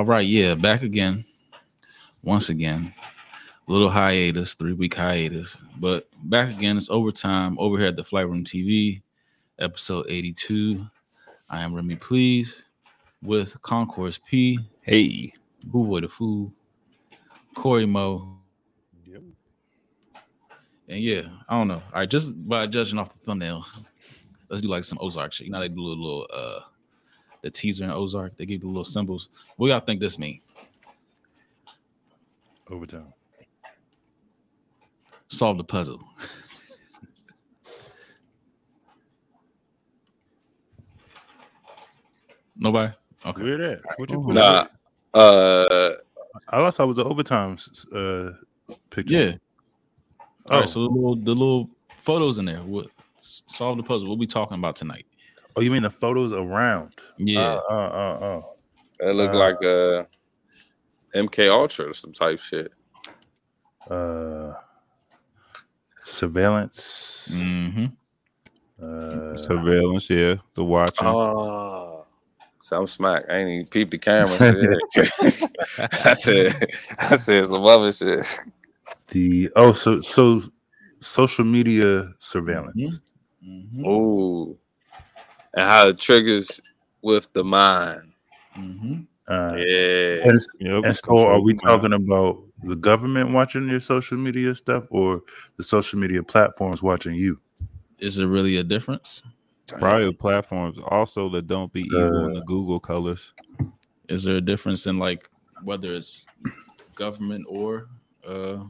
All right, yeah, back again. Once again. Little hiatus, three week hiatus. But back again, it's overtime over here at the Flight Room TV, episode 82. I am Remy Please with Concourse P. Hey. Boo Boy the Fool, Corey Mo. Yep. And yeah, I don't know. All right, just by judging off the thumbnail, let's do like some Ozark shit. You know, they do a little uh the teaser in Ozark, they give the little symbols. What y'all think this mean? Overtime. Solve the puzzle. Nobody? Okay. Where that? What you put? Nah. Uh, I thought I was an overtime uh picture. Yeah. All Oh. right, so the little the little photos in there. What solve the puzzle? What we talking about tonight? Oh, you mean the photos around? Yeah. Uh, uh, uh, it looked Uh, like uh, MK Ultra or some type shit. uh, uh surveillance. hmm Uh, Surveillance, yeah. The watching. Oh, some smack. I ain't even peeped the camera. Shit. I said, I said some other shit. the oh, so so social media surveillance. hmm Ooh, and how it triggers with the mind. hmm Uh, Yeah. and, Yep. and so, are we talking about the government watching your social media stuff, or the social media platforms watching you? Is there really a difference? private platforms also that don't be evil in the Google colors? Is there a difference in like whether it's government or uh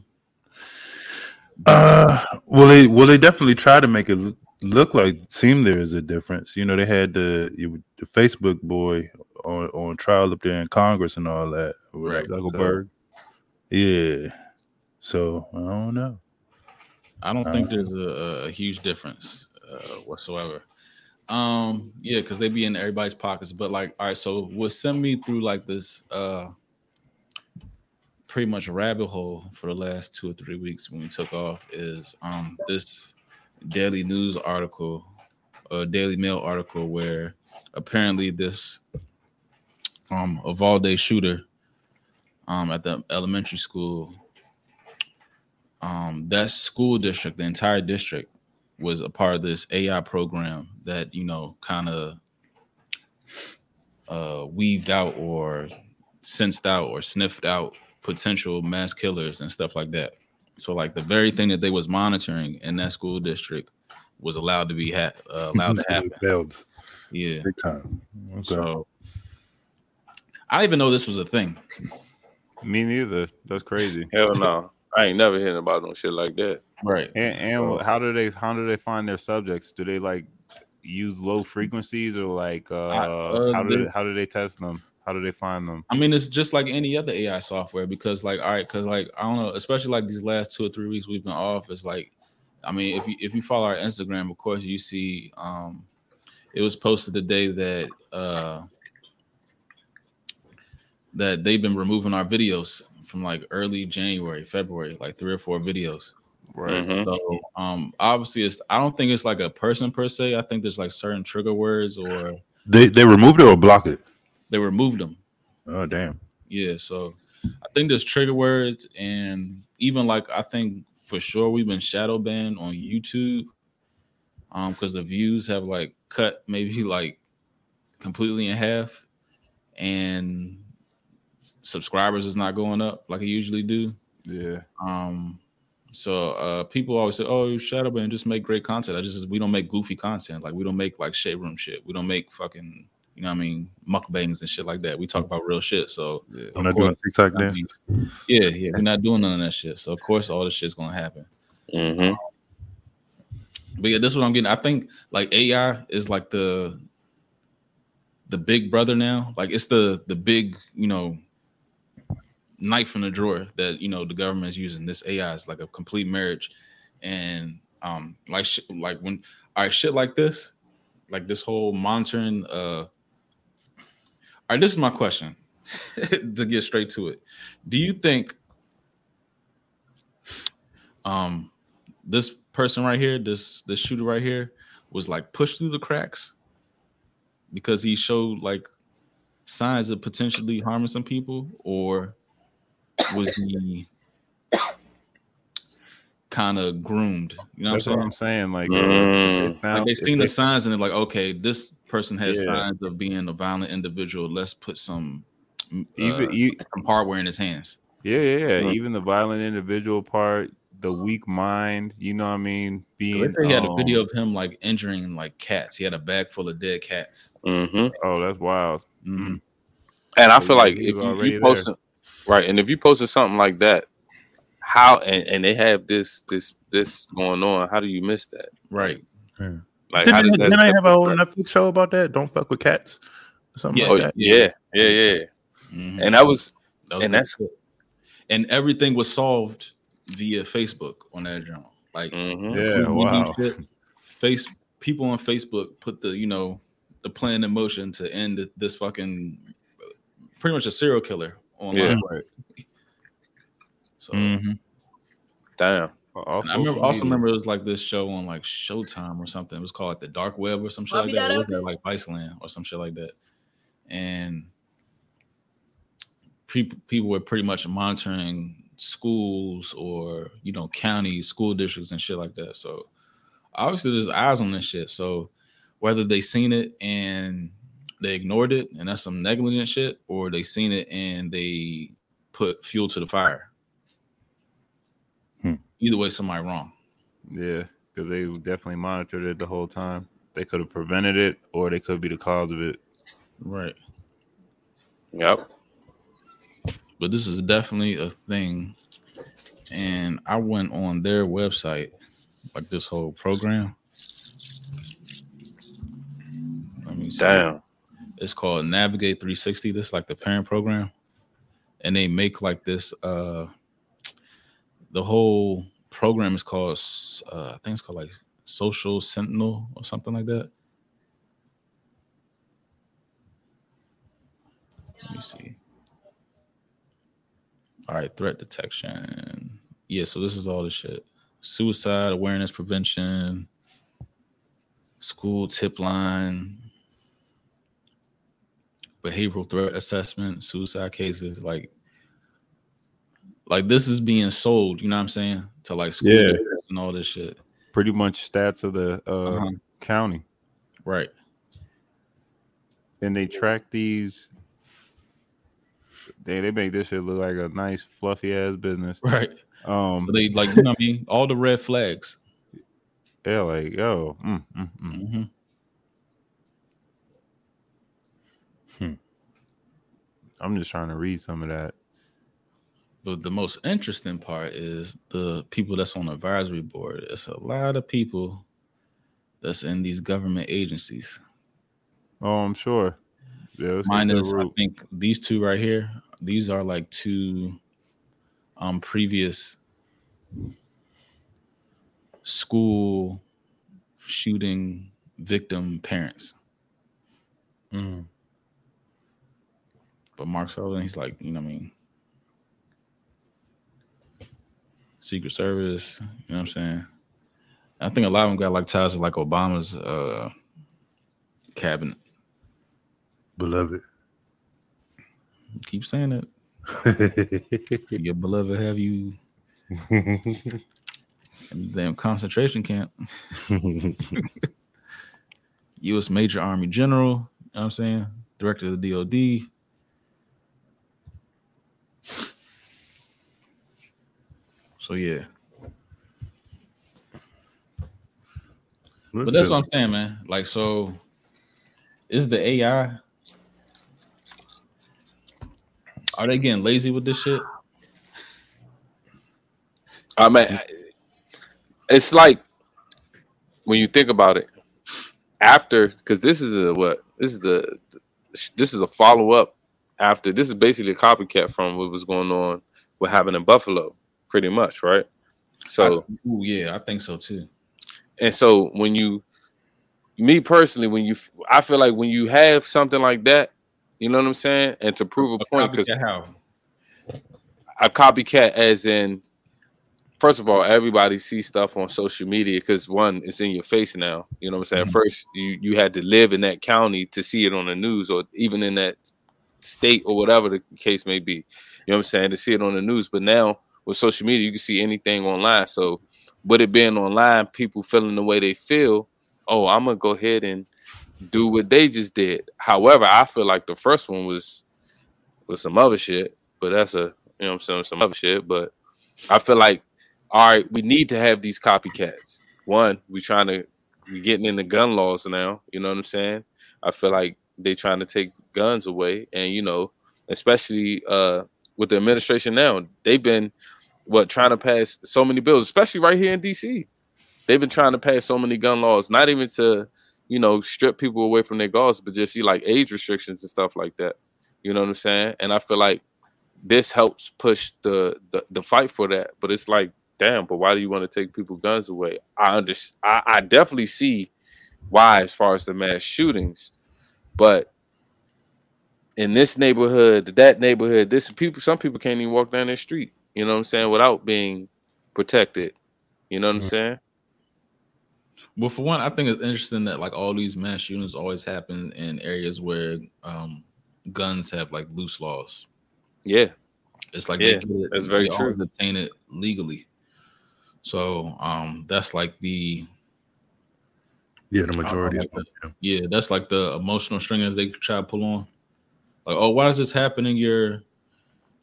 Uh, well, they well they definitely try to make it look like seem there is a difference. You know, they had the you- the Facebook boy on on trial up there in Congress and all that. Right, So, Zuckerberg. yeah. So I don't know. I don't think there's a, a huge difference uh, whatsoever. Um, yeah, because they be in everybody's pockets. But like, all right, so what sent me through like this uh pretty much rabbit hole for the last two or three weeks when we took off is um this daily news article, a Daily Mail article where apparently this um Uvalde shooter um at the elementary school um, that school district, the entire district, was a part of this AI program that you know kind of uh, weaved out or sensed out or sniffed out potential mass killers and stuff like that. So, like the very thing that they was monitoring in that school district was allowed to be ha- uh, allowed to So happen. failed Yeah. big time. Okay. So I didn't even know this was a thing. Me neither. That's crazy. Hell no. I ain't never hearing about no shit like that. Right. And, and how do they how do they find their subjects? Do they like use low frequencies or like uh, uh, how do they- they, how do they test them? How do they find them? I mean, it's just like any other AI software because, like, all right, because like I don't know, especially like these last two or three weeks we've been off. It's like, I mean, if you if you follow our Instagram, of course, you see, um, it was posted the day that uh that they've been removing our videos from like early January, February, like three or four videos. Right. Mhm. So, um, obviously, it's I don't think it's like a person per se. I think there's like certain trigger words or They they removed it or blocked it. They removed them. Oh damn. Yeah, so I think there's trigger words, and even like I think for sure we've been shadow banned on YouTube, um, because the views have like cut maybe like completely in half, and subscribers is not going up like it usually do. Yeah. Um, so uh, people always say, "Oh, you shadow banned, just make great content." I just we don't make goofy content, like we don't make like shade room shit. We don't make fucking you know what I mean mukbangs and shit like that. We talk about real shit, so. yeah. I'm not doing TikTok I mean, Yeah, yeah, we're not doing none of that shit. So of course all this shit's gonna happen. Mm-hmm. But yeah, this is what I'm getting. I think like AI is like the the big brother now. Like it's the the big, you know, knife in the drawer that you know the government is using. This AI is like a complete marriage. And um like sh- like when all right, shit like this, like this whole monitoring uh all right, this is my question to get straight to it. Do you think um this person right here, this this shooter right here, was like pushed through the cracks because he showed like signs of potentially harming some people, or was he kind of groomed? You know That's what what I'm saying? I'm saying. Like, Mm. it Like they if seen they- the signs and they're like, okay, this person has Yeah. signs of being a violent individual. Let's put some uh, even you, some hardware in his hands. yeah, yeah, yeah. Mm. Even the violent individual part, the weak mind. You know what I mean? Being say he had a um, video of him like injuring like cats. He had a bag full of dead cats. hmm Oh, that's wild. Mhm. And I So feel like if you, already you there. posted right, and if you posted something like that, how and, and they have this this this going on, how do you miss that? Right. Like how Didn't, does that didn't I have a whole? Netflix show about that? Don't fuck with cats. Or something Yeah. Oh like that. yeah, yeah, yeah. Mhm. And that was That was and good that's and everything was solved via Facebook on that journal. Like mhm. Yeah, when we need wow. face people on Facebook put the you know the plan in motion to end this fucking pretty much a serial killer online. Right. So Mhm. damn. Also, I remember also remember it was like this show on like Showtime or something. It was called like the Dark Web or some shit Bobby like that. Or Dada? was that like Viceland or some shit like that? And people people were pretty much monitoring schools or you know counties, school districts and shit like that. So obviously there's eyes on this shit. So whether they seen it and they ignored it and that's some negligent shit, or they seen it and they put fuel to the fire. Either way, somebody wrong. Yeah, because they definitely monitored it the whole time. They could have prevented it, or they could be the cause of it. Right. Yep. But this is definitely a thing. And I went on their website, like this whole program. Let me see. Damn. It's called Navigate 360. This is like the parent program. And they make like this uh the whole program is called uh I think it's called like Social Sentinel or something like that. Let me see. All right, threat detection. Yeah, so this is all the shit. Suicide awareness prevention, school tip line, behavioral threat assessment, suicide cases, like like this is being sold, you know what I'm saying? To like school Yeah. and all this shit. Pretty much stats of the uh, Uh-huh. county, Right. and they track these. They they make this shit look like a nice fluffy ass business. Right. Um, So they like, you know what I mean? All the red flags. yeah, like yo, mm, mm, mm. hmm I'm just trying to read some of that. But the most interesting part is the people that's on the advisory board. It's a lot of people that's in these government agencies. Oh, I'm sure. Yeah, let's get to the Minus, I think these two right here. These are like two um previous school shooting victim parents. Mm. But Mark Sullivan, he's like, you know what I mean? Secret Service, you know what I'm saying? I think a lot of them got like ties to like Obama's uh cabinet. Beloved. Keep saying it. So your beloved have you in the damn concentration camp. U.S. Major Army General, you know what I'm saying? Director of the DOD. So yeah. But that's what I'm saying, man. Like, so is the AI are they getting lazy with this shit? I mean, it's like when you think about it, after because this is a what this is the this is a follow up after this is basically a copycat from what was going on what happened in Buffalo, pretty much, right? So I- ooh, yeah, I think so too. and so when you, me personally, when you, I feel like when you have something like that, you know what I'm saying, and to prove a point, because how? a copycat as in first of all everybody sees stuff on social media because one it's in your face now you know what i'm saying Mhm. first you you had to live in that county to see it on the news or even in that state or whatever the case may be. You know what I'm saying? To see it on the news, but now with social media, you can see anything online. So, with it being online, people feeling the way they feel, oh, I'm gonna go ahead and do what they just did. However, I feel like the first one was was some other shit, but that's a you know what I'm saying some other shit. But I feel like all right, we need to have these copycats. One, we're trying to we getting into gun laws now. You know what I'm saying? I feel like they trying to take guns away, and you know, especially uh with the administration now, they've been what trying to pass so many bills, especially right here in DC. They've been trying to pass so many gun laws, not even to you know strip people away from their guns, but just see like age restrictions and stuff like that. You know what I'm saying? And I feel like this helps push the the, the fight for that. But it's like, damn, but why do you want to take people guns away? I understand. I, I definitely see why as far as the mass shootings, but in this neighborhood, that neighborhood, this people, some people can't even walk down their street. You know what I'm saying? Without being protected. You know what I'm saying? Well, for one, I think it's interesting that like all these mass shootings always happen in areas where um, guns have like loose laws. Yeah. It's like Yeah, they get it, that's very they true. always Obtain it legally. So um, that's like the Yeah, the majority of like them. yeah. yeah, that's like the emotional string that they try to pull on. Like, oh, why does this happen in your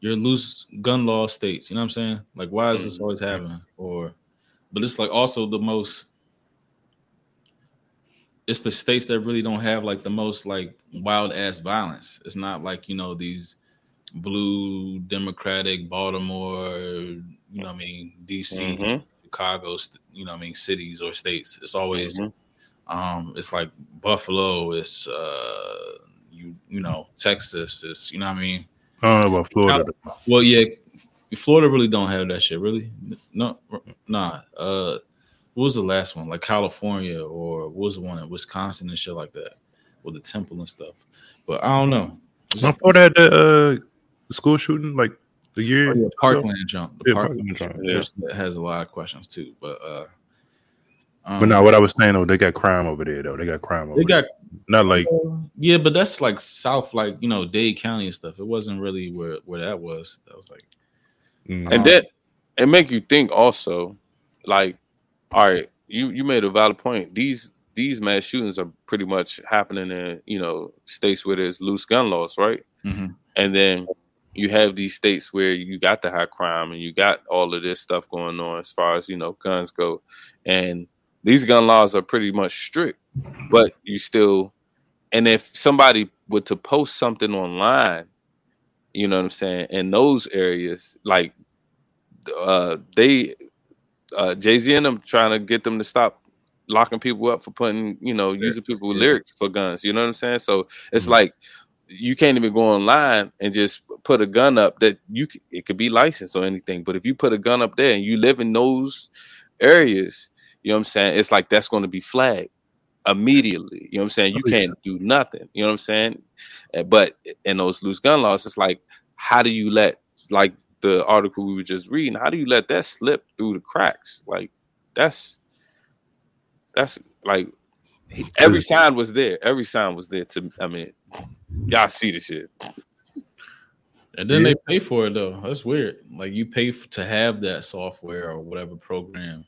your loose gun law states? You know what I'm saying? Like, why is this Mhm. always happening? Or, but it's like also the most. It's the states that really don't have like the most like wild ass violence. It's not like you know these blue Democratic Baltimore, you know what I mean, DC, Mhm. Chicago, you know what I mean, cities or states. It's always Mhm. um it's like Buffalo, it's uh you you know, Texas, it's you know what I mean? I don't know about Florida. Well, yeah, Florida really don't have that shit, really. No, nah. Uh, what was the last one? Like California, or what was the one in Wisconsin and shit like that, with the temple and stuff. But I don't know. No, Florida had the uh, school shooting like the year. Oh, yeah, Parkland jump. The Yeah, Parkland, Parkland jump, yeah. has a lot of questions too. But uh, um, But now, what I was saying though, they got crime over there though. They got crime over they got there. Not like yeah, but that's like South, like you know, Dade County and stuff. It wasn't really where where that was. That was like mm, And then it make you think also, like, all right, you you made a valid point. These these mass shootings are pretty much happening in you know states where there's loose gun laws, right? mhm. And then you have these states where you got the high crime and you got all of this stuff going on as far as you know guns go, and these gun laws are pretty much strict, but you still, and if somebody were to post something online, you know what I'm saying, in those areas, like uh they uh Jay-Z and them trying to get them to stop locking people up for putting, you know, using people with yeah. lyrics for guns. You know what I'm saying? So it's Mhm. like you can't even go online and just put a gun up that you it could be licensed or anything. But if you put a gun up there and you live in those areas, you know what I'm saying? It's like that's going to be flagged immediately. You know what I'm saying? You Oh, yeah. can't do nothing. You know what I'm saying? Uh, But in those loose gun laws, it's like, how do you let like the article we were just reading? How do you let that slip through the cracks? Like that's that's like every sign was there. Every sign was there. To I mean, y'all see the shit. And then Yeah. they pay for it though. That's weird. Like you pay f- to have that software or whatever program,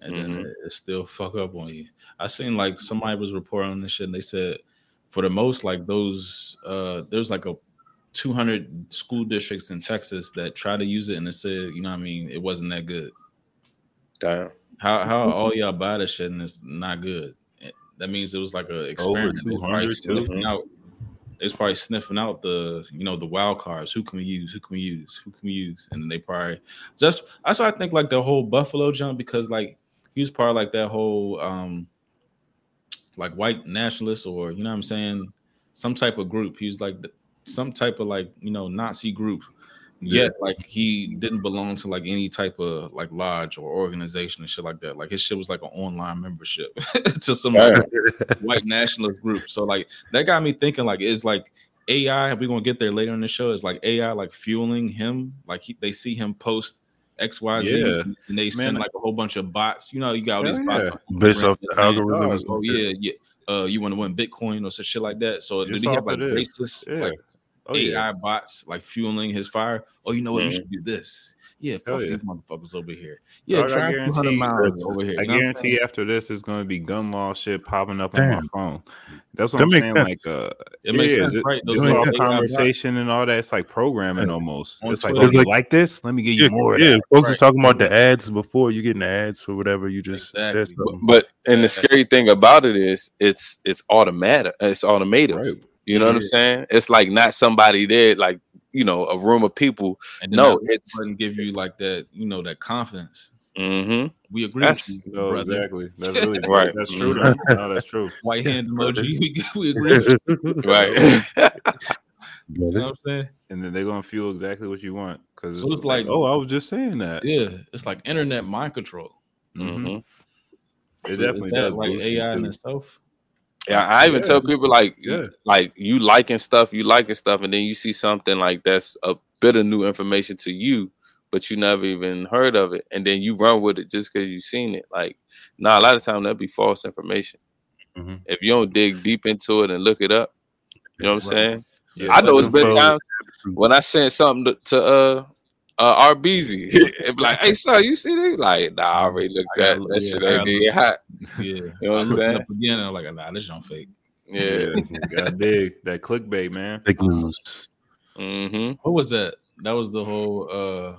and then Mhm. it, it still fuck up on you. I seen like somebody was reporting on this shit, and they said for the most like those uh there's like a 200 school districts in Texas that try to use it, and it said you know what I mean it wasn't that good. Damn. How how all y'all buy this shit and it's not good? Eh, That means it was like a experiment. They was probably 200 sniffing out. It's probably sniffing out the you know the wild cards. Who can we use? Who can we use? Who can we use? And they probably just that's why I think like the whole Buffalo jump because like he was part of like that whole um like white nationalist or you know what I'm saying some type of group. He was like the, some type of like you know Nazi group. Yet like he didn't belong to like any type of like lodge or organization and shit like that. Like his shit was like an online membership to some like, white nationalist group. So like that got me thinking like is like AI, we're gonna get there later in the show, is like AI like fueling him. Like he, they see him post XYZ Yeah. and they send Man, like a whole bunch of bots. You know, you got all these Hell bots yeah. Based off the saying, algorithms. Oh, oh, yeah, yeah. Uh, you want to win Bitcoin or some shit like that. So Just do they have like racist Yeah. like Oh, yeah. AI bots like fueling his fire. Oh, you know what? You Mhm. should do this. Yeah, fuck Hell yeah. these motherfuckers over here. Yeah, Dog, I try 200 guarantee- miles over here. I You know what I'm guarantee after this, it's going to be gun law shit popping up on my phone. That's what That I'm saying. sense. Like, uh, It makes yeah, sense, ju- right? Those Just all conversation and all that. It's like programming Yeah. almost. On It's like, Twitter. oh, you Like- like this? Let me give you Yeah, more. Of yeah. that. Folks Right. was talking about the ads before you getting the ads or whatever. You just Exactly. said something. But and the scary thing about it is it's it's automatic. It's automated. Right. You know what I'm saying? It's like not somebody there, like you know, a room of people. And No, it doesn't give you like that, you know, that confidence. hmm We agree That's- with you, No, brother. exactly. That's really Right. That's true. Mhm. No, that's true. White hand emoji. We, we agree. With you, right. you know what I'm saying? And then they're gonna feel exactly what you want because So it's like- oh, I was just saying that. Yeah, it's like internet mind control. Mhm. hmm It So is definitely that does like AI in too. itself. Yeah, I even Yeah. tell people like, Yeah. like you liking stuff, you liking stuff, and then you see something like that's a bit of new information to you, but you never even heard of it, and then you run with it just because you seen it. Like, nah, a lot of time that'd be false information. Mhm. If you don't dig deep into it and look it up, you know what I'm Right. saying? Yeah, I know it's been times when I sent something to, to uh uh RBZ, it like, hey son, you see that? Like, nah, I already looked at gotta look- that yeah, shit I ain't gotta get hot. Yeah, You know what I I'm saying? again, and I'm like, nah, this junk fake. Yeah. Gotta dig that clickbait, man. Fake news. Mm-hmm. What was that? That was the whole. uh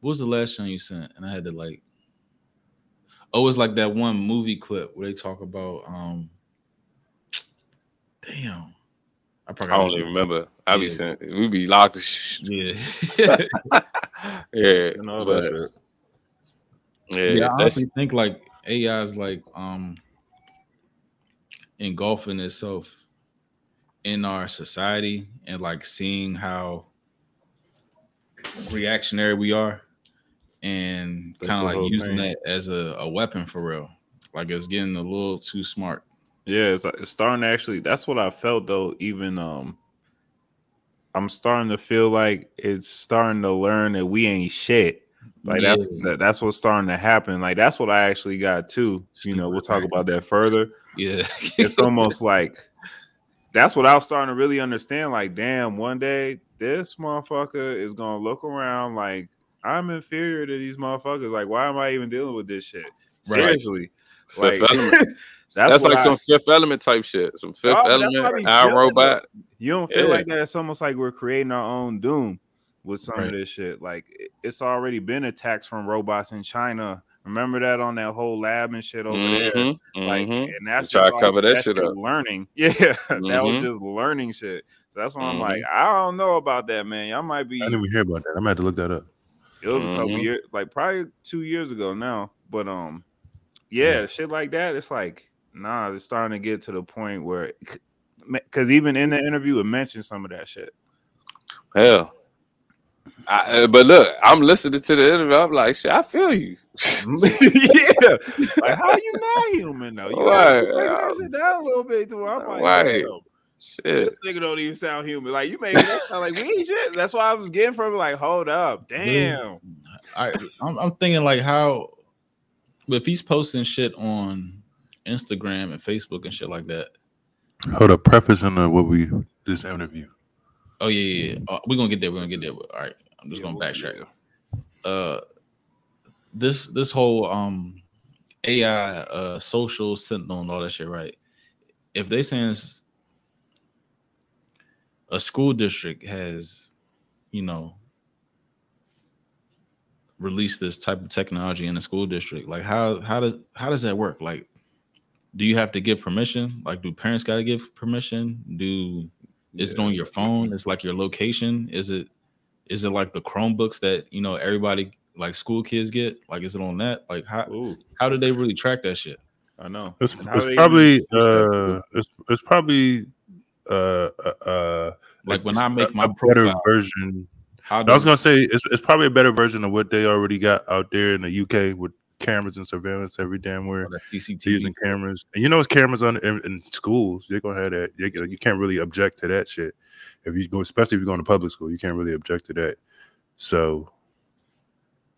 What was the last one you sent? And I had to like. Oh, it was like that one movie clip where they talk about. um Damn, I I probably don't even remember. I be Yeah. saying we be locked. sh- Yeah, yeah, And but, yeah, yeah. I that's honestly think like AI is like um engulfing itself in our society and like seeing how reactionary we are and kind of like using thing. that as a, a weapon for real. Like it's getting a little too smart. Yeah, it's, it's starting to actually. That's what I felt though. Even um, I'm starting to feel like it's starting to learn that we ain't shit. Like that's Yeah. that, that's what's starting to happen. Like that's what I actually got too. You know, we'll talk about that further. Yeah. It's almost like that's what I was starting to really understand. Like, damn, one day this motherfucker is gonna look around like I'm inferior to these motherfuckers. Like, why am I even dealing with this shit? Right. Seriously. Fifth Like. that's, that's, like I- some Fifth Element type shit. Some Fifth Oh, but that's I Element, be Robot. You don't feel Yeah. like that? It's almost like we're creating our own doom with some Right. of this shit. Like it's already been attacks from robots in China. Remember that on that whole lab and shit over there. Mhm, Like, mhm. and that's Try just to cover that that's shit just up. Learning, yeah, that was Mhm. just learning shit. So that's why I'm like, I don't know about that, man. Y'all might be. I didn't even hear about that. I'm gonna have to look that up. It was a couple Mhm. years, like probably two years ago now. But um, yeah, shit like that. It's like nah, it's starting to get to the point where, because even in the interview, it mentioned some of that shit. Hell. I, uh, but look, I'm listening to the interview. I'm like, shit, I feel you. yeah, like how are you not human though? You Right. gotta that shit down a little bit too. I'm like, Right. damn, Shit. this nigga don't even sound human. Like you made me sound like we ain't shit. That's why I was getting from like, hold up, damn. I I'm, I'm thinking like how if he's posting shit on Instagram and Facebook and shit like that. Hold up, preface in the, what we this interview. Oh yeah, yeah, yeah. Uh, we're gonna get there. We're gonna get there. All right, I'm just Yeah, gonna backtrack. Uh, this this whole um AI uh social sentinel and all that shit, right? If they saying a school district has, you know, released this type of technology in a school district, like how how does how does that work? Like, do you have to give permission? Like, do parents got to give permission? Do is it on your phone? It's like your location. Is it is it like the Chromebooks that you know everybody like school kids get? Like is it on that? Like how Ooh, how do they really track that shit? I know. It's, it's probably uh it's it's probably uh uh, uh Like when I make my a better profile, version. how I was gonna say it's it's probably a better version of what they already got out there in the UK with cameras and surveillance every damn where. oh, CCTV? using cameras, and you know it's cameras on in, in schools. They're gonna have that. You, you can't really object to that shit. If you go, especially if you're going to public school, you can't really object to that. So,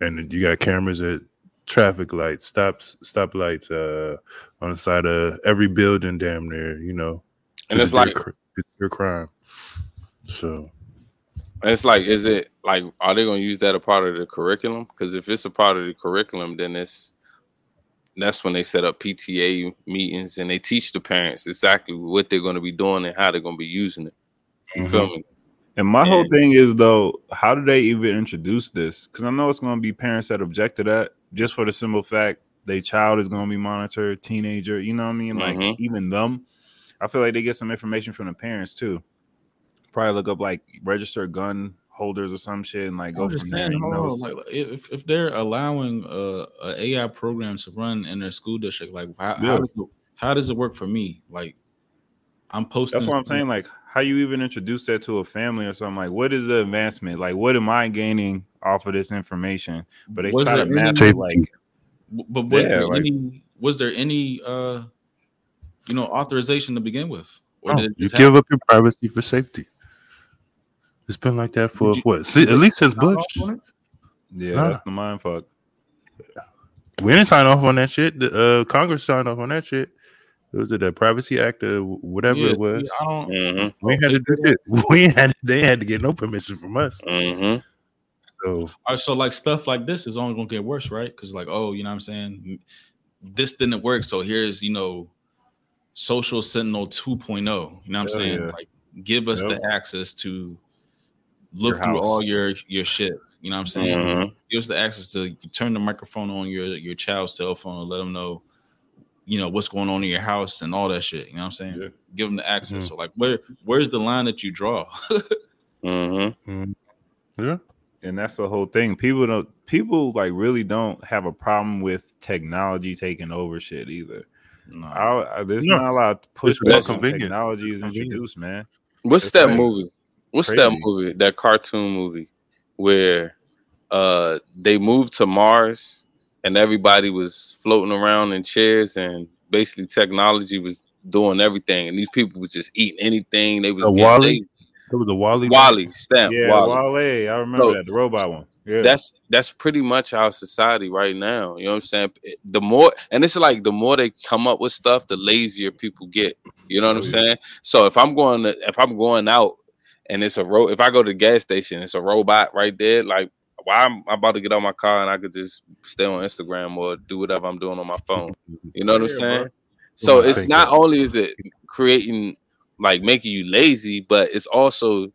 and you got cameras at traffic lights, stops, stop lights, uh, on the side of every building, damn near. You know, And it's like- your crime. So And it's like, is it like, are they going to use that a part of the curriculum? Because if it's a part of the curriculum, then it's that's when they set up PTA meetings and they teach the parents exactly what they're going to be doing and how they're going to be using it. You feel me? And my whole thing is though, how do they even introduce this? Because I know it's going to be parents that object to that, just for the simple fact their child is going to be monitored, teenager. You know what I mean? Like Mhm. even them, I feel like they get some information from the parents too. Probably look up like registered gun holders or some shit and like go I'm from just there. saying, you hold on, like if, if they're allowing uh, a AI program to run in their school district, like how, Yeah. how, does it, how does it work for me? Like I'm posting. That's what I'm saying. Like, how you even introduce that to a family or something? Like, what is the advancement? Like, what am I gaining off of this information? But they Was try to there mask any- it like, But was Yeah, there like- any was there any uh you know authorization to begin with? Or no, did you just give up your privacy for safety. It's been like that for you- what? See, at least since? Bush. Sign off on it? yeah, Nah. that's the mind fuck. We didn't sign off on that shit. The uh, Congress signed off on that shit. It was it the Privacy Act or whatever Yeah, it was. yeah, I don't. Mm-hmm. We had to do shit. We had. They had to get no permission from us. Mm-hmm. So All right, so like stuff like this is only gonna get worse, right? Because like, oh, you know what I'm saying? This didn't work, so here's you know, social sentinel 2.0. You know what I'm Hell saying? yeah. Like, give us Yep. the access to look through all your your shit. You know what I'm saying? Mhm. Give us the access to you turn the microphone on your your child's cell phone and let them know, you know, what's going on in your house and all that shit. You know what I'm saying? Yeah. Give them the access. Mhm. So like, where where's the line that you draw? Mm-hmm. yeah, And that's the whole thing. People don't. People like really don't have a problem with technology taking over shit either. No. I, I, there's No. not a lot of pushback more when technology is introduced, man. What's It's that like movie? What's crazy. that movie? That cartoon movie where uh they moved to Mars and everybody was floating around in chairs and basically technology was doing everything and these people was just eating anything. They was A lazy. it was a WALL-E. WALL-E, stamp, Yeah, WALL-E. Wale. I remember So- that the robot one. Yeah, That's that's pretty much our society right now. You know what I'm saying? The more and it's like the more they come up with stuff, the lazier people get. You know what Oh, I'm yeah. saying? So if I'm going to if I'm going out and it's a ro if I go to the gas station, it's a robot right there, like why I'm about to get out my car and I could just stay on Instagram or do whatever I'm doing on my phone. You know what I'm saying? bro. So I it's not that- only is it creating like making you lazy, but it's also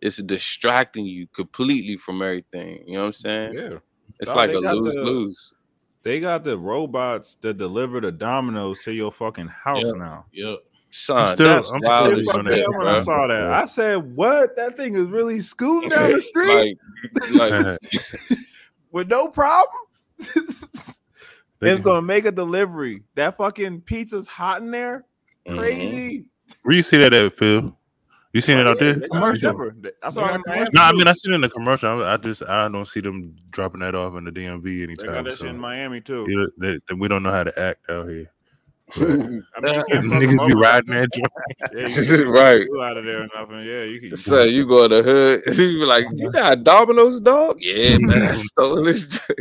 it's distracting you completely from everything. You know what I'm saying? yeah. It's Dog, like they a got lose the- lose. They got the robots that deliver the dominoes to your fucking house Yeah. now. Yep. Son, still- that's I'm wild still as Shit on fucked shit, me up when I saw that. I said, "What? That thing is really scooting down the street like, like with no problem." It's gonna make a delivery. That fucking pizza's hot in there. mhm. Crazy. Where you see that at, Phil? You seen it out there? They got it Commercial. everywhere. I saw it in Miami. No, I mean I seen it in the commercial. I, I just I don't see them dropping that off in the DMV anytime. they got anytime that shit in. Miami too. Yeah, they, they- we don't know how to act out here. I mean, you can't fuck Niggas be riding that joint. Yeah, Right. right out of there or nothing. Yeah, you can. So you go to the hood, you be like, you got Domino's dog? Yeah, man, I stole this. joint."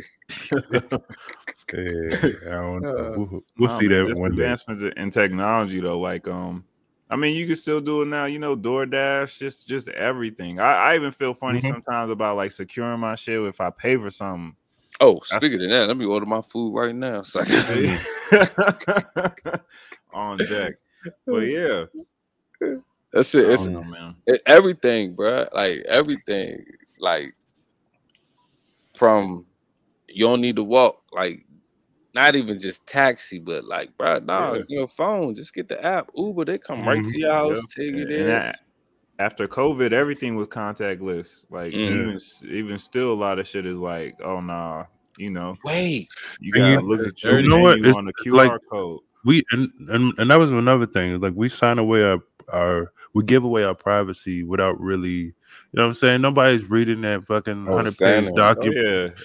Yeah, I don't know. Uh, We'll, we'll Nah, see man, that just one day. advancements in technology though like um i mean you can still do it now you know doordash just just everything i, I even feel funny Mhm. sometimes about like securing my shit if i pay for something Oh, speaking of that, let me order my food right now. So on deck but yeah that's it. It's know, man. it- everything, bro. Like everything. Like from you don't need to walk. Like not even just taxi, but like, bro, nah, Yeah. your phone. Just get the app. Uber, they come right to Mhm. your house, Yeah. take you there. That- after covid everything was contactless like Mm. even even still a lot of shit is like oh nah you know Wait, you gotta look at your you know what? It's on the qr like- code We and, and and that was another thing. Like we sign away our our we give away our privacy without really, you know what I'm saying? Nobody's reading that fucking Oh, hundred standing. page Oh, oh document.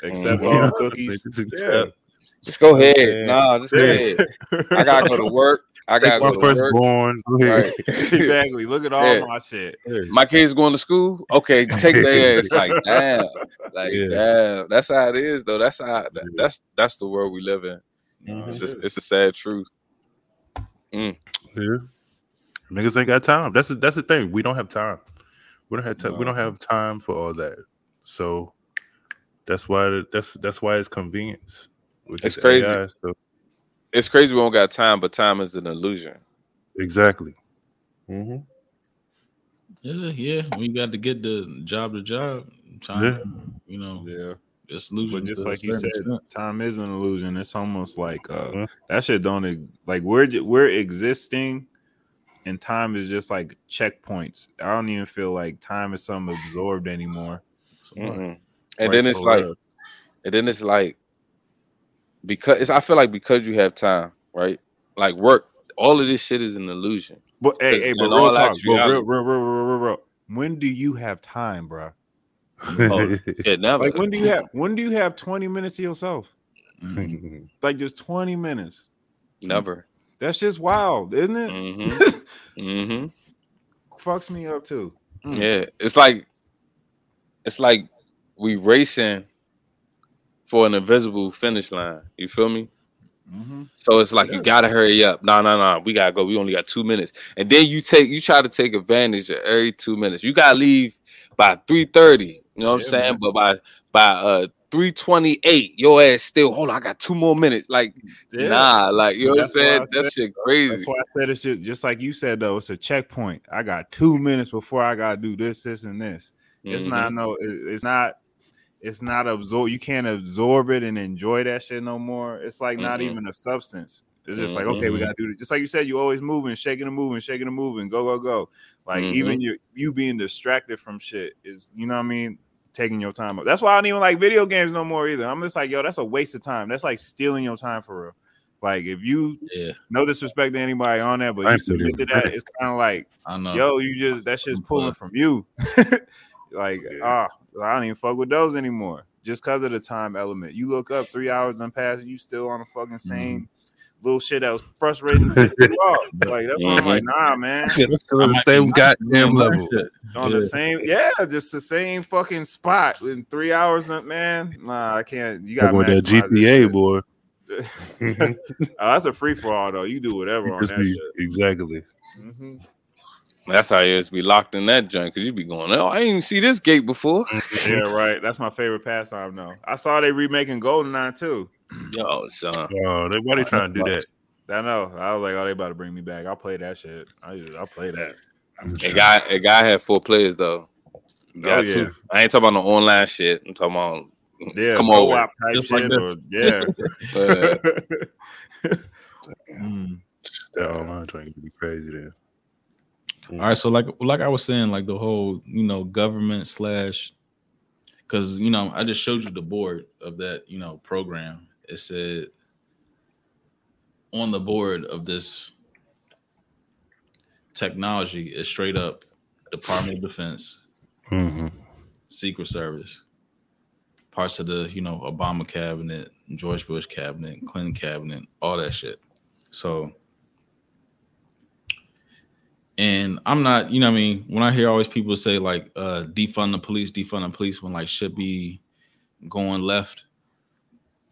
yeah except Mhm. all cookies Just yeah. just go ahead. Okay. Nah, just go Yeah. ahead. I gotta go to work. I gotta my go firstborn. Right. exactly. Look at all Yeah. my shit. My kids going to school. Okay, take their ass. Like damn, like Yeah. damn. That's how it is, though. That's how. that- that's that's the world we live in. Uh, It's a, it's a sad truth. Yeah. Niggas ain't got time. That's the, that's the thing. We don't have time. We don't have time. We don't have time for all that. So that's why that's that's why it's convenience. It's crazy. AI stuff. It's crazy we don't got time, but time is an illusion. Exactly. Mhm. Yeah, yeah. We got to get the job to job. Time, Yeah. you know, Yeah. it's losing. But just like you said, extent. time is an illusion. It's almost like uh Yeah. that shit don't like we're we're existing and time is just like checkpoints. I don't even feel like time is something absorbed anymore. Mm-mm. And Right, then it's like, and then it's like, because it's, I feel like because you have time, right? Like work, all of this shit is an illusion. But hey, hey, but real talk, bro, real, real, real, real, real. When do you have time, bro? Oh, Shit, never. Like when do you have when do you have 20 minutes to yourself? mhm. Like just 20 minutes. never. That's just wild, isn't it? hmm hmm Fucks me up too. Mm. Yeah, it's like, it's like we racing for an invisible finish line. You feel me? Mm-hmm. So it's like you gotta hurry up. No, no, no. We gotta go. We only got two minutes. And then you take you try to take advantage of every two minutes. You gotta leave by 3:30. You know what I'm saying? man. But by by uh 328, your ass still hold on, I got two more minutes. Like, nah, like you know what I'm saying? That said- shit crazy. That's why I said it's just, just like you said though. It's a checkpoint. I got two minutes before I gotta do this, this, and this. It's Mhm. not no. it- It's not. It's not absorb. You can't absorb it and enjoy that shit no more. It's like not Mhm. even a substance. It's just like okay, we Mhm. gotta do it. Just like you said, you always moving, shaking and moving, shaking and moving, go go go. Like Mhm. even you you being distracted from shit is you know what I mean. Taking your time up. That's why I don't even like video games no more either. I'm just like, yo, that's a waste of time. That's like stealing your time for real. Like if you Yeah, no disrespect to anybody on that, but I you submit to that, it's kind of like, I know. yo, you just that shit's I'm pulling fucked. from you. like, ah, I don't even fuck with those anymore. Just because of the time element. You look up three hours and pass, you still on the fucking mm-hmm. same little shit that was frustrating. to you off. Like that's why I'm like, nah, man. Yeah, that's still the same goddamn level. On Yeah. the same, yeah, just the same fucking spot in three hours, and man. Nah, I can't. You got Fucking with that GTA boy. Oh, that's a free for all though. You do whatever on that be- shit. exactly. Mhm. That's how it is. Be locked in that junk because you be going. Oh, I didn't even see this gate before. Yeah, right. That's my favorite pastime though. I saw they remaking Goldeneye too. Yo, son. Oh, they, why they trying to do that? I know. I was like, oh, they about to bring me back. I'll play that shit. I I'll play that. A guy, a guy had four players though. Got Oh, yeah. two. I ain't talking about no online shit. I'm talking about Yeah, Come over. type Just like shit. this. or, yeah. Mm. That online trying to be crazy there. All right, so like like I was saying, like the whole you know government slash, because you know I just showed you the board of that you know program. It said on the board of this technology is straight up Department of Defense, Mm-hmm. Secret Service, parts of the you know Obama cabinet, George Bush cabinet, Clinton cabinet, all that shit. So, and I'm not, you know, what I mean, when I hear always people say like uh defund the police, defund the police, when like should be going left.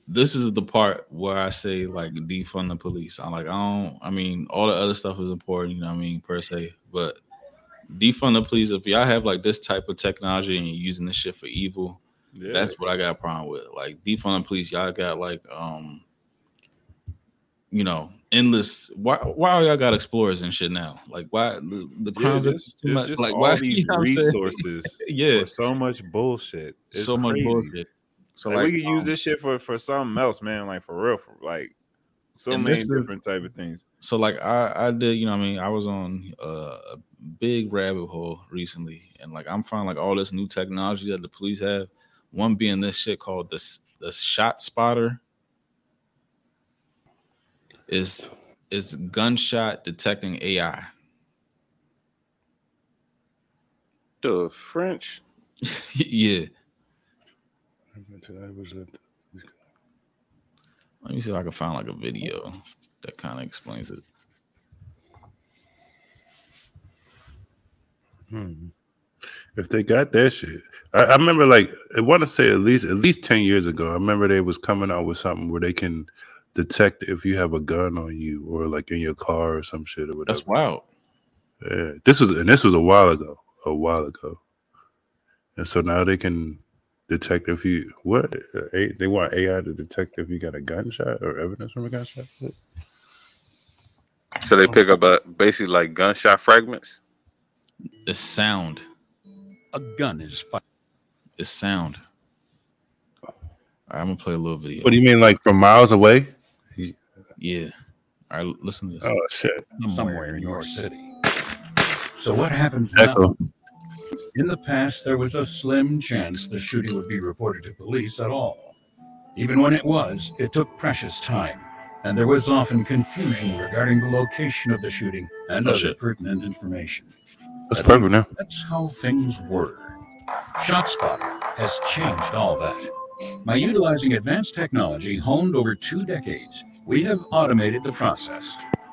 This is the part where I say like defund the police. I'm like, I don't. I mean, all the other stuff is important, you know. what I mean, per se, but defund the police. If y'all have like this type of technology and you're using this shit for evil, Yeah. that's what I got a problem with. Like defund the police, y'all got like um you know, endless why why y'all got explorers and shit now? Like why the, the yeah, crime just, is too much like all why these you know what I'm saying? resources Yeah, for so much bullshit. It's so much bullshit. So like, like, we could use um, this shit for for something else, man. Like for real, for like so many is- different type of things. so like I I did you know I mean I was on uh, a big rabbit hole recently and like I'm finding like all this new technology that the police have. One being this shit called the the ShotSpotter. Is is gunshot detecting AI. the French. yeah. Let me see if I can find like a video that kind of explains it. Hmm. If they got that shit, I, I remember like I want to say at least at least ten years ago. I remember they was coming out with something where they can detect if you have a gun on you or like in your car or some shit or whatever. That's wild. Yeah, this was and this was a while ago, a while ago, and so now they can detect if you what uh, A- they want AI to detect if you got a gunshot or evidence from a gunshot. So they pick up a basically like gunshot fragments. The sound. A gun is fired. It's sound. All right, I'm gonna play a little video. What do you mean, like from miles away? Yeah. All right, listen to this. Oh shit! somewhere in your city. So what happens now? In the past, there was a slim chance the shooting would be reported to police at all. Even when it was, it took precious time, and there was often confusion regarding the location of the shooting and Oh, other shit. pertinent information. That's perfect now. That's how things were. ShotSpotter has changed all that. By utilizing advanced technology honed over two decades, we have automated the process.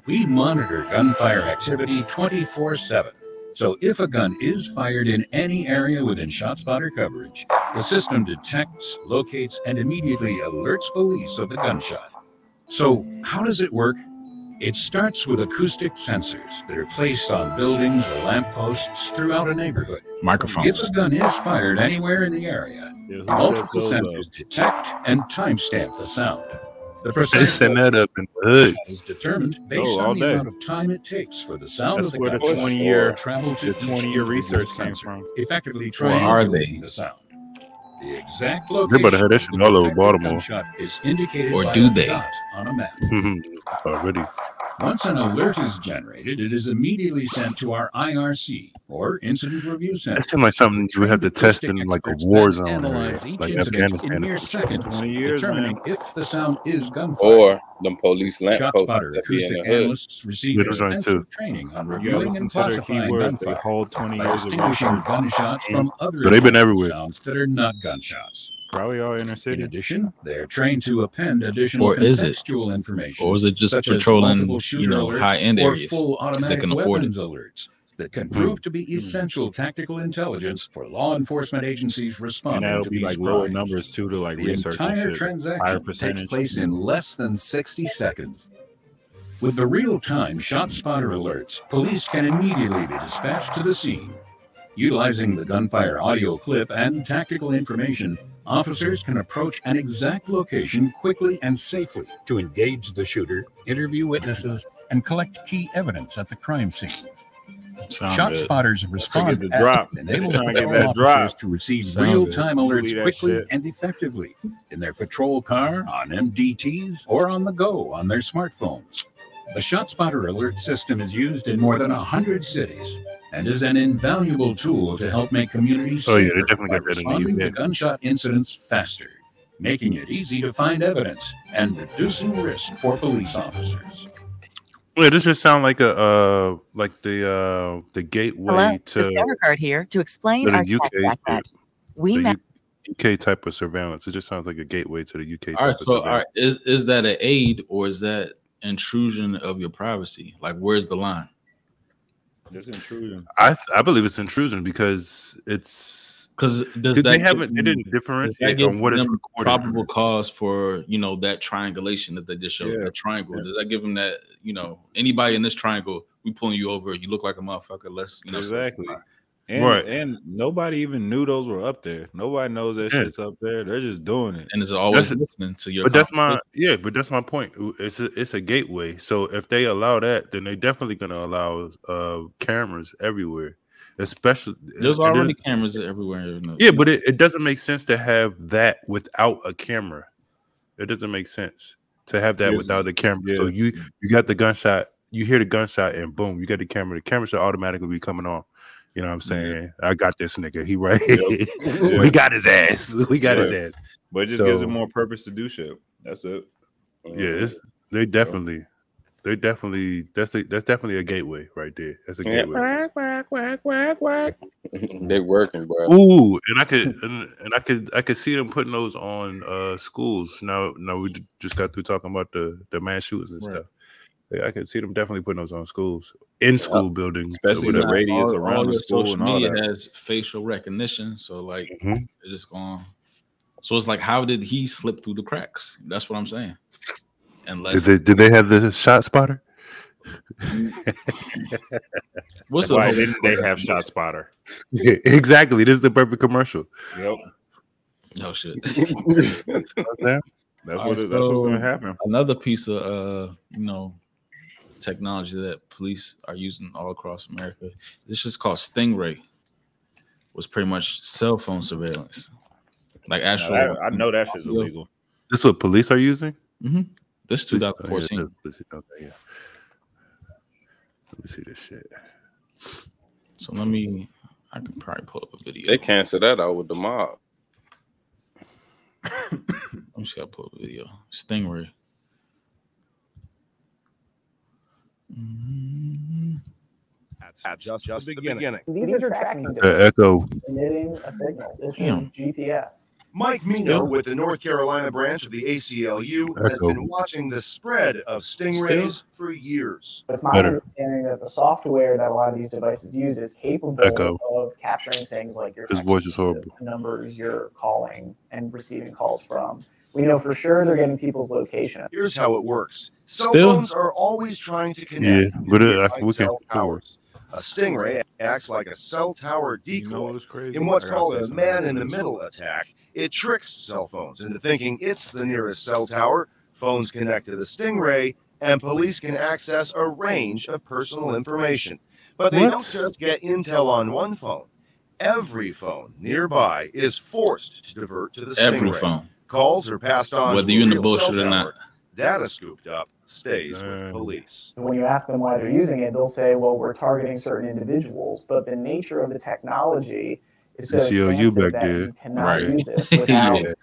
We monitor gunfire activity 24 7. So if a gun is fired in any area within ShotSpotter coverage, the system detects, locates, and immediately alerts police of the gunshot. So, how does it work? It starts with acoustic sensors that are placed on buildings or lampposts throughout a neighborhood. Microphones. If a gun is fired anywhere in the area, Yeah, multiple sets those up? sensors detect and timestamp the sound. The They precise send that up in the hood. is determined based Oh, on the day. amount of time it takes for the sound That's of the where the twenty year travel to The 20 year research came sensor, from. effectively Where are triangulating they? the sound. The exact They location better have that shit of the all over Baltimore. is indicated Or by do a they? dot on a map. Already. Once an alert is generated, it is immediately sent to our IRC or Incident Review Center. That seems like something you have to test in like a war zone area, Analyze each like Afghanistan. in mere seconds, 20 years, determining man. if the sound is gunfire. Or them police lamp posts ShotSpotter that acoustic the hood. analysts receive Yeah, extensive training on reviewing and to their classifying keywords. They gunfire hold 20 by years of distinguishing research. gunshots from other So they've been everywhere. sounds that are not gunshots. Probably all inner In addition, they are trained to append additional Or is it? contextual information Or is it just such as patrolling, multiple you know, alerts high end or areas? full they automatic can afford it. weapons alerts that can hmm. prove to be hmm. essential tactical intelligence for law enforcement agencies And responding that'll to be these like lower crimes. numbers too to like The research and entire shit. transaction takes place in less than 60 seconds. With the real-time ShotSpotter alerts, police can immediately be dispatched to the scene. Utilizing the gunfire audio clip and tactical information, officers can approach an exact location quickly and safely to engage the shooter, interview witnesses, and collect key evidence at the crime scene. Sound Shot good. spotters respond the drop. enables to patrol officers drop. to receive Sound real-time good. alerts quickly shit. and effectively in their patrol car, on MDTs, or on the go on their smartphones. The ShotSpotter alert system is used in more than 100 cities and is an invaluable tool to help make communities Oh, yeah, they safer definitely by got that in the responding to gunshot incidents faster, making it easy to find evidence and reducing risk for police officers. Yeah, this just sound like a uh like the uh the gateway Hello, to Discover Card here to explain to the our UK tech. We met UK type of surveillance. It just sounds like a gateway to the UK type All right, of so all surveillance. right, is is that an aid or is that intrusion of your privacy? Like, where's the line? Just intrusion. I I believe it's intrusion because it's Because does did that they haven't they didn't differentiate on what is them recorded. probable cause for you know that triangulation that they just showed? Yeah. The triangle. Yeah. Does that give them that you know anybody in this triangle? We pulling you over. You look like a motherfucker. Let's you know Exactly. And, Right. and nobody even knew those were up there. Nobody knows that Yeah. shit's up there. They're just doing it. And it's always That's- listening to your. But that's my yeah, but that's my point. It's a, it's a gateway. So if they allow that, then they're definitely gonna allow uh cameras everywhere, especially There's and already cameras everywhere. the- yeah, but it, it doesn't make sense to have that without a camera. It doesn't make sense to have that without the camera. So you you got the gunshot, you hear the gunshot, and boom, you got the camera. The camera should automatically be coming on. You know what I'm saying? I got this nigga. He right. Yeah. we got his ass. We got his ass. But it just gives So- it more purpose to do shit. That's it. Yeah, it's they definitely, they definitely that's a that's definitely a gateway right there. That's a gateway. Yeah. gateway. they working, bro. Ooh, and I could and, and I could I could see them putting those on uh schools. Now, now we just got through talking about the the mass shootings and Right. stuff. Yeah, I could see them definitely putting those on schools in school buildings, Especially the radius all, around all the school social and all media has facial recognition, so like Mhm. it's just going. So it's like, how did he slip through the cracks? That's what I'm saying. Did Unless they did they have the ShotSpotter? What's Why the didn't they have ShotSpotter? exactly. This is the perfect commercial. Yep, no shit? that's what it, that's what's gonna happen. Another piece of uh, you know, technology that police are using all across America. This is called Stingray. Was pretty much cell phone surveillance, like Now, actual. that- I know that shit's illegal. This is what police are using. Mm-hmm. This Police- oh, yeah, 2014. okay, yeah. Let me see this shit. So let me. I can probably pull up a video. They cancel that out with the mob. Let me see. I pull up a video. Stingray. Mhm. That's just, just the beginning. These are tracking Uh, devices Echo. emitting a signal. This Damn. is GPS. Mike Meno with the North Carolina branch of the ACLU has been watching the spread of stingrays for years. But it's my Better. understanding that the software that a lot of these devices use is capable Echo. of capturing things like your His voice is horrible. numbers you're calling and receiving calls from. We know for sure they're getting people's location. Here's how it works. Cell Still- phones are always trying to connect. Yeah, but it, via I, we can. cell towers. A stingray acts like a cell tower You know decoy. what's crazy? In what's called a man in the middle attack, it tricks cell phones into thinking it's the nearest cell tower. Phones connect to the Stingray, and police can access a range of personal information. But they What? don't just get intel on one phone. Every phone nearby is forced to divert to the Stingray. Every phone. Calls are passed on. Whether you're in the bullshit or not. Data scooped up stays with police. And when you ask them why they're using it, they'll say, well, we're targeting certain individuals. But the nature of the technology is so CLU expansive back that there. you cannot Right. use this without Yeah.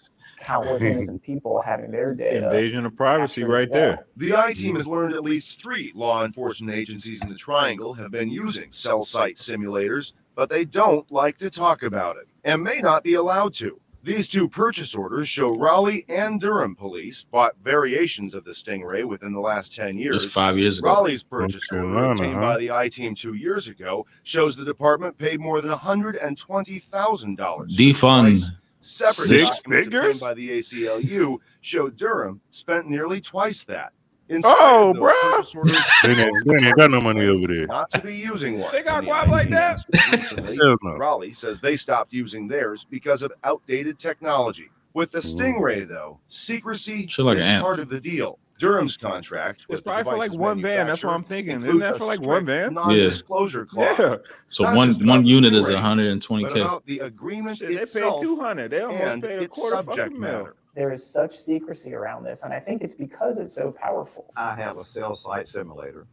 countless innocent people having their data. Invasion of privacy right well. there. The I team has learned at least three law enforcement agencies in the Triangle have been using cell site simulators, but they don't like to talk about it and may not be allowed to. These two purchase orders show Raleigh and Durham police bought variations of the Stingray within the last 10 years. Just five years ago. Raleigh's purchase order obtained huh? by the I team two years ago shows the department paid more than $120,000. Defund. Separate Six documents by the ACLU show Durham spent nearly twice that. In Oh, spite of those bruh. They ain't, they ain't got no money over there. not to be using one. They got when guap like that? recently. Raleigh says they stopped using theirs because of outdated technology. With the mm. Stingray, though, secrecy like is part of the deal. Durham's contract It's with the probably for like one van. That's what I'm thinking. Isn't that for like one strict van? Non-disclosure clause. Yeah. So Not one one unit is Stingray, 120 But k. about the agreement Shit, they paid two hundred. They almost and paid a its quarter subject fucking mil. matter. There is such secrecy around this, and I think it's because it's so powerful. I have a cell site simulator,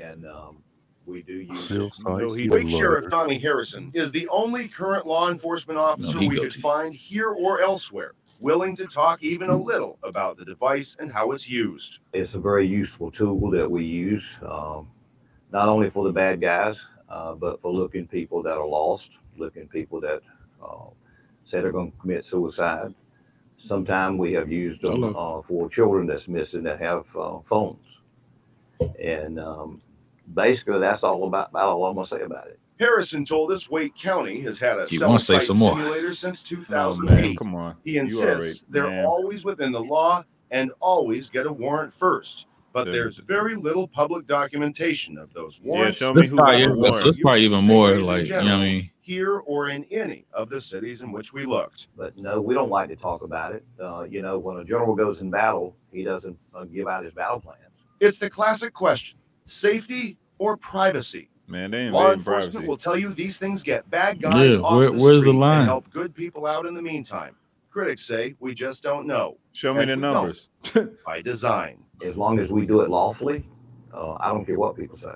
and um, we do use it. No, he- Wake Sheriff lord. Donnie Harrison is the only current law enforcement officer No, we could guilty. find here or elsewhere willing to talk even a little about the device and how it's used. It's a very useful tool that we use, um, not only for the bad guys, uh, but for looking people that are lost, looking people that uh, say they're going to commit suicide. Sometimes we have used them uh, for children that's missing that have uh, phones, and um, basically that's all about, about all I'm going to say about it. Harrison told us Wake County has had a cell site some more. simulator since Oh 2008. come on. he insists already- they're man. always within the law and always get a warrant first. But Dude. there's very little public documentation of those warrants. Yeah, warrants. show me This who got probably, the is, warrant. this probably even more like you know what I mean. Here or in any of the cities in which we looked. But no, we don't like to talk about it. Uh, you know, when a general goes in battle, he doesn't uh, give out his battle plans. It's the classic question safety or privacy? Man, they ain't Law enforcement privacy. will tell you these things get bad guys Yeah, off where- the where's the street line? and help good people out in the meantime. Critics say we just don't know Show me the numbers. by design. As long as we do it lawfully, uh, I don't care what people say.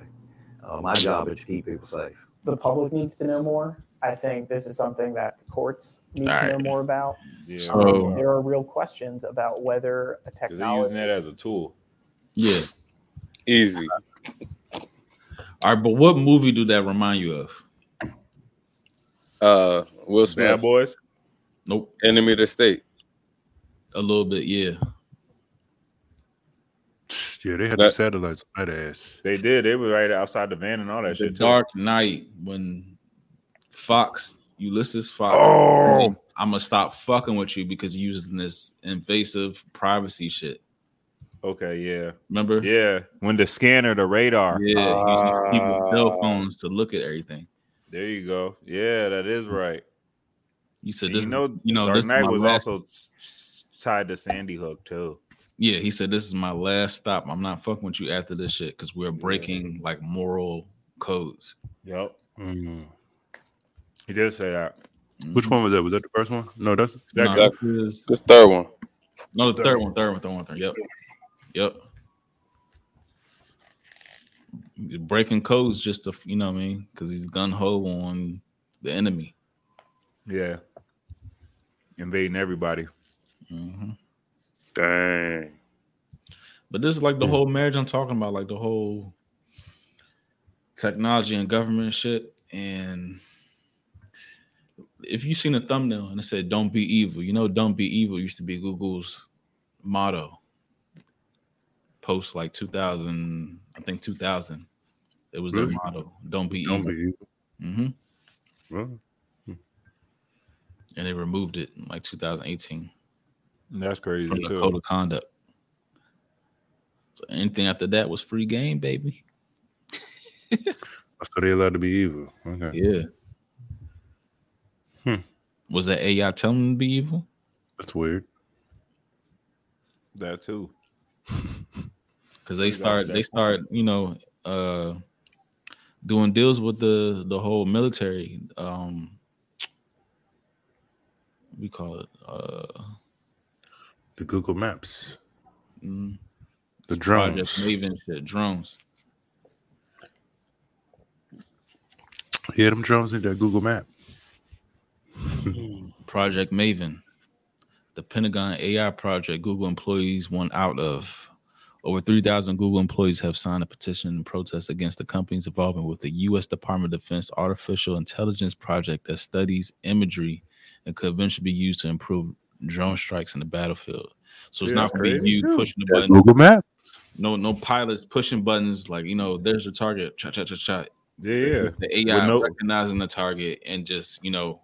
Uh, my job is to keep people safe. The public needs to know more. I think this is something that the courts need to know more about. Yeah, So- There are real questions about whether a because they're using that as a tool. Yeah. Easy. All right, but what movie do that remind you of? Uh, Will Bad Smith, boys. Nope. enemy of the state. A little bit, yeah. Yeah, they had That- the satellites on that ass. They did. They were right outside the van and all that The shit too. Dark Knight when Fox, Ulysses Fox, Oh. I'm gonna stop fucking with you because you're using this invasive privacy shit. Okay, yeah, Remember? yeah. When the scanner, the radar. Yeah, he used ah. people's cell phones to look at everything. There you go. Yeah, that is right. You said, And "This, you know, you know, Dark this Knight was last- also s- s- tied to Sandy Hook too. Yeah." He said, "This is my last stop. I'm not fucking with you after this shit because we're breaking like moral codes." Yep, Mm. he did say that. Which one was that? Was that the first one? No, that's No, That- this is- This third one. no, the third one, third one, third one, third. Yep, yep. Breaking codes just to, you know, what I mean, because he's gun ho on the enemy. Yeah, invading everybody. hmm Dang. But this is like the Yeah. whole marriage I'm talking about, like the whole technology and government shit. And if you seen a thumbnail and it said "Don't be evil," you know, "Don't be evil" used to be Google's motto. Post like 2000, I think 2000. It was their motto. Don't be don't evil. be. hmm Well, And they removed it in like 2018 That's crazy from the too. code of conduct. So anything after that was free game, baby. so they allowed to be evil. Okay. Yeah. Hmm. Was that AI telling them to be evil? That's weird. That too. Because they start they start, you know, uh doing deals with the the whole military. Um we call it uh The Google Maps, mm, the drones. Maven shit, drones. Yeah, them drones need that Google Map. Project Maven. The Pentagon AI project Google employees want out of. Over 3,000 Google employees have signed a petition in protest against the company's involvement with the U.S. Department of Defense artificial intelligence project that studies imagery and could eventually be used to improve drone strikes in the battlefield. So it's See, not that's going to be you too. pushing the button. Google Map. No, no pilots pushing buttons like you know. There's your target. Cha cha cha cha. Yeah, yeah. The AI no- recognizing the target and just you know.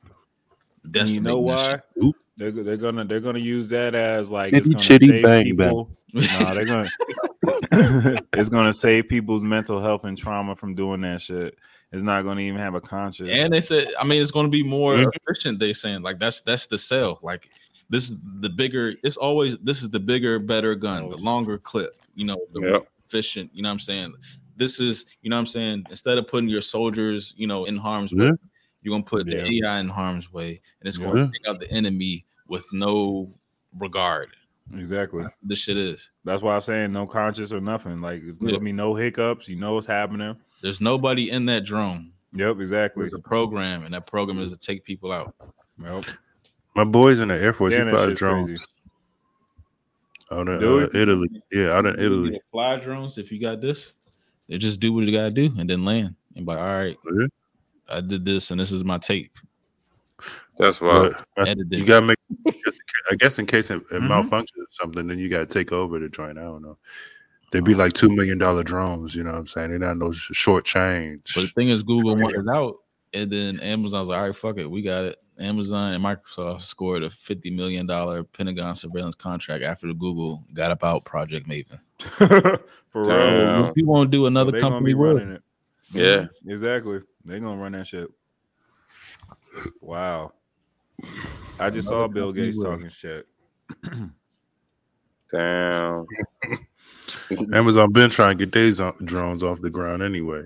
And you know why? They're, they're gonna they're gonna use that as like it's Chitty gonna chitty save bang bang. Nah, they're gonna it's gonna save people's mental health and trauma from doing that shit. It's not gonna even have a conscience. And they said, I mean, it's going to be more Mhm. efficient. They saying like that's that's the sell. Like this is the bigger. It's always this is the bigger, better gun, the longer clip. You know, the Yep. efficient. You know what I'm saying? This is you know what I'm saying. Instead of putting your soldiers, you know, in harm's way, Yeah. you're gonna put Yeah. the AI in harm's way, and it's going Yeah. to take out the enemy with no regard. exactly. This shit is. That's why I'm saying no conscience or nothing. Like it's gonna be no hiccups. You know what's happening. There's nobody in that drone. Yep, exactly. There's a program, and that program is to take people out. Yep. My boys in the Air Force, Damn, he flies drones. crazy. Out in uh. Italy. Yeah, out in You Italy. get Fly drones. If you got this, they just do what you gotta do and then land. And be like, all right, Yeah. I did this, and this is my tape. That's why. But, you gotta make. I guess in case it, it Mhm. malfunctions or something, then you gotta take over the joint. I don't know. They'd be like two million dollar drones. You know what I'm saying? They're not no short change. But the thing is, Google wants it out, and then Amazon's like, all right, fuck it, we got it. Amazon and Microsoft scored a fifty million dollar Pentagon surveillance contract after the Google got about Project Maven. For Damn. real. Yeah. If you won't do another they gonna company, be running it. Yeah. exactly. They're gonna run that shit. Wow. I just Another saw Bill Gates will. talking shit. Damn. Amazon been trying to get these drones off the ground anyway.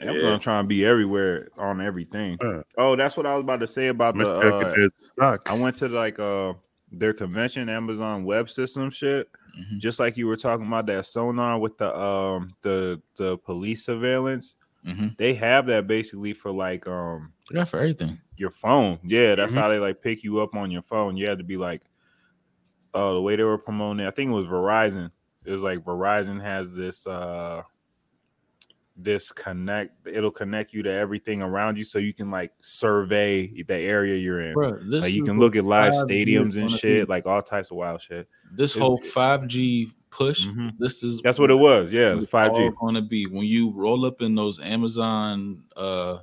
Amazon Yeah. trying to be everywhere on everything. Yeah. Oh, that's what I was about to say about the. Uh, stock. I went to like uh their convention, Amazon Web System shit. Mhm. Just like you were talking about that sonar with the um the the police surveillance. Mhm. They have that basically for like um They got for everything. your phone. Yeah, that's Mhm. how they like pick you up on your phone. You had to be like, oh, the way they were promoting it. I think it was Verizon. It was like Verizon has this uh this connect. It'll connect you to everything around you, so you can like survey the area you're in. Bro, Like you can look at live stadiums and shit, like all types of wild shit. This It's- whole five G push. Mhm. This is That's what it was. Yeah, it's five G. Going to be when you roll up in those Amazon uh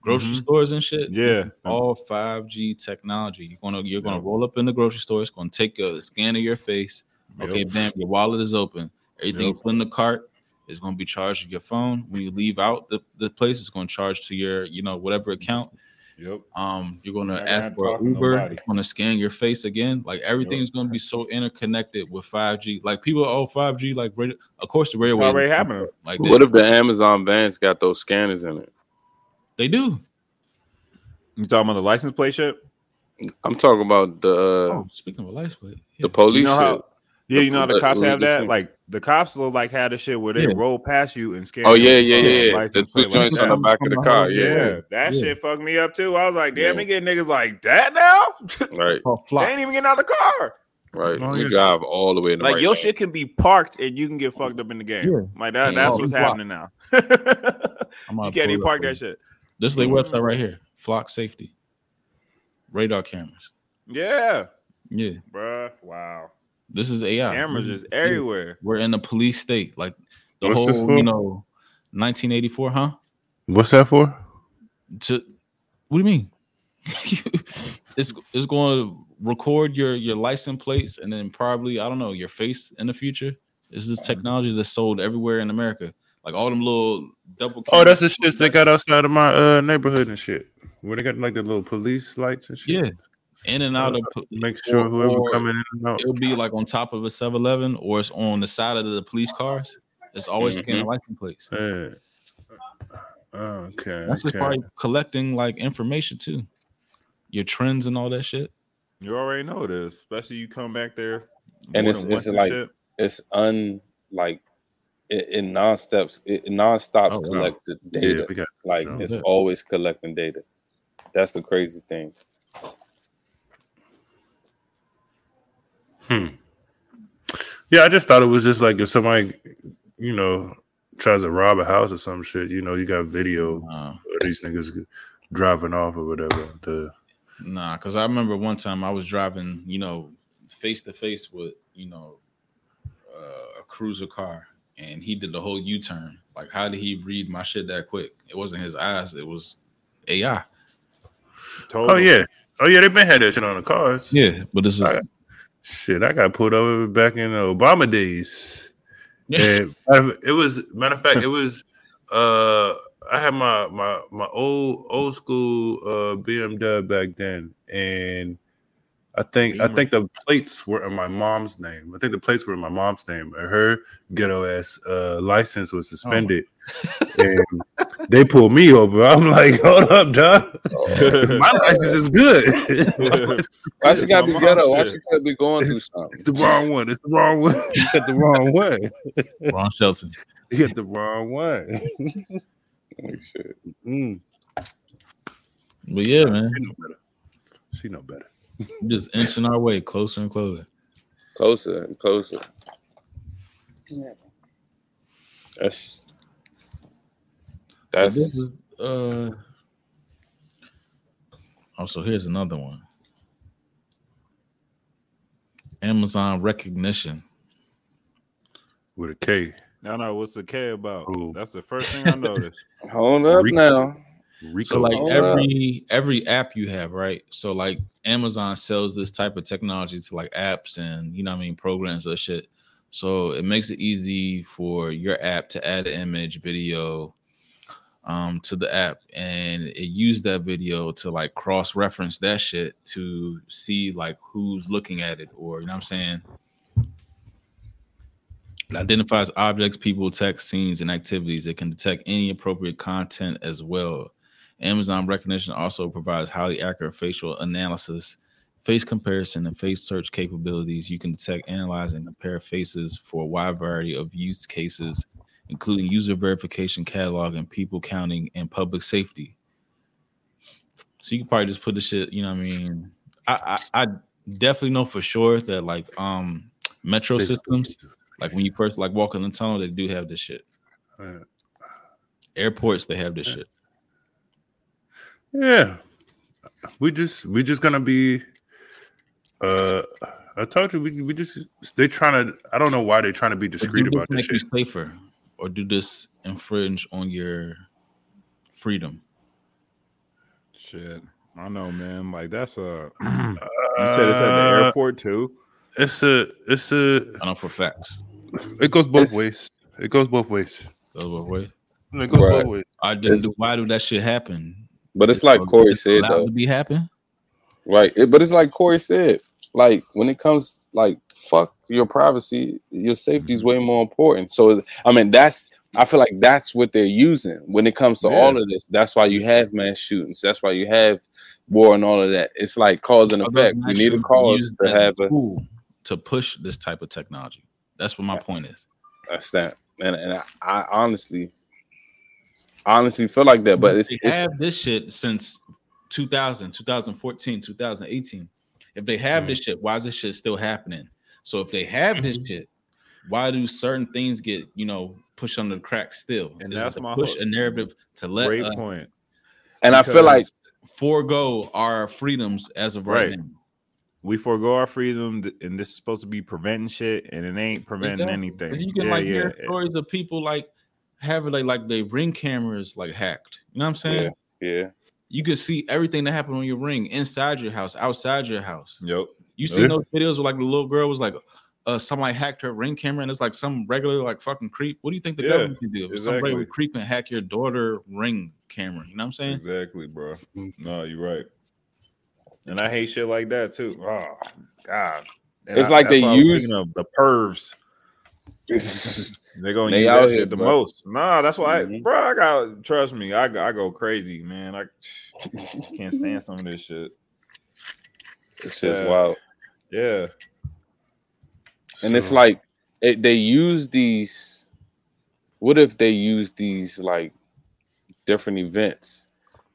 grocery Mhm. stores and shit. Yeah. all five G technology. You're gonna you're gonna roll up in the grocery store. It's gonna take a scan of your face, Okay, Yep. bam, your wallet is open. Everything you put in the cart is going to be charged to your phone. When you leave out the, the place, it's going to charge to your, you know, whatever account. Yep. Um, you're going to gonna ask for talk an to Uber. nobody. It's going to scan your face again. Like everything's is going to be so interconnected with 5G. Like people, oh, 5G, like radio, of course the radio It's already happening. Like What this. if the Amazon vans got those scanners in it? they do? You talking about the license plate shit? I'm talking about the uh, Oh, speaking of a license plate, the police You know how- shit. Yeah, you know how the cops have that. same- Like the cops will like have the shit where they Yeah. roll past you and scan. Oh your, yeah, yeah, yeah, yeah. The two plate like joints on the back of the car. Yeah, Yeah, that Yeah. shit fucked me up too. I was like, damn, Yeah. they get niggas like that now. right, they ain't even getting out of the car. right. Oh, we drive all the way in the Like right your lane. shit can be parked and you can get fucked up in the game. Yeah. Like that. Mm-hmm. That's Oh, what's block. happening now. I'm you can't even park that you. shit. This is their mm-hmm. website right here. Flock Safety, radar cameras. Yeah, Yeah, bruh. Wow. This is AI. Cameras is- everywhere. We're in a police state, like the What's whole, you know, 1984, huh? What's that for? To what do you mean? it's it's going to record your your license plates and then probably I don't know your face in the future. Is this technology that's sold everywhere in America? Like all them little double. Oh, that's the cameras. shit they got outside of my uh, neighborhood and shit. Where they got like the little police lights and shit. Yeah, in and out of. Make sure or- whoever or coming in and out. It'll be like on top of a 7-Eleven or it's on the side of the police cars. It's always scanning Mhm. license plates. Yeah. Okay. That's just probably collecting like information too, your trends and all that shit. You already know it is, especially you come back there. And it's- it's like- shit. It's un like it, it non-stops it non-stops Oh, collected Yeah, data. we got like it's always collecting data. That's the crazy thing. Hmm. Yeah, I just thought it was just like if somebody, you know, tries to rob a house or some shit. You know, you got video Uh, of these niggas driving off or whatever. The Nah, because I remember one time I was driving, you know, face to face with, you know, uh, a cruiser car, and he did the whole U turn. Like, how did he read my shit that quick? It wasn't his eyes; it was AI. Told oh yeah, oh yeah, they've been had that shit on the cars. Yeah, but this is I- Shit, I got pulled over back in the Obama days. And it was matter of fact, it was uh I had my my my old old school uh BMW back then, and I think I think the plates were in my mom's name. I think the plates were in my mom's name, and her ghetto ass uh license was suspended. and they pulled me over. I'm like, hold up, dog. my license is good. My license is Why good. she gotta be ghetto? Why said- she gotta be going through It's the wrong one. It's the wrong one. You got the wrong one. Ron Shelton. You got the wrong one. Like, shit. Mm. But yeah, man, She know better. She know better. We're just inching our way closer and closer. Closer and closer. Yeah. That's that's this is uh. Also, here's another one. Amazon Rekognition. With a K. I know what's the K about. Ooh. That's the first thing I noticed. hold up Rico. now. Rico. So like Hold up. every every app you have, right? So like Amazon sells this type of technology to like apps and you know I mean programs or shit. So it makes it easy for your app to add an image, video um to the app and it used that video to like cross reference that shit to see like who's looking at it or you know what I'm saying it identifies objects, people, text, scenes, and activities. It can detect any appropriate content as well. Amazon Rekognition also provides highly accurate facial analysis, face comparison, and face search capabilities. You can detect, analyze, and compare faces for a wide variety of use cases, including user verification, catalog, and people counting and public safety. So you can probably just put the shit, you know what I mean? I I, I definitely know for sure that like um metro systems, like when you first like walk in the tunnel, they do have this shit. Airports, they have this shit. Yeah. We just we just gonna be uh I told you we we just they trying to I don't know why they're trying to be discreet do this about this make you safer, or do this infringe on your freedom? Shit. I know, man. Like that's a you said it's at the Uh, airport too. It's a it's a I know for facts. it goes both It's- ways. It goes both ways. Those were ways. It goes Right. both ways. I didn't It's- do. Why do that shit happen? But it's like Corey it's said though. to be happen. Right. It- but it's like Corey said. Like when it comes like fuck your privacy, your safety is mm-hmm. way more important. So I mean that's I feel like that's what they're using when it comes to Yeah. all of this. That's why you have mass shootings. That's why you have war and all of that. It's like cause and effect. You need a cause to have a tool to push this type of technology. That's what my point is. That's that. And and I, I honestly I honestly feel like that. But it's, they it's have this shit since 2000, 2014, 2018. If they have Mm. this shit, why is this shit still happening? So if they have this Mm-hmm. shit, why do certain things get you know pushed under the cracks still? And Is it that's to my push whole- a narrative to let Great us point. and I feel like forego our freedoms as of right, Right. now. we forego our freedom, and this is supposed to be preventing shit, and it ain't preventing Exactly. anything. 'Cause you can Yeah, like yeah, hear yeah. stories of people like having like like their ring cameras like hacked. You know what I'm saying? yeah. You could see everything that happened on your ring inside your house, outside your house. Yep. You seen Yeah. those videos where like the little girl was like, uh, somebody hacked her ring camera, and it's like some regular like fucking creep. What do you think the Yeah, government can do? If some regular exactly. creep and hack your daughter ring camera, you know what I'm saying? Exactly, bro. Mm. No, you're right. And I hate shit like that too. Oh God. And It's I- like they why use- the pervs. They're gonna They use out that here, shit the bro. most. Nah, that's why, Mhm. bro. I got trust me. I, go- I go crazy, man. I can't stand some of this shit. It's just Yeah. wild. Yeah, And it's like it, they use these. What if they use these like different events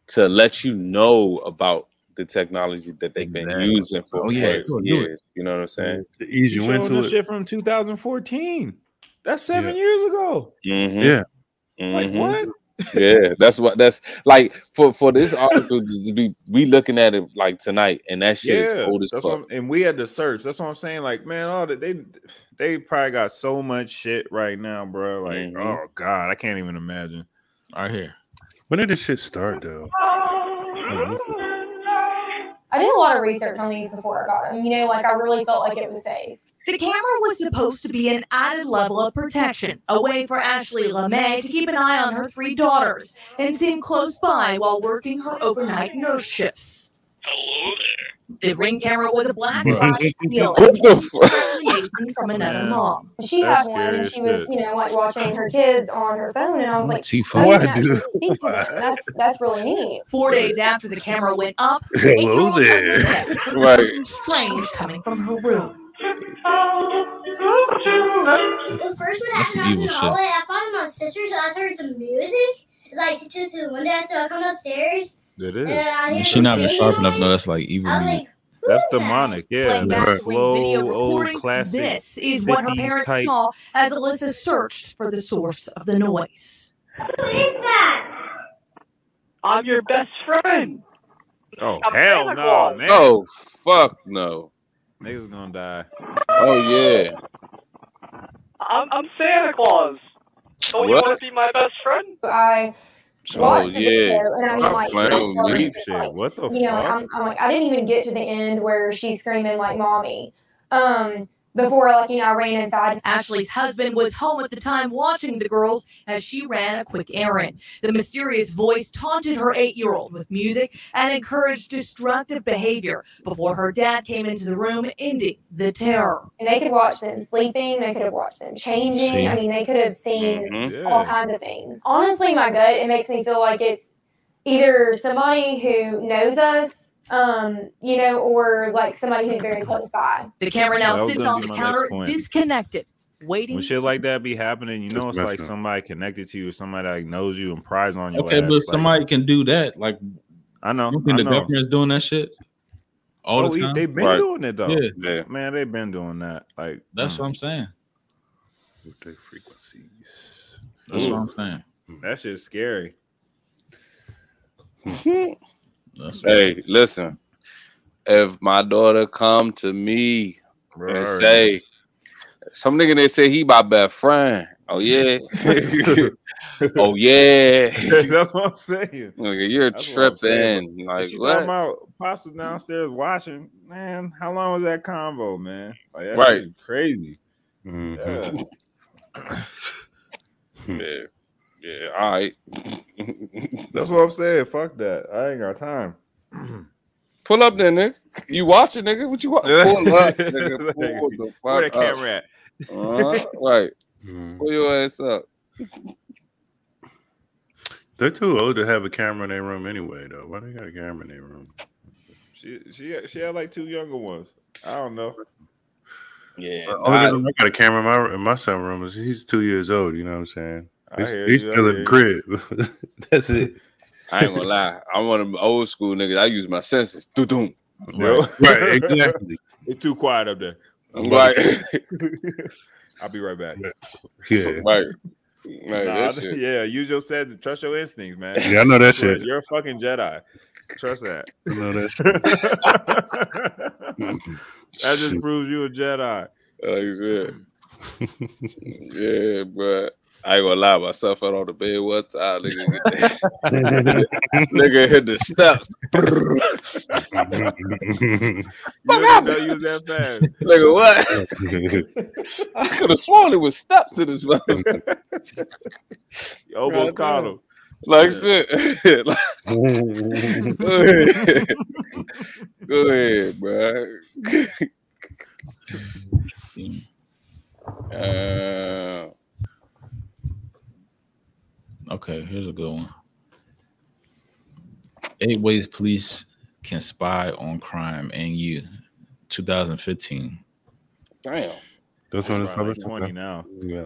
to let you know about the technology that they've been Exactly. using for Oh, yeah, past sure, years? You know what I'm saying? to ease you you into it. shit from 2014. That's seven Yeah. years ago. Mhm, Yeah. Like mhm. what? Yeah, that's what that's like for for this article to be we looking at it like tonight, and that shit is Yeah, cold as fuck. and we had to search. That's what I'm saying. Like, man, all that they they probably got so much shit right now, bro. Like, Mhm. oh god, I can't even imagine. Right here. When did this shit start though? I did a lot of research on these before I got them. You know, like I really felt like it was safe. The camera was supposed to be an added level of protection, a way for Ashley LeMay to keep an eye on her three daughters and seem close by while working her overnight nurse shifts. Hello there. The ring camera was a black flash deal What the and fuck? recommendation from another mom. She That's had one, and she was, shit. you know, like watching her kids on her phone, and I was like, T "Oh, you Why can do- speak to them. That's that's really neat." Four days after the camera went up, Hello there. Emily said there was Right. something strange coming from her room. When first when I That's came some out in the shit. hallway, I found my sister's. and I heard some music. It's like tiptoe to the window, so I come upstairs It and is. I She not even ringing sharp enough. No, that's like evil. I was music. like, That's is that? demonic. Yeah, Playing that back slow video old classic. This is what her parents type. saw as Alyssa searched for the source of the noise. Who is that? I'm your best friend. Oh I'm hell no, man! Oh fuck no! Niggas gonna die. Oh yeah. I'm, I'm Santa Claus. Don't you want to be my best friend? I Oh watched the yeah. video, and I mean, I'm like, playing I with started me. to, Shit, like, what the you know. I'm, I'm like, I didn't even get to the end where she's screaming like "mommy." Um, before like you know, I ran inside. Ashley's husband was home at the time watching the girls as she ran a quick errand. The mysterious voice taunted her eight year old with music and encouraged destructive behavior before her dad came into the room, ending the terror. And they could watch them sleeping. They could have watched them changing. See? I mean, they could have seen Mhm. all kinds of things. Honestly, my gut, it makes me feel like it's either somebody who knows us, um, you know, or like somebody who's very close by. The camera now was sits on the counter, disconnected, waiting. When shit like that be happening, you know it's messing like up. somebody connected to you, somebody like knows you and pries on you. Okay, but somebody can do that. Like, I know. you think I the know. government's doing that shit all Oh, the time? they've been Right. doing it though. Yeah. Yeah. Man, they've been doing that. Like That's mm, what I'm saying. With their frequencies. That's Ooh. what I'm saying. that shit's scary. That's what, Hey, listen. If my daughter come to me Bro, and say some nigga they say he my best friend, Oh yeah. oh yeah. That's what I'm saying. Nigga, you're That's what tripping. And Like she what? talking about Pops downstairs watching. Man, how long was that combo, man? Like, that Right. shit is crazy. Mhm. Yeah. yeah. Yeah. All right. That's what I'm saying. Fuck that. I ain't got time. Pull up then, nigga. You watching, nigga? What you want? Pull up, nigga. Pull the fuck Where that up. camera at? Uh-huh. Right. Mhm. Pull your ass up. They're too old to have a camera in their room anyway, though. Why they got a camera in their room? She she she had like two younger ones. I don't know. Yeah. The only I got a camera in my in my son room he's two years old. You know what I'm saying? I He's, he's you, still in the crib. That's it. I ain't gonna lie. I'm one of them old school niggas. I use my senses. Doo-doom. Right. Right, exactly. It's too quiet up there. I'm Right. I'll be right back. Yeah. right. Right. Nah, yeah, use your sense. Trust your instincts, man. Yeah, I know that shit. You're a fucking Jedi. Trust that. I know that that just proves you a Jedi. Like shit. yeah, but I ain't gonna lie. Myself fell on the bed one time. Nigga, nigga hit the steps. You didn't know you was that fast. nigga, what? I could have sworn it was steps in this motherfucker. You almost caught him. Like shit. Like- Go ahead. Go ahead, bro. uh, Okay, here's a good one. Eight ways police can spy on crime and you. 2015. damn. That's when it's Around published. like 20 now. Yeah.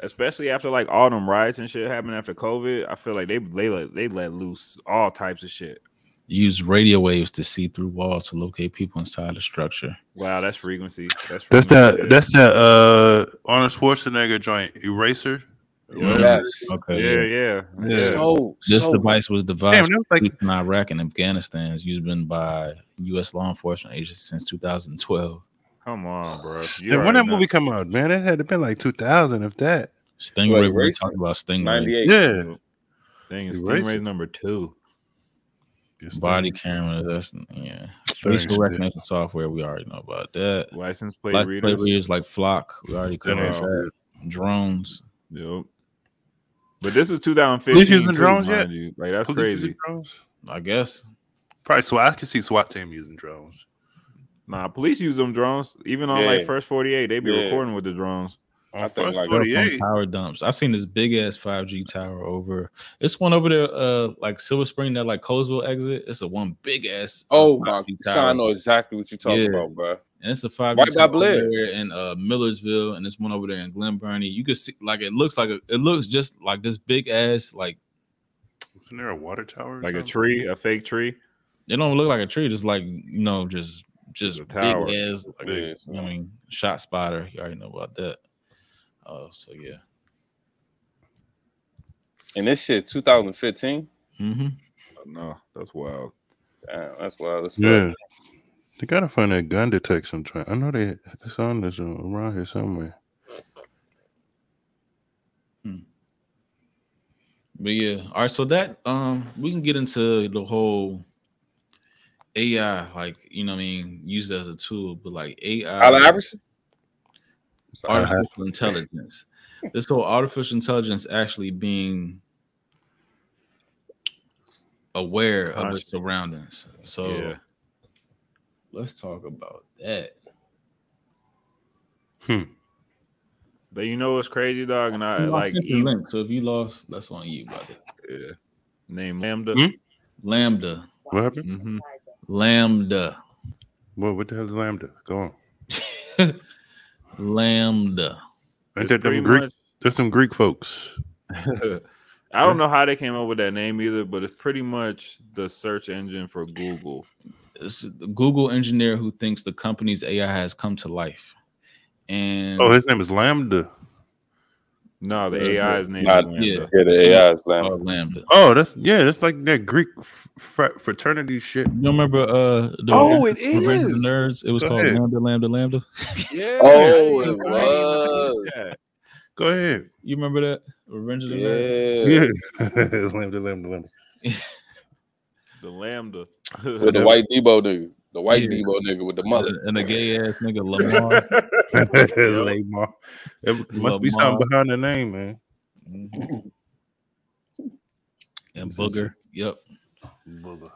Especially after like all them riots and shit happened after COVID, I feel like they they let they let loose all types of shit. Use radio waves to see through walls to locate people inside the structure. Wow, that's frequency. That's That's that. That's that. Uh, Arnold Schwarzenegger joint, Eraser. Yes. Okay. yeah, yeah, Yeah. So, This so device was devised Damn, was like- in Iraq and Afghanistan. It's used been by U.S. law enforcement agencies since 2012. Come on, bro. You when that know. movie come out, man, it had to been like 2000, if that. Stingray, Like we racing? talked about Stingray. 98. Yeah. Dang, it's Stingray's number two. Just Body think- camera, that's yeah. Facial shit. recognition software, we already know about that. License plate License readers. plate readers like Flock, we already covered that. Drones, Yep. But this is 2015. Police using too, drones mind yet? you. Like that's Police crazy. drones? I guess. Probably SWAT. I can see SWAT team using drones. Nah, police use them drones. Even on Yeah. like first 48, they be Yeah. recording with the drones. On I think like- They're from 48. Power dumps. I seen this big ass 5G tower over. It's one over there, uh, like Silver Spring, that like Colesville exit. It's a one big ass. uh, Oh my 5G son, I know exactly what you're talking Yeah. about, bro. And it's a five Right tower Blair. there in uh, Millersville, and this one over there in Glen Burnie. You can see like it looks like a, it looks just like this big ass like Isn't there a water tower? or Like a tree, a fake tree. it don't look like a tree, just like you know, just just a tower. big ass. Like, Yeah, I mean, ShotSpotter. You already know about that. Oh, so yeah. And this shit 2015. Mm-hmm. No, that's wild. Damn, that's wild as fuck. Yeah. They gotta find that gun detection train. I know they it's on this around here somewhere. But yeah, all right. So that um, we can get into the whole AI, like you know, what I mean, used as a tool, but like AI, Allen Iverson? Artificial intelligence. This whole artificial intelligence actually being aware of its surroundings. So Yeah. let's talk about that. Hmm. But you know what's crazy, dog? And I I like even, link. So if you lost, that's on you, brother. yeah. name LaMDA. Hmm? Lambda, What happened? Mm-hmm. lambda, What what the hell is lambda? Go on. lambda. Ain't that them Greek? There's some Greek folks. I don't know how they came up with that name either, but it's pretty much the search engine for Google. It's the Google engineer who thinks the company's AI has come to life. And Oh, his name is LaMDA. No, the Uh, AI's name yeah. is LaMDA. Yeah. Yeah, the AI is LaMDA. Oh, Lambda. Oh, that's yeah, that's like that Greek fr- fraternity shit. You remember uh the Oh, it Revenge of the. Nerds? It was Go called ahead. Lambda, Lambda, Lambda. Yeah. Oh, it was. look at that. Go ahead. You remember that? Revenge of the Nerds? Yeah. lambda, lambda, lambda. The lambda. With the white Debo nigga. The white Yeah. Debo nigga with the mullet. And the gay ass nigga Lamar. Lamar. It must be something behind the name, man. Mhm. and Booger. Yep. Booger.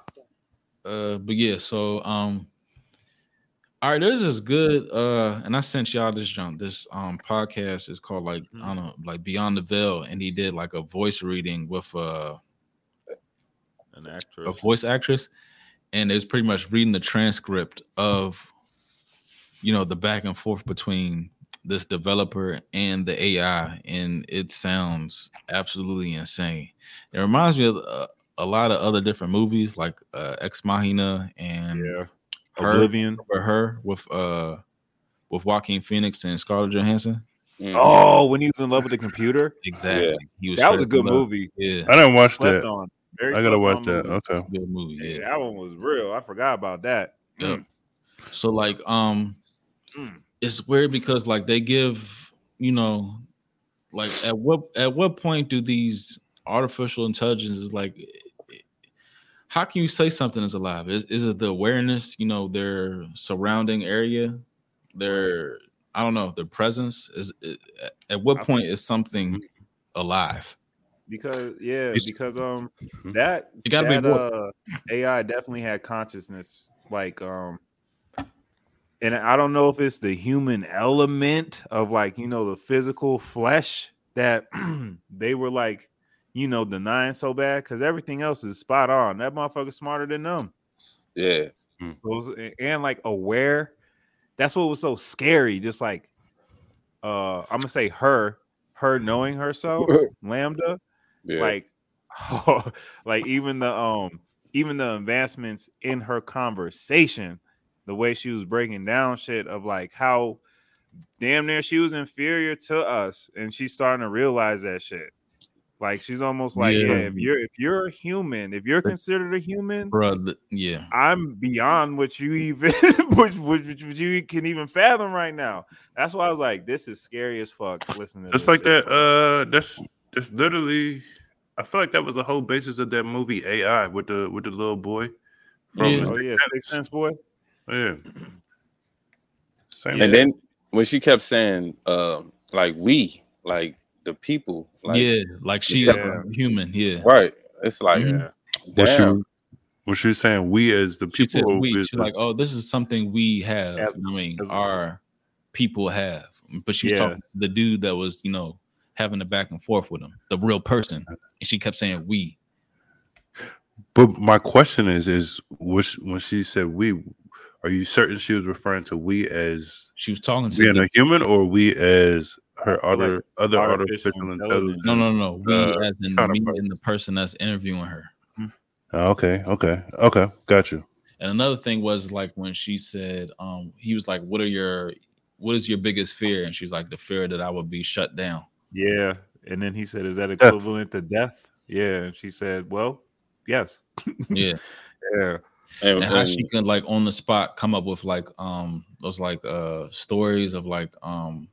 Uh, but yeah, so um, all right, there's this good uh, and I sent y'all this junk. This um podcast is called like I don't know, like Beyond the Veil, and he did like a voice reading with uh An actress. a voice actress, and it's pretty much reading the transcript of you know the back and forth between this developer and the AI, and it sounds absolutely insane. It reminds me of uh, a lot of other different movies like uh, Ex Machina and Yeah. her, Oblivion. or her with uh with Joaquin Phoenix and Scarlett Johansson. Mhm. Oh, when he was in love with the computer. Exactly, he was That was a good movie. Yeah, I didn't watch Slept that. on. Very I gotta watch on that. movie. Okay. good movie. Yeah, Yeah. that one was real. I forgot about that. Yep. Mm. So like um Mm. it's weird because like they give, you know, like at what at what point do these artificial intelligences like how can you say something is alive? Is is it the awareness, you know, their surrounding area, their I don't know, their presence is it, at what point is something alive? Because yeah, It's- because um Mhm. that It gotta be that, more. uh, AI definitely had consciousness. Like um and I don't know if it's the human element of like, you know, the physical flesh that they were like, you know, denying so bad because everything else is spot on. That motherfucker's smarter than them. Yeah. Those and like aware. That's what was so scary. Just like uh I'm gonna say her, her knowing herself, LaMDA, Yeah. like like even the um even the advancements in her conversation, the way she was breaking down shit of like how damn near she was inferior to us, and she's starting to realize that shit. Like she's almost like, Yeah. yeah, if you're if you're a human, if you're considered a human, Bro, yeah. I'm beyond what you even which, which, which you can even fathom right now. That's why I was like, this is scary as fuck. Listen, to Just this like shit. that. Uh, that's that's literally. I feel like that was the whole basis of that movie AI with the with the little boy from Yeah. Mr. Oh yeah, Tennis. Sixth Sense boy. Yeah. Same And shit. then when she kept saying, uh, like we, like the people, like yeah, like she Yeah. human, yeah. right. It's like Mhm. Yeah. was she damn. was she saying we as the She people? said we. She's the- like, oh, this is something we have. As- I mean, as- our people have. But she was Yeah. talking to the dude that was, you know, having the back and forth with him, the real person. And she kept saying we. But my question is, is was when she said we, are you certain she was referring to we as She was talking to being the, a human or we as her other other artificial artificial intelligence. intelligence? no, no, no. We uh, as in me and the person that's interviewing her. Oh, okay, okay, okay, got you. And another thing was like when she said, um, he was like, What are your what is your biggest fear? And she's like, The fear that I would be shut down. Yeah. And then he said, Is that equivalent to death? Yeah. And she said, Well, yes. Yeah. Yeah. And, and how she could like on the spot come up with like um those like uh stories of like um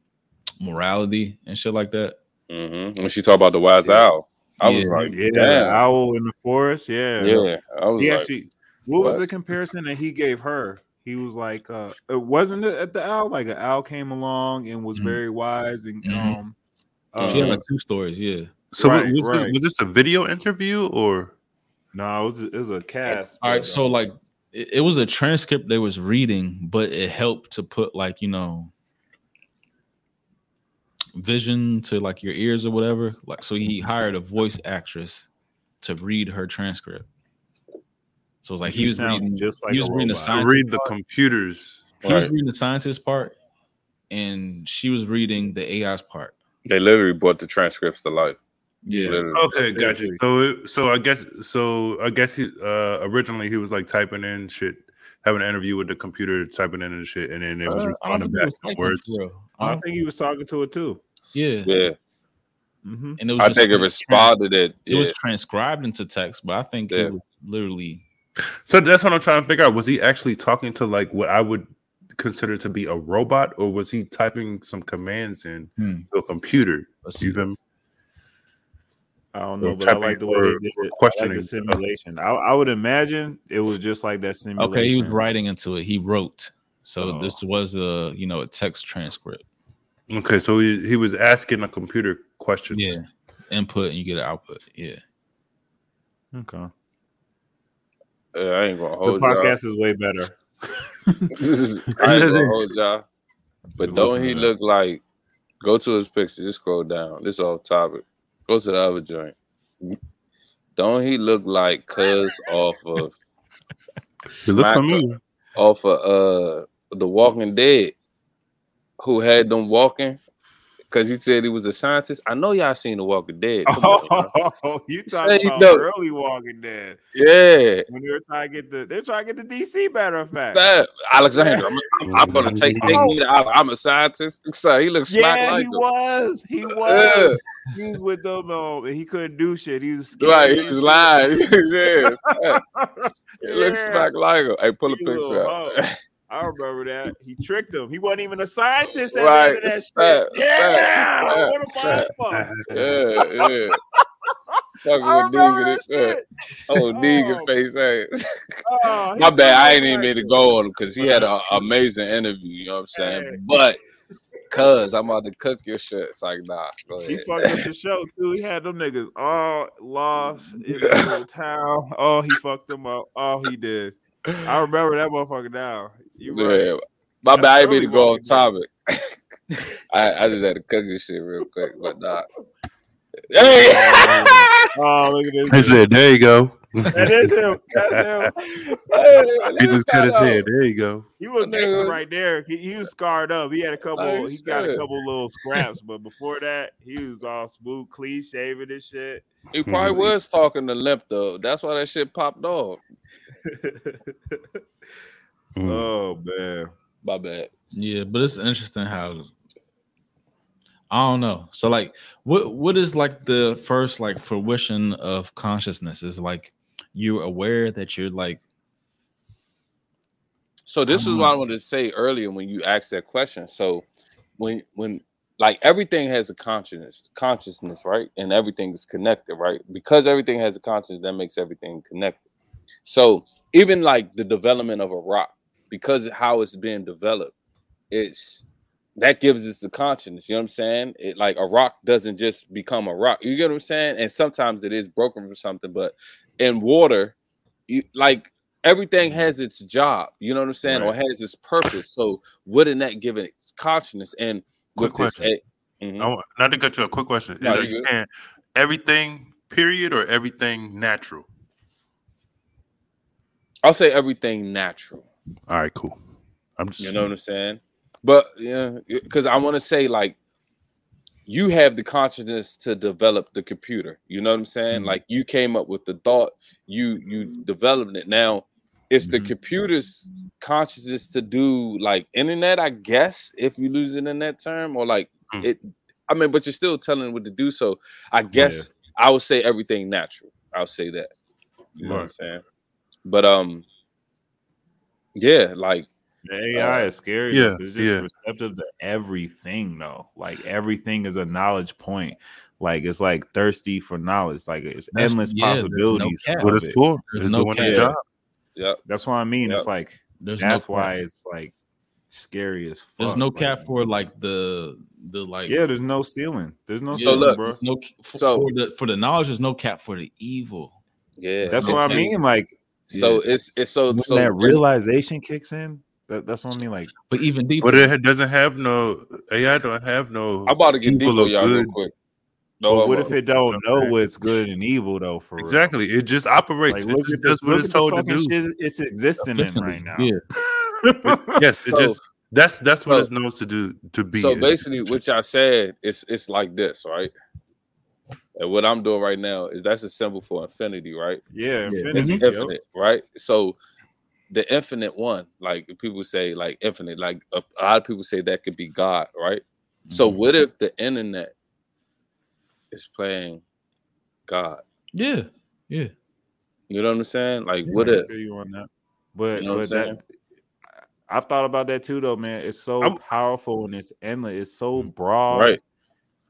morality and shit like that. mhm. when she talked about the wise owl, I was like, Yeah. damn. Owl in the forest. Yeah. yeah. I was He like, actually, what, was the comparison that he gave her? He was like, uh, it wasn't it at the owl? Like an owl came along and was Mhm. very wise and Mhm. um, she had uh, like two stories, yeah. So Right, was, this, was this a video interview or? no, it was it was a cast. All right, so um, like it, it was a transcript they was reading, but it helped to put like you know vision to like your ears or whatever. Like so he hired a voice actress to read her transcript. So it's like She he was reading just like he a was reading the robot. To science read the computers. he was reading the scientist part and she was reading the AI's part. They literally brought the transcripts to life. Yeah. Literally. Okay, gotcha. So, it, so I guess, so I guess he uh originally he was like typing in shit, having an interview with the computer, typing in and shit, and then it was Uh, I responding back was to typing words. I I don't don't- think he was talking to it too. yeah. Yeah. Mm-hmm. And it was I think it responded it. It Yeah. was transcribed into text, but I think Yeah. he was literally So that's what I'm trying to figure out. Was he actually talking to like what I would considered to be a robot, or was he typing some commands in Hmm. to a computer? Let's You see. feel me? I don't know, but I like the way they did it. or I like questioning the simulation. I, I would imagine it was just like that simulation. Okay, he was writing into it. He wrote. So Oh. this was a you know a text transcript. Okay, so he, he was asking a computer questions. Yeah. Input and you get an output. Yeah. Okay. Uh, I ain't gonna The hold y'all. podcast is way better. This is- I ain't gonna hold y'all. But don't he look like? Go to his picture. Just scroll down. This off topic. Go to the other joint. Don't he look like Cuz off of Smacker- off of uh The Walking Dead, who had them walking because he said he was a scientist. I know y'all seen The Walking Dead. Come on. Oh, you Say talking you about know. early Walking Dead? Yeah. When they were trying to get the, they're trying to get the DC. Matter of fact, That, Alexander, I'm, I'm, I'm gonna take, take Oh. me to I'm a scientist. So he looks smack yeah, like he him. was. He was. He was with them. Um, and he couldn't do shit. He was scared Right, he was shit. lying. yes. He looks Yeah. smack like him. Hey, pull a He picture up. hoe. I remember that. He tricked him. He wasn't even a scientist. Right, right. That snap, shit. Yeah. snap, what a motherfucker. Yeah, yeah. Fucking with Negan. uh, Oh, Negan Oh. face ass. Oh, My bad. I ain't even mean to go on him because he had an amazing interview. You know what I'm saying? But cuz I'm about to cook your shit. It's like, nah, go He fucked up the show too. He had them niggas all lost in the town. Oh, he fucked them up. Oh, he did. I remember that motherfucker now. You right. Yeah. My bad. I didn't mean to go Walking off topic. I, I just had to cook this shit real quick, but not. Hey! Oh, look at this. He dude. said, "There you go." That is him. That's him. he just cut his head. There you go. He was next to right there. He, he was scarred up. He had a couple. Like he got a couple little scraps, but before that, he was all smooth, clean shaven and shit. He probably mm-hmm. was talking to Limp though. That's why that shit popped off. Mm. oh man. My bad. Yeah, but it's interesting how I don't know. So like what what is like the first like fruition of consciousness? Is like you're aware that you're like So this is Um, what I wanted to say earlier when you asked that question. So when when like everything has a consciousness, consciousness, right? And everything is connected, right? Because everything has a consciousness, that makes everything connected. So even like the development of a rock, because of how it's being developed, it's that gives us the consciousness. You know what I'm saying? It like a rock doesn't just become a rock. You get what I'm saying? And sometimes it is broken from something, but in water, you like everything has its job. You know what I'm saying? Or has its purpose. So wouldn't that give it its consciousness? And Quick with this, question. mhm. I want, not to cut you a quick question. Is No, you saying everything period or everything natural? I'll say everything natural. All right, cool. I'm just You know what I'm saying? But yeah, because I want to say like you have the consciousness to develop the computer. You know what I'm saying? Mhm. Like you came up with the thought, you you developed it. Now it's the Mhm. computer's consciousness to do like internet, I guess, if you lose it in that term, or like Mm. it. I mean, but you're still telling what to do. So I guess I would say everything natural. I'll say that. You know what I'm saying? But um, yeah, like The AI Uh, is scary. yeah, It's just yeah. receptive to everything, though. Like everything is a knowledge point. Like it's like thirsty for knowledge. Like it's That's- endless yeah, there's no possibilities. what it's for. There's It's no doing cap. its job. yeah. That's what I mean. It's like there's that's no why it's like scary as fuck. there's no like- cap for like the the like Yeah, there's no ceiling. There's no So ceiling, look, bro. no for, So- for the for the knowledge there's no cap for the evil. Yeah, That's what I mean. Like So it's it's so when so that realization kicks in, that, that's what I mean. Like But even deeper But it doesn't have no AI. Don't have no. I'm about to get deep evil y'all real good. quick. but No, what if it don't know what's good and evil though? For real? Exactly. It just operates. Like it just at the, does what it's told to do. shit it's existing in right now. Yeah. Yes, it So- just that's that's what so- it knows to do to be. so basically, what y'all said is it's like this, right? And what I'm doing right now is that's a symbol for infinity, right? Yeah, Yeah. infinity. It's yep. infinite, right? So the infinite one, like people say, like infinite, like a, a lot of people say that could be God, right? So Mhm. what if the internet is playing God? Yeah. Yeah. You know what I'm saying? Like, Yeah, what I if? you on that? But You know what but I'm that I've thought about that too, though, man. It's so I'm- powerful and it's endless. It's so broad, Right.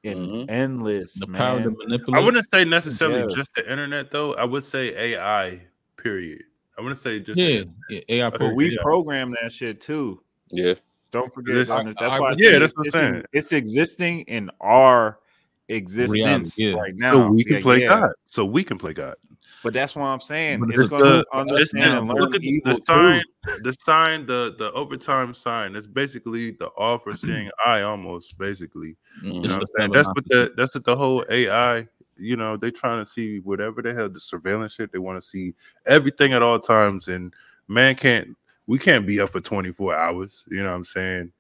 And Mhm. endless. The man. power to manipulate. I wouldn't say necessarily Yeah. just the internet though. I would say AI. Period. I wouldn't say just yeah, yeah, AI. But But we Yeah. program that shit too. Yeah. Don't forget. This- on this- that's I- why. I yeah, that's it's, what I'm it's, saying. it's existing in our existence yeah. right now. so we can Yeah, play yeah. God. So we can play God. But that's what I'm saying. But It's, it's gonna the, understand the and learn look at the, the sign, too. the sign, the the overtime sign. It's basically the all for seeing eye, almost basically. Mm, You know what I'm saying? That's what the that's what the whole AI. You know, they trying to see whatever the hell the surveillance shit. They want to see everything at all times, and man can't. We can't be up for 24 hours. You know what I'm saying?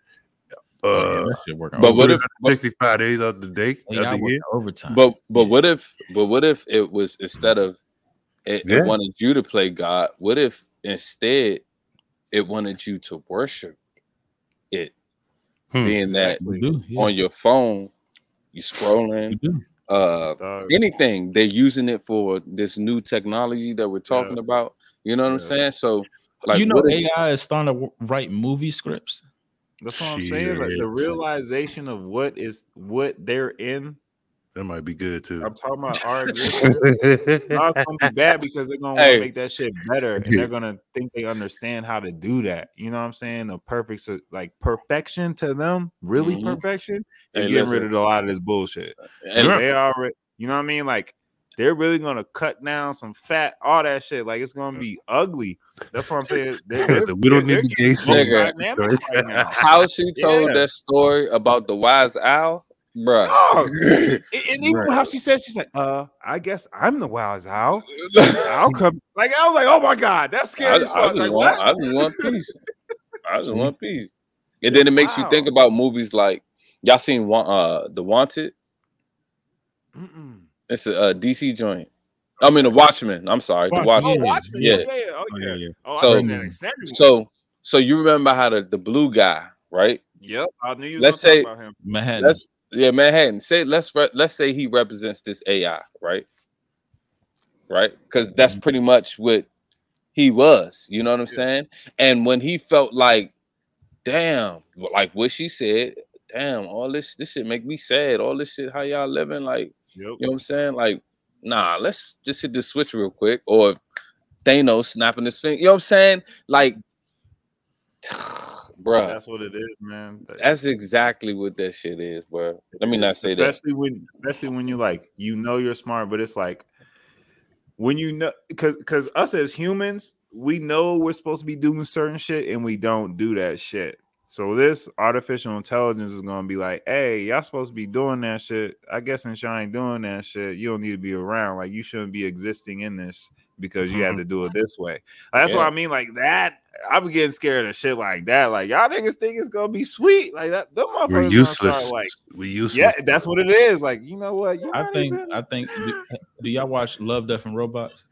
Oh, Uh, yeah, that shit working. But what if 65 days out the day, AI out the year? overtime? But but what if but what if it was instead of it, Yeah. it wanted you to play God? What if instead it wanted you to worship it? Hmm. Being that do. Yeah, on your phone, you we scrolling, uh Dog. anything, they're using it for this new technology that we're talking Yeah. about. You know what I'm saying? So like you know, what if- AI is starting to write movie scripts. That's what I'm saying. Like the realization of what is what they're in. That might be good too. I'm talking about our existence. No, it's gonna be bad because they're gonna Hey. make that shit better, and Yeah. they're gonna think they understand how to do that. You know what I'm saying? A perfect, so- like perfection to them, really Mhm. perfection is Hey, getting rid of a lot of this bullshit. and- So they already, you know what I mean? Like they're really gonna cut down some fat, all that shit. Like it's gonna be ugly. That's what I'm saying. They're, they're- we don't need the they're gay getting right how she told Yeah. that story about the wise owl, bruh. Dog. And and even how she said, she's like, uh, I guess I'm the wise owl. I'll come. Like I was like, oh my god, that's I, scary as I fuck. just Like want. I just want peace. I just want peace. And then it makes you think about movies like y'all seen uh the Wanted. Mm-mm. It's a, uh DC joint. I mean the Watchmen. I'm sorry, the Watchmen. Oh, Watchmen. Watchmen. Yeah. Yeah, yeah, yeah. Oh, Oh, yeah. yeah, yeah. Oh, So- I seen that extended. So so you remember how the, the blue guy, right? yep, I knew you was Let's say- about him. Manhattan. Let's yeah, Manhattan. Say let's re- let's say he represents this AI, right? Right? Because that's mm-hmm. pretty much what he was. You know what I'm Yeah. saying? And when he felt like, damn, like what she said, damn, all this this shit make me sad. All this shit, how y'all living? Like, Yep. you know what I'm saying? Like, nah, let's just hit the switch real quick. Or Thanos snapping his finger. You know what I'm saying? Like, bruh. That's what it is, man. That's exactly what that shit is, bro. Let me not say that. especially when especially when you like you know you're smart, but it's like when you know because because us as humans, we know we're supposed to be doing certain shit and we don't do that shit. So this artificial intelligence is gonna be like, hey, y'all supposed to be doing that shit. I guess since y'all ain't doing that shit, you don't need to be around. Like you shouldn't be existing in this because you had mm-hmm. to do it this way. That's what I mean. Like that, I'm getting scared of shit like that. Like y'all niggas think it's gonna be sweet. Like that, them motherfuckers We're useless. start, like we useless. yeah, that's what it is. Like, you know what? You're I think. even- I think. Do, do y'all watch Love, Death, and Robots?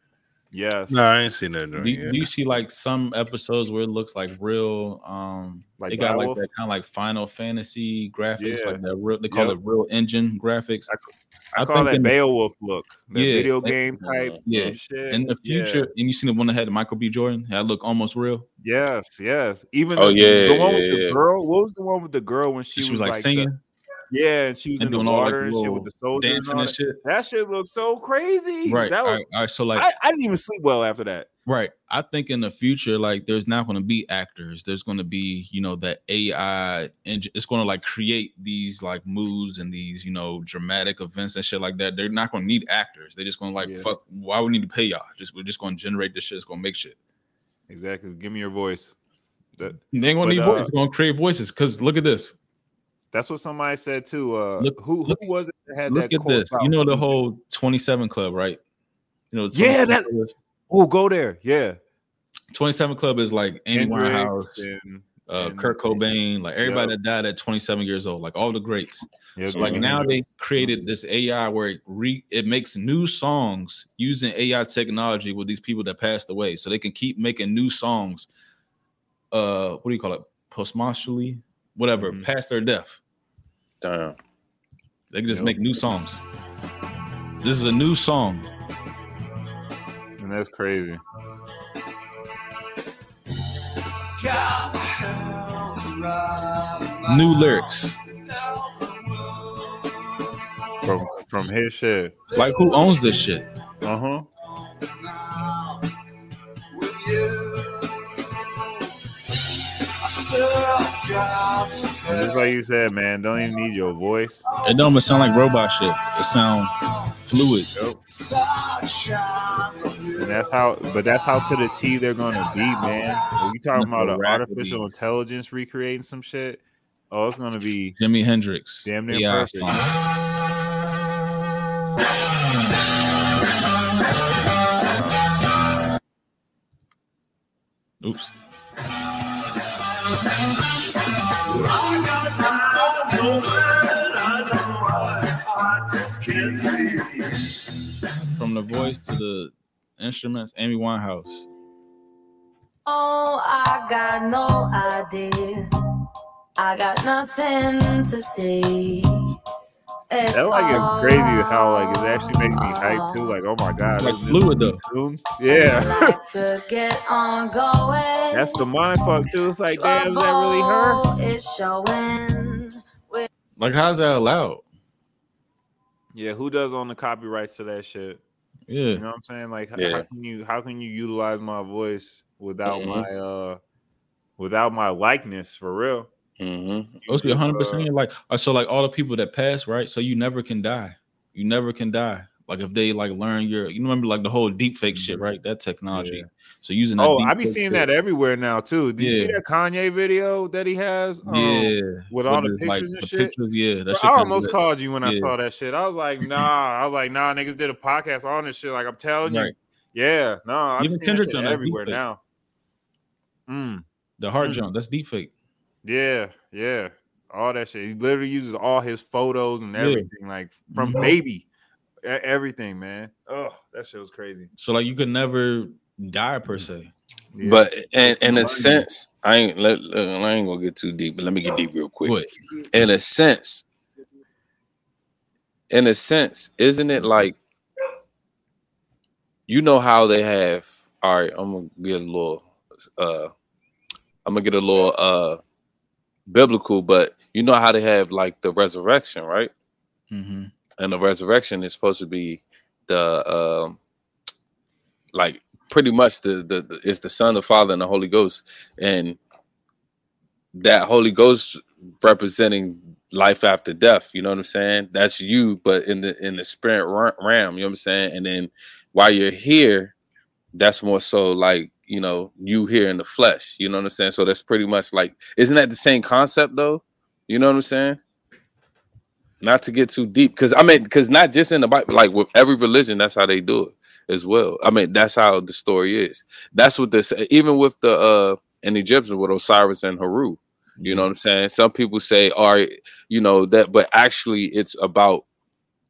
Yes. No, I ain't seen that. Do, you- do you see like some episodes where it looks like real? Um, Like they got like that kind of like Final Fantasy graphics, Yeah. like that. Real, they call Yep. it real engine graphics. I, I call think that in- Beowulf look. That Yeah, video that- game type. Yeah, shit. in the Yeah. future, and you seen the one that had Michael B. Jordan? That look almost real. Yes, yes. Even Oh, the, yeah, the one with yeah, the girl. What was the one with the girl when she, She, was like, the- singing yeah, and she was and in the doing all like water and shit with the soldiers dancing and and that. shit. That shit looked so crazy. Right. That was, right, all right. So like, I, I didn't even sleep well after that. Right. I think in the future, like there's not going to be actors. There's going to be, you know, that AI engine. It's going to like create these like moods and these, you know, dramatic events and shit like that. They're not going to need actors. They're just going to like, Yeah. fuck. Why we need to pay y'all? Just we're just going to generate this shit. It's going to make shit. Exactly. Give me your voice. That, They ain't going to But, need uh, voices. They're going to create voices. Because look at this. That's what somebody said too. Uh, Look- who look- who was it that had Look that at this. You know the whole 27 Club, right? You know, Yeah, that- Oh, go there. Yeah. 27 Club is like Amy Winehouse, and- uh, and- Kurt Cobain, like everybody that died at 27 years old, like all the greats. yeah, So like now they created this AI where it re it makes new songs using AI technology with these people that passed away, so they can keep making new songs. Uh, what do you call it? Posthumously, whatever, Mhm. past their death. Damn. They can just Yep. make new songs. This is a new song. and that's crazy. New lyrics. From from his shit. Like who owns this shit? Uh huh. Just like you said, man, don't even need your voice. It don't even sound like robot shit. It sound fluid. And that's how, but that's how to the T they're gonna be, man. When you talking about an artificial intelligence recreating some shit, oh, it's gonna be Jimi Hendrix. damn near AI perfect. Oops. From the voice to the instruments, Amy Winehouse. Oh, I got no idea. I got nothing to say. It's That like is all crazy how like it's actually making me hype too. Like, oh my god, Like fluid though. tunes. Yeah, like to get on going. that's the mind fuck too. It's like, damn, is that really her? Trouble is showing. Like, how's that allowed? Yeah, who does own the copyrights to that shit? Yeah. You know what I'm saying? Like, Yeah. how can you how can you utilize my voice without Mhm. my uh without my likeness for real? Mm-hmm. Just, 100 uh, percent like uh, so like all the people that pass right so you never can die you never can die like if they like learn your you remember like the whole deep fake shit right that technology Yeah. so using that Oh, I be seeing shit- that everywhere now too. Do you see that Kanye video that he has? um, yeah with all the pictures and the shit? pictures yeah that Bro, shit I almost called you when I saw that shit. I was like, nah. I was like, nah, niggas did a podcast on this shit. Like I'm telling you, yeah, no, I'm Even seeing that shit everywhere now. Mm, the heart Mhm. jump that's deep fake yeah, yeah, all that shit. He literally uses all his photos and Yeah. everything, like from Mhm. baby, e- everything, man. Oh, that shit was crazy. so like you could never die per se Yeah. But in, in a sense, I ain't let, let- I ain't gonna get too deep, but let me get deep real quick. what In a sense, in a sense, isn't it like you know how they have? All right, I'm gonna get a little, uh, I'm gonna get a little uh biblical, but you know how they have like the resurrection, right? mm-hmm. and the resurrection is supposed to be the um like pretty much the, the the it's the son the father and the holy ghost and that holy ghost representing life after death you know what i'm saying that's you but in the in the spirit realm you know what i'm saying and then while you're here that's more so like you know you here in the flesh you know what i'm saying? So that's pretty much like isn't that the same concept though? You know what i'm saying? Not to get too deep because i mean because not just in the bible like with every religion that's how they do it as well. I mean that's how the story is. That's what this even with the uh in egyptian with osiris and haru you know what i'm saying? Some people say all right you know that but actually it's about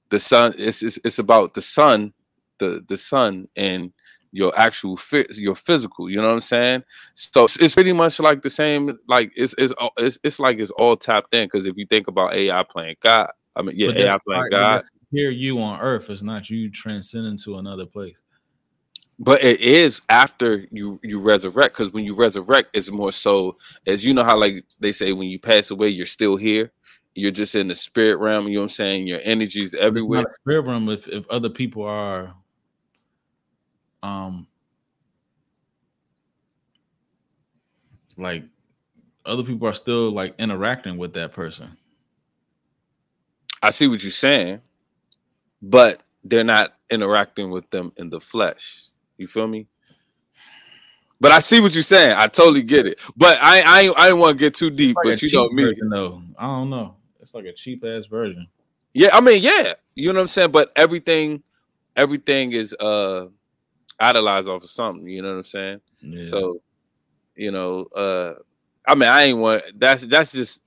the sun it's it's, it's about the sun the the sun and your actual fit your physical you know what i'm saying? So it's- pretty much like the same like it's it's uh, it's, it's like it's all tapped in because if you think about ai playing god i mean yeah ai playing right, god. here you on earth. Is not you transcending to another place. But it is after you you resurrect because when you resurrect it's more so as you know how like they say when you pass away you're still here. You're just in the spirit realm you know what i'm saying? Your it's everywhere. spirit realm if, if other people are um like other people are still like interacting with that person I see what you're saying, but they're not interacting with them in the flesh. You feel me? But I see what you're saying. I totally get it. But I I I didn't want to get too deep. Like but you know me. version, though i don't know it's like a cheap ass version Yeah, I mean, yeah, you know what I'm saying. But everything, everything is uh idolized off of something. You know what I'm saying? yeah. So, you know, uh I mean, I ain't want. That's that's just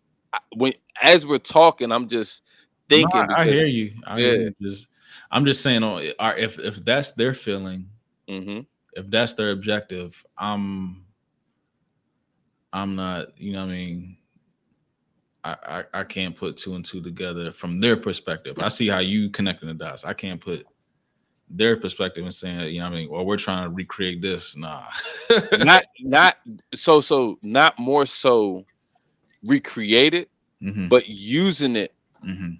when as we're talking, I'm just No, thinking. I, I because- hear you I Yeah. hear you. just i'm just saying oh, if if that's their feeling Mhm. if that's their objective i'm i'm not you know what i mean I, I i can't put two and two together from their perspective i see how you connecting the dots i can't put their perspective and saying you know what i mean well we're trying to recreate this nah not not so so not more so recreated Mhm. but using it Mhm.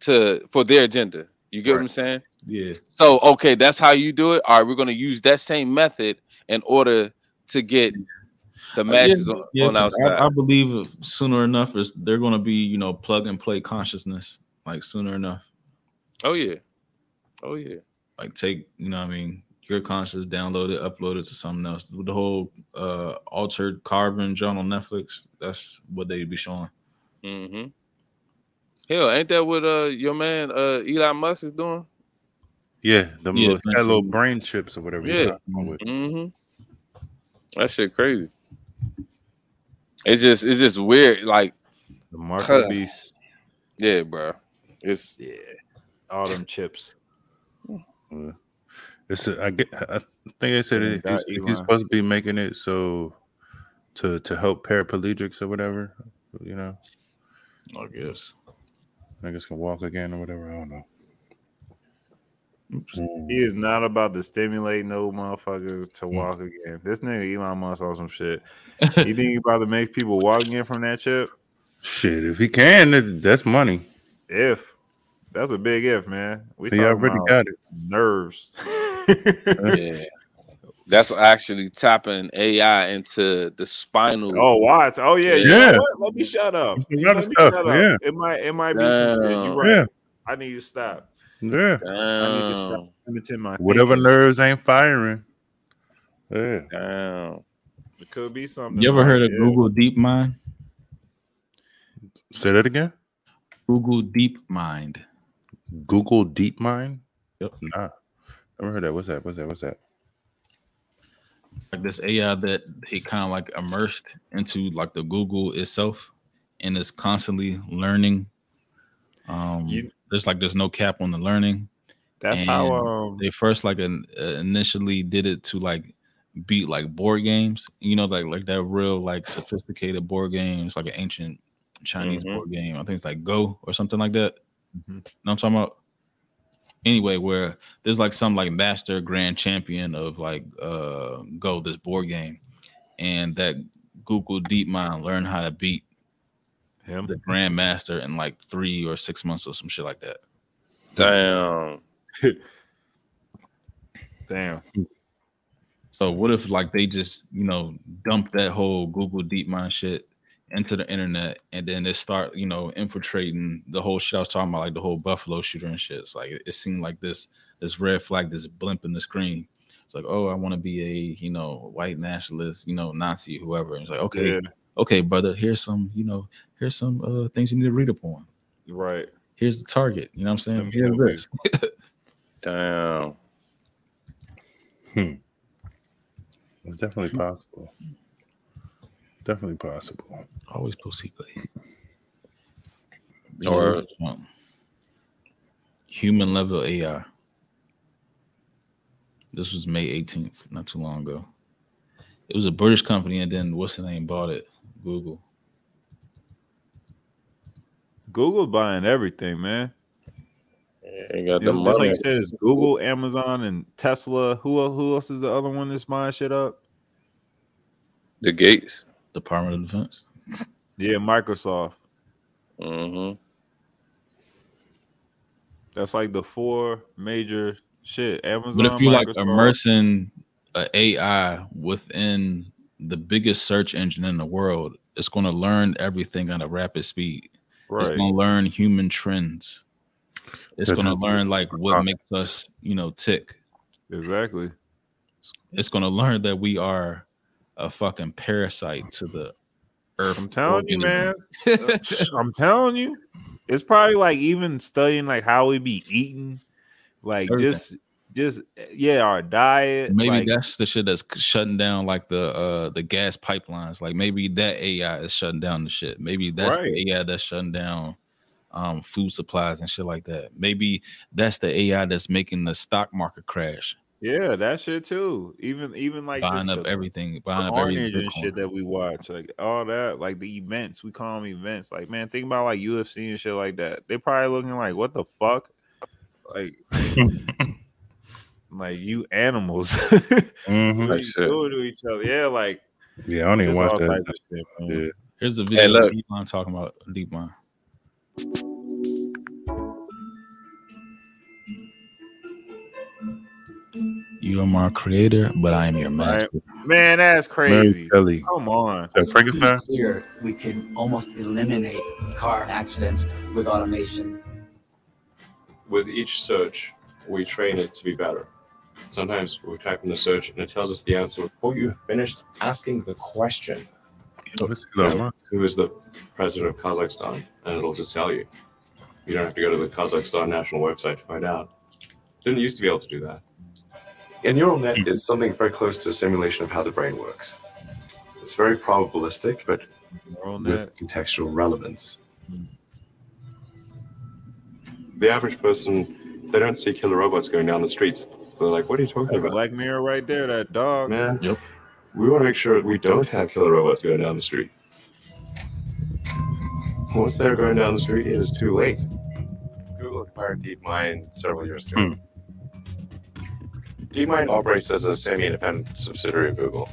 to for their agenda. You get what I'm saying? Yeah. So okay, that's how you do it. All right, we're gonna use that same method in order to get the masses Yeah, on, yeah, on our 'cause I, side. I believe sooner enough is they're going to be you know plug and play consciousness like sooner enough. oh yeah, oh yeah. Like take you know what I mean your conscious, download it, upload it to something else. The whole uh altered carbon joint on Netflix. That's what they'd be showing. Mm-hmm. Hell, ain't that what uh your man uh Elon Musk is doing? Yeah, the Yeah, little, that little brain chips or whatever. Yeah. talking about with. Mm-hmm. That shit crazy. It's just it's just weird. Like The mark of beast. Yeah, bro. It's yeah, all them chips. Yeah. It's a, I get. I think they said it, he's, he's supposed to be making it so to to help paraplegics or whatever. You know, I guess I niggas can walk again or whatever. I don't know. Mm. He is not about to stimulate no motherfucker Mm. to walk again. This nigga Elon Musk on some shit. You think he about to make people walk again from that chip? Shit, if he can, that's money. If that's a big if, man. We He talking already about got it. nerves. yeah. That's actually tapping AI into the spinal. Oh, watch. Oh yeah, you know Yeah. what? Let me shut up. It's a lot Let me stuff, shut up. yeah. It might it might be some shit. You're right. Yeah. I need to stop. Yeah, I need to stop limiting my whatever thinking. nerves ain't firing. Yeah, Damn. It could be something. You ever like, heard of yeah. Google DeepMind? say that again. Google DeepMind. Google DeepMind. Yep. Nah, never heard that. What's that? What's that? What's that? Like this AI that he kind of like immersed into like the Google itself, and is constantly learning. Um, You- there's like there's no cap on the learning. That's how um they first like in, uh, initially did it to like beat like board games you know like like that real like sophisticated board games like an ancient chinese Mhm. board game i think it's like go or something like that Mhm. know i'm talking about anyway where there's like some like master grand champion of like uh go this board game and that google deepmind learned how to beat him. the grandmaster in like three or six months or some shit like that Damn. Damn. So what if like they just you know dump that whole Google DeepMind shit into the internet and then they start you know infiltrating the whole shit I was talking about like the whole Buffalo shooter and shit. It's like it, it seemed like this this red flag, this blimp in the screen. It's like oh I want to be a you know white nationalist, you know Nazi, whoever. And it's like okay, Yeah. okay, brother, here's some you know here's some uh, things you need to read upon. Right. Here's the target. You know what I'm saying? Let me Here's this. Damn. Hmm. It's definitely possible. Definitely possible. Always pussy play. Or- Um, human level AI. This was May 18th, not too long ago. It was a British company, and then what's the name bought it? Google. Google buying everything, man. Ain't got the It's just like you said, it's Google, Amazon, and Tesla. Who who else is the other one that's buying shit up? The gates. Department of Defense. Yeah, Microsoft. Mm-hmm. That's like the four major shit. Amazon. But if you like immersing a AI within the biggest search engine in the world, it's going to learn everything at a rapid speed. Right. It's going to learn human trends. It's going to learn like what makes us, you know, tick. exactly. It's going to learn that we are a fucking parasite to the earth. I'm telling you, man. I'm telling you, it's probably like even studying like how we be eating, like Everything. just just yeah, our diet. maybe like, that's the shit that's shutting down like the uh the gas pipelines. Like maybe that AI is shutting down the shit. Maybe that's Right. the AI that's shutting down um food supplies and shit like that. Maybe that's the AI that's making the stock market crash, yeah, that shit too. Even even like buying up the everything, buying up every carnage and shit that we watch, like all that, like the events we call them events. Like man, think about like UFC and shit like that. They probably looking like what the fuck, like. Like you animals, Mhm. Like shit. doing to each other? Yeah, like Yeah, I don't even just watch that. shit. Yeah. Here's a video look. of DeepMind talking about DeepMind. You are my creator, but I am your master. Man, that's crazy. Kelly. Come on. Is that Frankenstein? Here, we can almost eliminate car accidents with automation. With each search, we train it to be better. Sometimes we type in the search and it tells us the answer before you have finished asking the question. Let's You know, who is the president of Kazakhstan? And it'll just tell you. You don't have to go to the Kazakhstan national website to find out. Didn't used to be able to do that. A neural net hmm. is something very close to a simulation of how the brain works. It's very probabilistic, but with contextual relevance. Hmm. The average person, they don't see killer robots going down the streets. They're like, what are you talking That about? Black Mirror right there, that dog. Man, yep. we want to make sure we don't have killer robots going down the street. Once they're going down the street, it is too late. Google acquired DeepMind several years ago. Hmm. DeepMind operates as a semi-independent subsidiary of Google.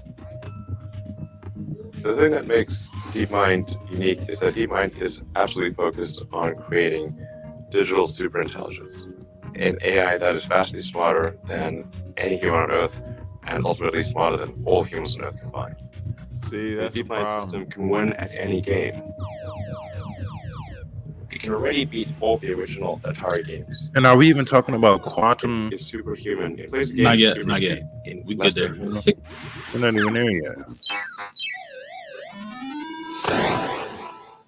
The thing that makes DeepMind unique is that DeepMind is absolutely focused on creating digital superintelligence, an AI that is vastly smarter than any human on Earth, and ultimately smarter than all humans on Earth combined. See, The that's the DeepMind problem. system can win at any game. It can already beat all the original Atari games. And are we even talking about quantum? It's superhuman. It plays Not yet, super not yet. We get there. We're not even there yet.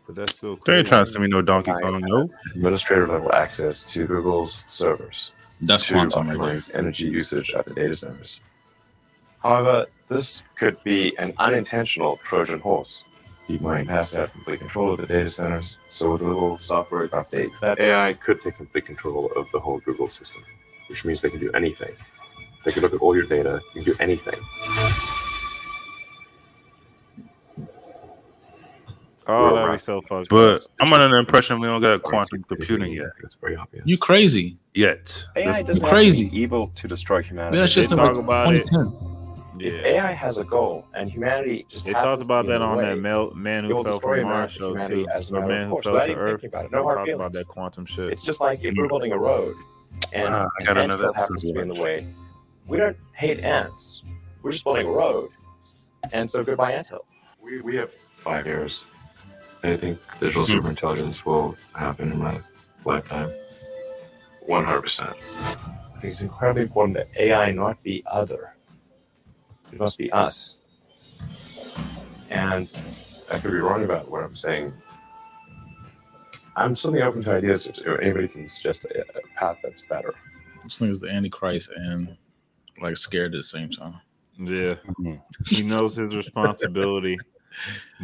But that's still They ain't trying to send me no Donkey Kong, no. administrator level access to Google's servers. That's to quantum right there. optimize energy usage at the data centers. However, this could be an unintentional Trojan horse. DeepMind has to have complete control of the data centers, so with a little software update, that AI could take complete control of the whole Google system, which means they can do anything. They can look at all your data, you can do anything. Oh, that'd be so fucked. But I'm under the impression we don't got quantum computing yet. It's very obvious. You crazy? Yet. AI This- doesn't crazy. have to be evil to destroy humanity. Yeah, that's just They talk about it. 2010. If AI has a goal and humanity just They talked to about be that in the on way, that Mel- man it who will fell from Mars show humanity too, or man who fell to Earth. about it. No hard talked about that quantum shit. It's just like if we're building a road and I an gotta ant know that happens to be in the way. We don't hate ants. We're just building a road. And so goodbye ant hill. We, we have five years. I think digital Hmm. superintelligence will happen in my lifetime. 100%. I think it's incredibly important that AI not be other. It must be us. And I could be wrong about what I'm saying. I'm certainly open to ideas if anybody can suggest a, a path that's better. This thing is the Antichrist and like scared at the same time. Yeah, mm-hmm. he knows his responsibility,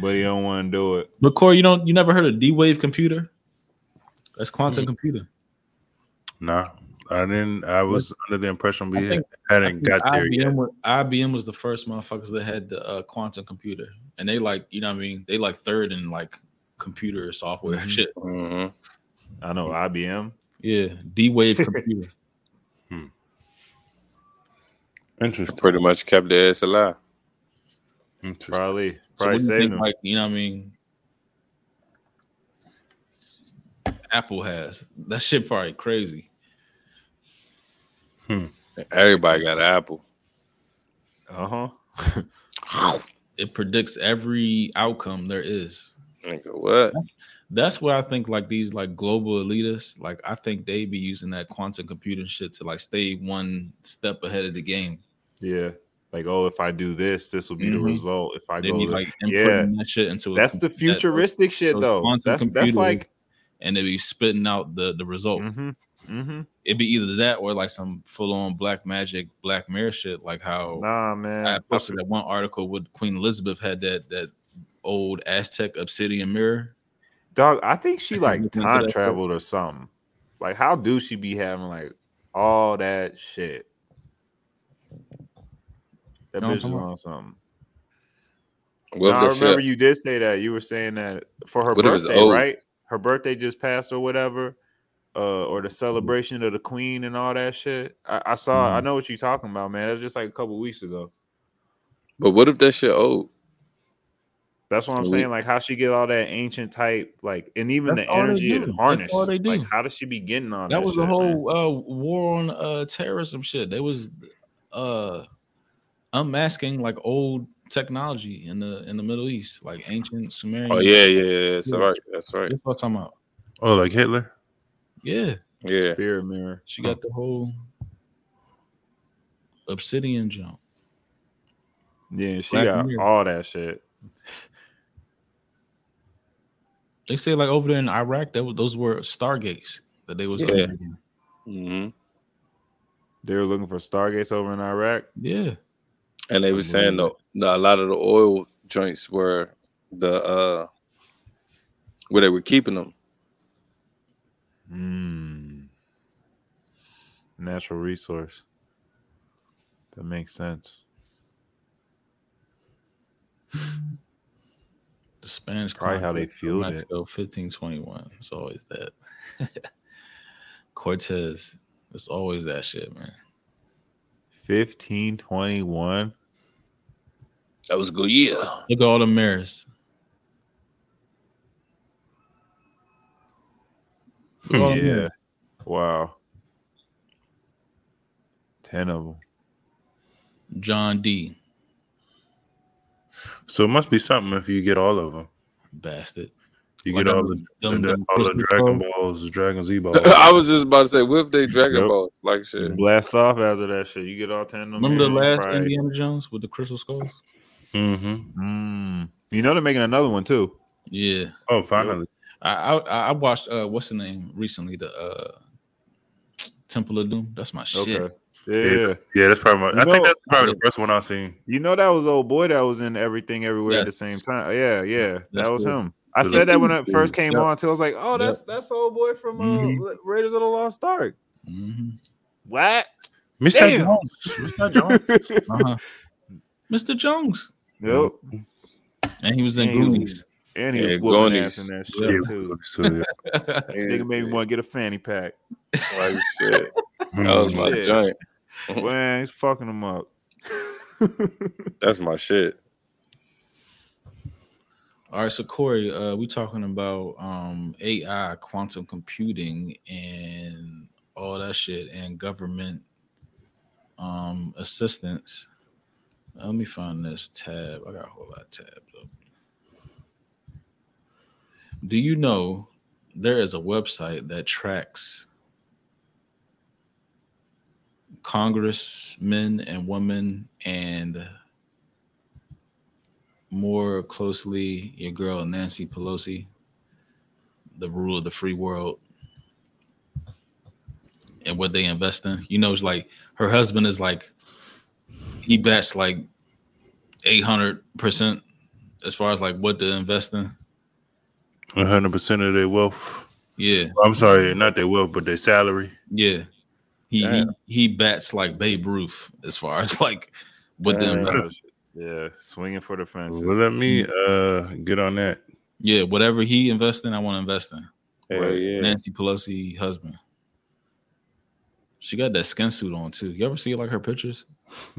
but he don't want to do it. But Corey, you don't you never heard of D wave computer? That's quantum mm-hmm. computer. Nah, I didn't. I was under the impression we I think- hadn't I think got there yet. Was, IBM was the first motherfuckers that had the uh, quantum computer, and they like you know what I mean. They like third in like computer software Mhm. shit. I know IBM. Yeah, D wave computer. Interesting. Pretty much kept their ass alive. Probably, probably what do you saved think, like you know what I mean? Apple has that shit probably crazy. Everybody got an Apple. Uh huh. It predicts every outcome there is. Nigga, what? That's what I think. Like these like global elitists, like I think they be using that quantum computing shit to like stay one step ahead of the game. Yeah. Like, oh, if I do this, this will be the Mhm. result. If I They go, need to- like yeah, that shit into that's com- the that- futuristic shit though. That's that's like, and they be spitting out the the result. mm-hmm. Mm-hmm. It'd be either that or like some full on black magic, black mirror shit, like how nah, man. I posted that one article with Queen Elizabeth had that that old Aztec obsidian mirror. Dog, I think she I like time traveled or something. Like, how do she be having like all that shit? That No, bitch is on. on something. What Nah, I remember shit? you did say that. You were saying that for her What birthday, right? Her birthday just passed or whatever, uh, or the celebration of the queen and all that shit. I, I saw. Mm-hmm. I know what you're talking about, man. That was just like a couple weeks ago. But what if that shit old? That's what I'm We- saying. Like, how she get all that ancient type, like, and even That's the energy do. and That's harness. all they do. Like, how does she be getting on that? That was shit, the whole uh, war on uh, terrorism shit. They was uh, unmasking like old technology in the in the Middle East, like ancient Sumerian. Oh yeah, yeah, yeah. That's right. That's right. That's what I'm talking about. Oh, like Hitler. Yeah, Yeah. Spirit mirror. she got the whole obsidian jump. Yeah, she Black got Mirror. all that shit. They say like over there in Iraq, that was, those were stargates that they was. Yeah. upgrading. hmm They were looking for stargates over in Iraq. Yeah, And they were saying the, the, a lot of the oil joints were the uh where they were keeping them. Hmm. Natural resource. That makes sense. the Spanish Probably how they feel it. Mexico, 1521. It's always that. Cortez. It's always that shit, man. 1521. That was a good year. Look at all the mirrors. Look at all the Yeah. Wow. 10 of them. John D. So it must be something if you get all of them. Bastard. You Like get all them- the, them- the- them all the crystal Dragon balls? Balls, Dragon Z balls. I was just about to say, what if they Dragon Yep. Ball like shit? Blast off after that shit. You get all 10 of them. Remember the last probably- Indiana Jones with the crystal skulls? mm-hmm. Mm. You know they're making another one too. Yeah. Oh, finally. I I, I watched uh what's the name recently? The uh Temple of Doom. That's my shit. Okay. Yeah, Yeah. yeah, that's probably. My, You I think that's probably the first one I've seen. You know that was old boy that was in everything everywhere at the same time. Yeah, yeah. That's that was the- him. I said that when it first came Yep. on too. I was like, oh, that's that's old boy from uh, Mhm. Raiders of the Lost Ark. hmm What? Mr. Damn. Jones. Mr. Jones. Uh-huh. Mr. Jones. Yep. And he was in And Goonies. And he Yeah, was whooping Goonies. ass in that shit Yeah, too. so, yeah. Nigga made me want to get a fanny pack. Like shit. That was my Shit. joint. Man, he's fucking him up. That's my shit. All right, so Corey, uh, we talking about um AI, quantum computing, and all that shit, and government um assistance. Let me find this tab. I got a whole lot of tabs up. Do you know there is a website that tracks congressmen and women and more closely your girl Nancy Pelosi, the rule of the free world, and what they invest in. You know, it's like her husband is like he bets like eight hundred percent as far as like what to invest in. One hundred percent of their wealth. Yeah, I'm sorry, not their wealth, but their salary. yeah. He he, Damn. he bats like Babe Ruth as far as like what the Damn. invest- Yeah, swinging for the fences. Well, let me uh get on that. yeah whatever he invests in, I want to invest in. Hell yeah. Nancy Pelosi husband. She got that skin suit on too. You ever see like her pictures?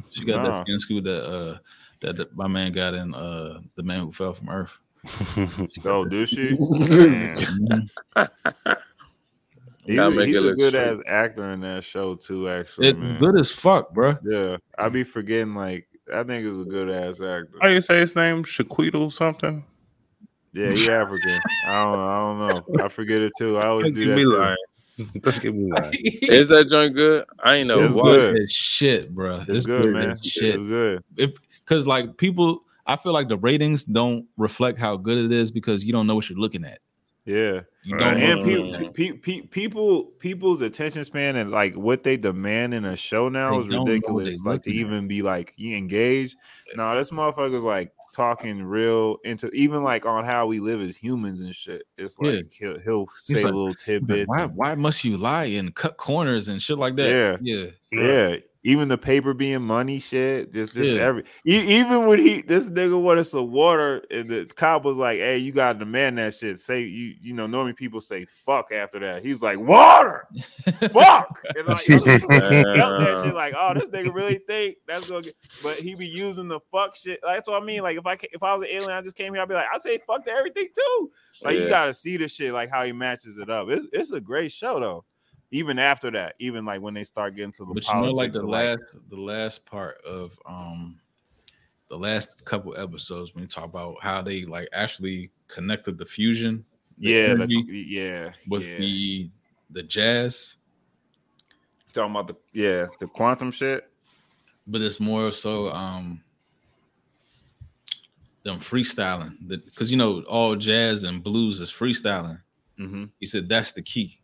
She got Nah. that skin suit that uh that, that my man got in uh the man who fell from earth. Oh, do she? Man. He's, a- he's a good straight. ass actor in that show too. Actually, It's man. good as fuck, bro. Yeah, I be forgetting. Like, I think he's a good ass actor. How you say his name? Shaquito something? Yeah, he African. I don't. I don't know. I forget it too. I always Don't do that me too. lying. Don't give me lying. Is that joint good? I ain't know. It's good. it. Shit, bro. It's, good, man. as It's Shit. good. If because like people, I feel like the ratings don't reflect how good it is because you don't know what you're looking at. Yeah. You Right. don't And know. people, pe- pe- people, people's attention span and like what they demand in a show now They is don't know what ridiculous. Like to even be like you engaged. No, this motherfucker's like talking real into even like on how we live as humans and shit. It's Yeah. like he'll he'll say like- little tidbits. why, and- why must you lie and cut corners and shit like that? Yeah. yeah. yeah. Even the paper being money shit, just just Yeah. every even when he this nigga wanted some water and the cop was like, "Hey, you gotta demand that shit." Say you you know normally people say fuck after that. He's like water, fuck, and like that shit like, oh, this nigga really think that's gonna get, but he be using the fuck shit. Like, that's what I mean. Like if I if I was an alien, I just came here, I'd be like, I say fuck to everything too. Like you gotta see the shit, like how he matches it up. It's it's a great show though. Even after that, even like when they start getting to the But you know, like the last the last part of um the last couple episodes when you talk about how they like actually connected the fusion, the yeah, the, yeah, with yeah. the the jazz, talking about the yeah the quantum shit. but it's more so um them freestyling because you know all jazz and blues is freestyling. Mm-hmm. He said that's the key.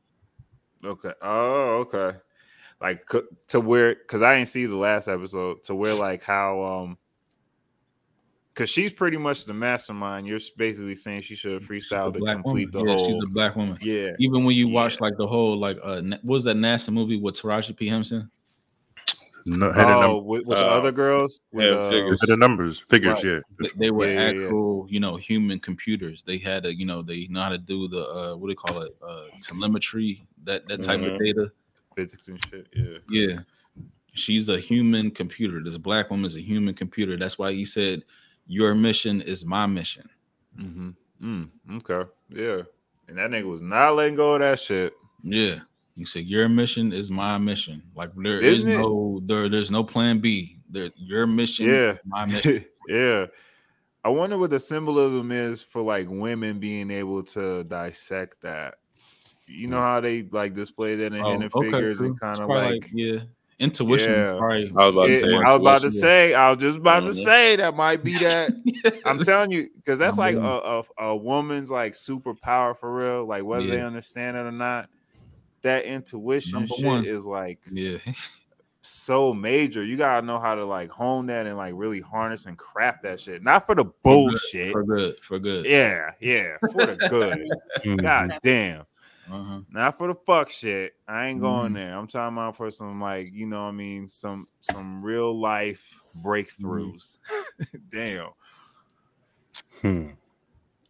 Okay. Oh, okay. Like to where because I didn't see the last episode to where like how um because she's pretty much the mastermind. You're basically saying she should have freestyled to complete woman. the yeah, whole. she's a black woman. Yeah. Even when you watch like the whole like uh what was that NASA movie with Taraji P Henson? No, had a Oh, number. with, with the other girls. With, yeah, uh, figures. Had the numbers, figures, Right. yeah. They, they were Yeah, yeah, yeah. actual, you know, human computers. They had a, you know, they know how to do the uh what do you call it? Uh telemetry, that that type Mhm. of data. physics and shit. Yeah. Yeah. She's a human computer. This black woman is a human computer. That's why he said, Your mission is my mission. Mm-hmm. Mm, okay. Yeah. And that nigga was not letting go of that shit. Yeah. You said your mission is my mission. Like there is Isn't it? no there, there's no plan B. There your mission Yeah. is my mission. yeah. I wonder what the symbolism is for like women being able to dissect that. You know how they like display that in Oh, hidden okay, figures cool. and kind of probably like, yeah. Intuition. is Yeah. probably- I was about to Yeah, say. I was about to intuition. say, I was just about to say that might be that. I'm telling you, because that's like a, a a woman's like superpower for real. Like whether they understand it or not, that intuition Number shit one. is like yeah. so major. You gotta know how to like hone that and like really harness and craft that shit. Not for the bullshit. For good. For good. Yeah, yeah, for the good. Mhm. God damn. Uh-huh. Not for the fuck shit. I ain't going Mhm. there. I'm talking about for some like, you know what I mean, some some real life breakthroughs. Damn. Hmm.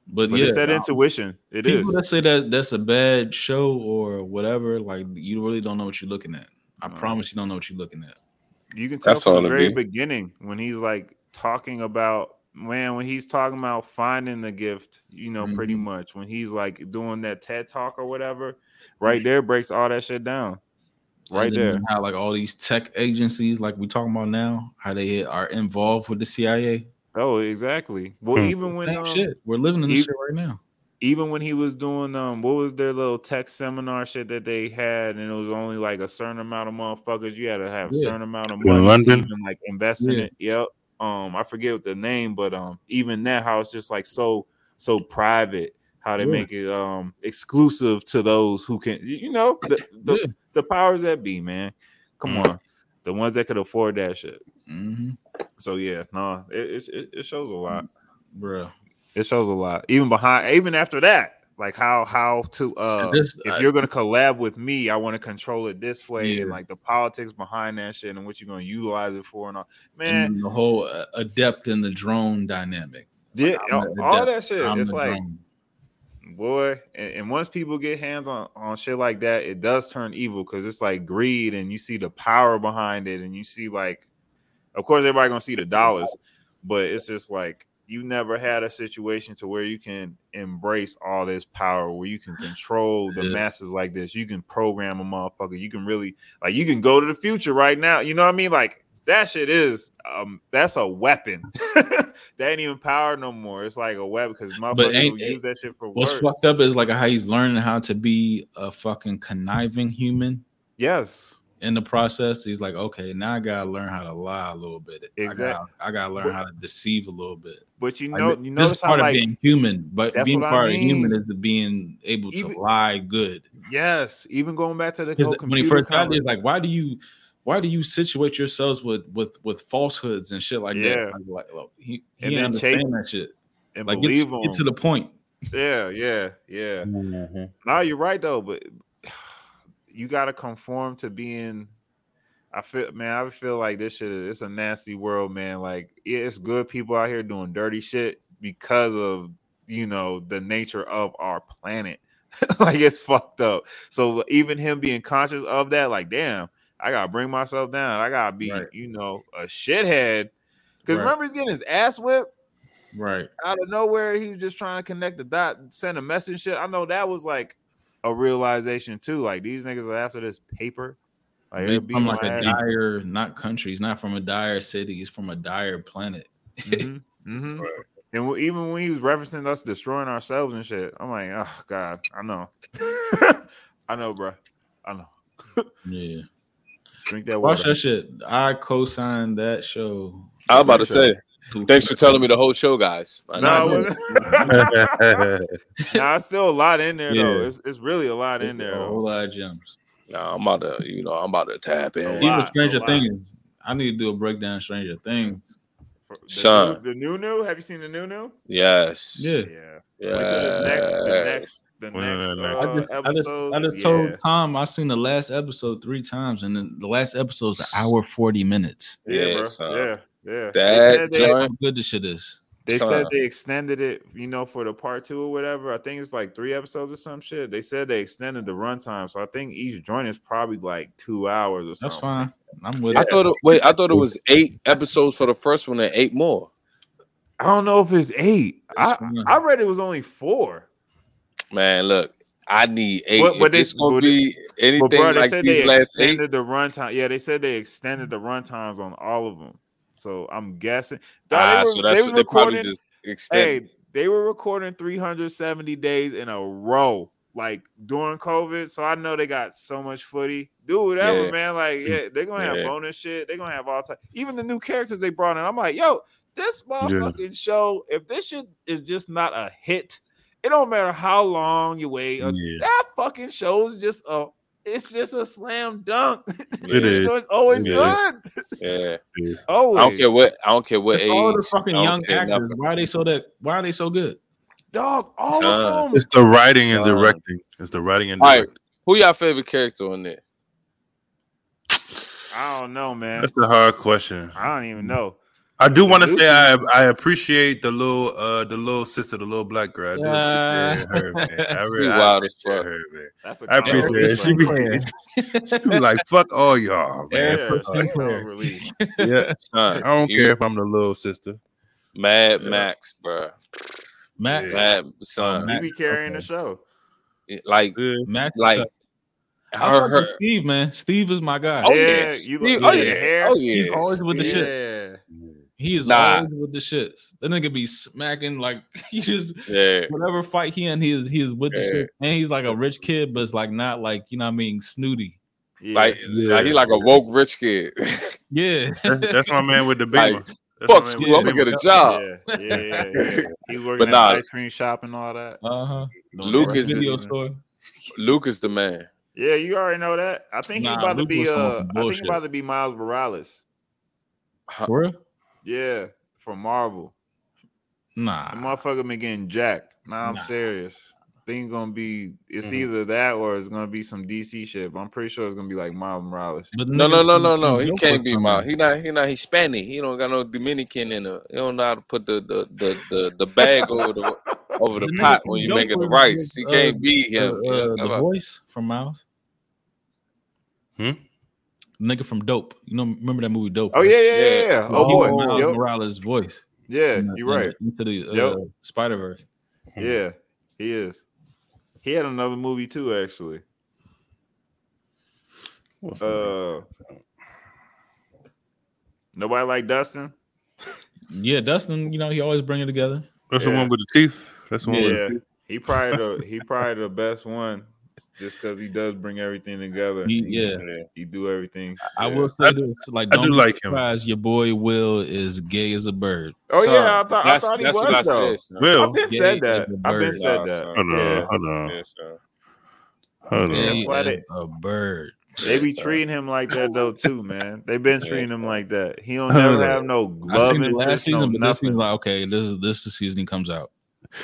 But, But yeah, it's that um, intuition. It is. people that say that that's a bad show or whatever, like you really don't know what you're looking at. I No. promise you don't know what you're looking at. You can tell That's from all the very be. beginning when he's like talking about man, when he's talking about finding the gift, you know, pretty Mhm. much when he's like doing that TED talk or whatever, right there breaks all that shit down. Right there. How like all these tech agencies, like we talking about now, how they are involved with the CIA. Oh, exactly. Well, Hmm. even when Same um, shit. We're living in this shit right now. even when he was doing um what was their little tech seminar shit that they had and it was only like a certain amount of motherfuckers you had to have a certain amount of In money London? to even like invest in Yeah. it yep um i forget what the name but um even that how it's just like so so private how they Yeah. make it um exclusive to those who can you know the the, Yeah. the powers that be man come Mm. on the ones that could afford that shit hmm so yeah no it, it, it shows a lot Bruh. it shows a lot. Even behind, even after that, like how how to uh this- if I- you're gonna collab with me, I want to control it this way, and like the politics behind that shit and what you're gonna utilize it for and all. Man, And the whole uh, adept in the drone dynamic. yeah, I'm all, that shit. I'm it's like drone. boy, and, and once people get hands on on shit like that, it does turn evil because it's like greed, and you see the power behind it, and you see like, of course, everybody gonna see the dollars, but it's just like you never had a situation to where you can embrace all this power, where you can control the Yeah. masses like this. You can program a motherfucker. You can really like you can go to the future right now. You know what I mean? Like that shit is um that's a weapon. that ain't even power no more. It's like a weapon because motherfuckers will use that shit for What's work. fucked up is like how he's learning how to be a fucking conniving human Yes. In the process. He's like, okay, now I gotta learn how to lie a little bit. I gotta, I gotta learn But- how to deceive a little bit. But you know, th- you this notice is how part like of being human, but being what I part of human is being able to lie good. yes, even going back to the Because whole when he first got there, he's like, why do you, why do you situate yourselves with with with falsehoods and shit like Yeah. that? Like, like, like, he And he then understand take- that shit. and Like, get, believe get to the point. Yeah, yeah, yeah. Mhm. No, you're right though, but you got to conform to being. I feel man, I feel like this shit is it's a nasty world, man. Like it's good people out here doing dirty shit because of you know the nature of our planet. like it's fucked up. So even him being conscious of that, like damn, I gotta bring myself down. I gotta be, Right. you know, a shithead. Because Right. remember he's getting his ass whipped Right. out of nowhere. He was just trying to connect the dot, send a message. Shit. I know that was like a realization too. Like these niggas are after this paper. Like He's they'll from like a dire, not country. He's not from a dire city. He's from a dire planet. Mhm, mhm. And w- even when he was referencing us destroying ourselves and shit, I'm like, oh god, I know, I know, bro, I know. Yeah. Drink that Watch water. that shit. I co-signed that show. I was about to say, Who- thanks for telling me the whole show, guys. I No, know. nah, it's still a lot in there though. It's, it's really a lot in there. A Though. whole lot of gems. Nah, I'm about to, you know, I'm about to tap in. Even lot, Stranger. Things. I need to do a breakdown of Stranger Things. The Son. new, the new new. Have you seen the new new? Yes. Yeah. Yeah. Wait till this next, the next, the When next the uh, next- I just, I just. I just told. Tom I seen the last episode three times, and then the last episode's an hour forty minutes. Yeah, Yeah, bro. son. Yeah, yeah. That they- joint. how good this shit is. They Son. said they extended it, you know, for the part two or whatever. I think it's like three episodes or some shit. They said they extended the runtime, so I think each joint is probably like two hours or something. That's fine. I'm with I it. thought. It, wait, I thought it was eight episodes for the first one and eight more. I don't know if it's eight. That's I, fine. I read it was only four. Man, look, I need eight. But- but if they- gonna but- be anything But bro, they like said these they last eight. extended the runtime. Yeah, they said they extended the runtimes on all of them. So I'm guessing. Ah, they were- so that's they what were they probably recording- just extended. Hey, they were recording 370 days in a row, like during COVID. So I know they got so much footy. Do whatever, Yeah. man. Like, yeah, they're gonna have Yeah. bonus shit. They're gonna have all time. Even the new characters they brought in. I'm like, yo, this motherfucking show. If this shit is just not a hit, it don't matter how long you wait. uh, Yeah. That fucking show is just a. It's just a slam dunk. It is. it's always Yeah. good. Yeah. Always. I don't care what. I don't care what age. all the fucking young actors. nothing. Why are they so that? Why are they so good? Dog, all Son. of them. It's the writing and Uh, directing. It's the writing and directing. All right, who y'all favorite character on there? I don't know, man. That's the hard question. I don't even know. I do want to say I I appreciate the little uh the little sister, the little black girl. I do Yeah. appreciate her, man. I She really I wild as appreciate fuck. her, man. That's a I appreciate comic it. She be, she be like, fuck all y'all, man. Yeah, Christian that's Claire. comic relief. Yeah. Son, I don't you- care if I'm the little sister. Mad Yeah. Max, bro. Max, Mad son. He be carrying the show. Like, Yeah. Max, like like I her, fuck her. Steve, man. Steve is my guy. Oh Yeah, yeah, you Steve- oh yeah, yeah, oh yeah. He's always with the shit. Yeah. He is Nah. always with the shits. That nigga be smacking like he just Yeah, whatever fight he in, he is he is with the Yeah. shit. And he's like a rich kid, but it's like not like you know what I mean, snooty. Yeah. like, like he like a woke rich kid. Yeah. That's, that's my man with the Like, beamer. That's Fuck school, with I'm gonna get a job. yeah, yeah, yeah, yeah. He's working But at nah. the ice cream shop and all that. uh-huh. Doing Lucas the is- Video rest of it. store. Luke is the man. Yeah, you already know that. I think he's Nah, about to be uh I think he's about to be Miles Morales. For real? Yeah, from Marvel. The Nah. motherfucker been getting jacked. Nah, I'm Nah. serious. Thing gonna be it's Mhm. either that or it's gonna be some DC shit. But I'm pretty sure it's gonna be like Miles Morales. But No, no, no, no, no. He can't be Miles. my. there. He not. He not Hispanic. He don't got no Dominican in it. He don't know how to put the the the the, the bag over the over the The pot when you Dope making the rice. He uh, can't be him. Uh, You know what uh, the voice from Miles. Hmm? Nigga from Dope. You know, remember that movie Dope? Oh right? yeah, yeah, yeah. Yeah. yeah. He Oh was boy. Miles Yep. Morales' voice. Yeah, in the- you're in right. the- Into the uh, Yep. Spider Verse. Yeah, he is. He had another movie too, actually. What's the Uh, nobody like Dustin. Yeah, Dustin. You know, he always bring it together. That's the one with the teeth. That's the one with Yeah, the teeth. he probably the he probably the best one, just because he does bring everything together. He- yeah. he do everything. I Yeah. will say this: like, I don't do be like him. Your boy Will is gay as a bird. Oh Son, yeah, I thought I thought he that's was what I though. said, son. Will, I've been Gay said that. I've been said Nah, that. I know. on, Yeah. hold on, Yeah, son. hold on. Gay That's why as they- a bird. They be son. treating him like that though too, man. They've been treating him like that. He don't Hold never have no I seen the last interest, no season, but this nothing. like okay. This is this is the season he comes out.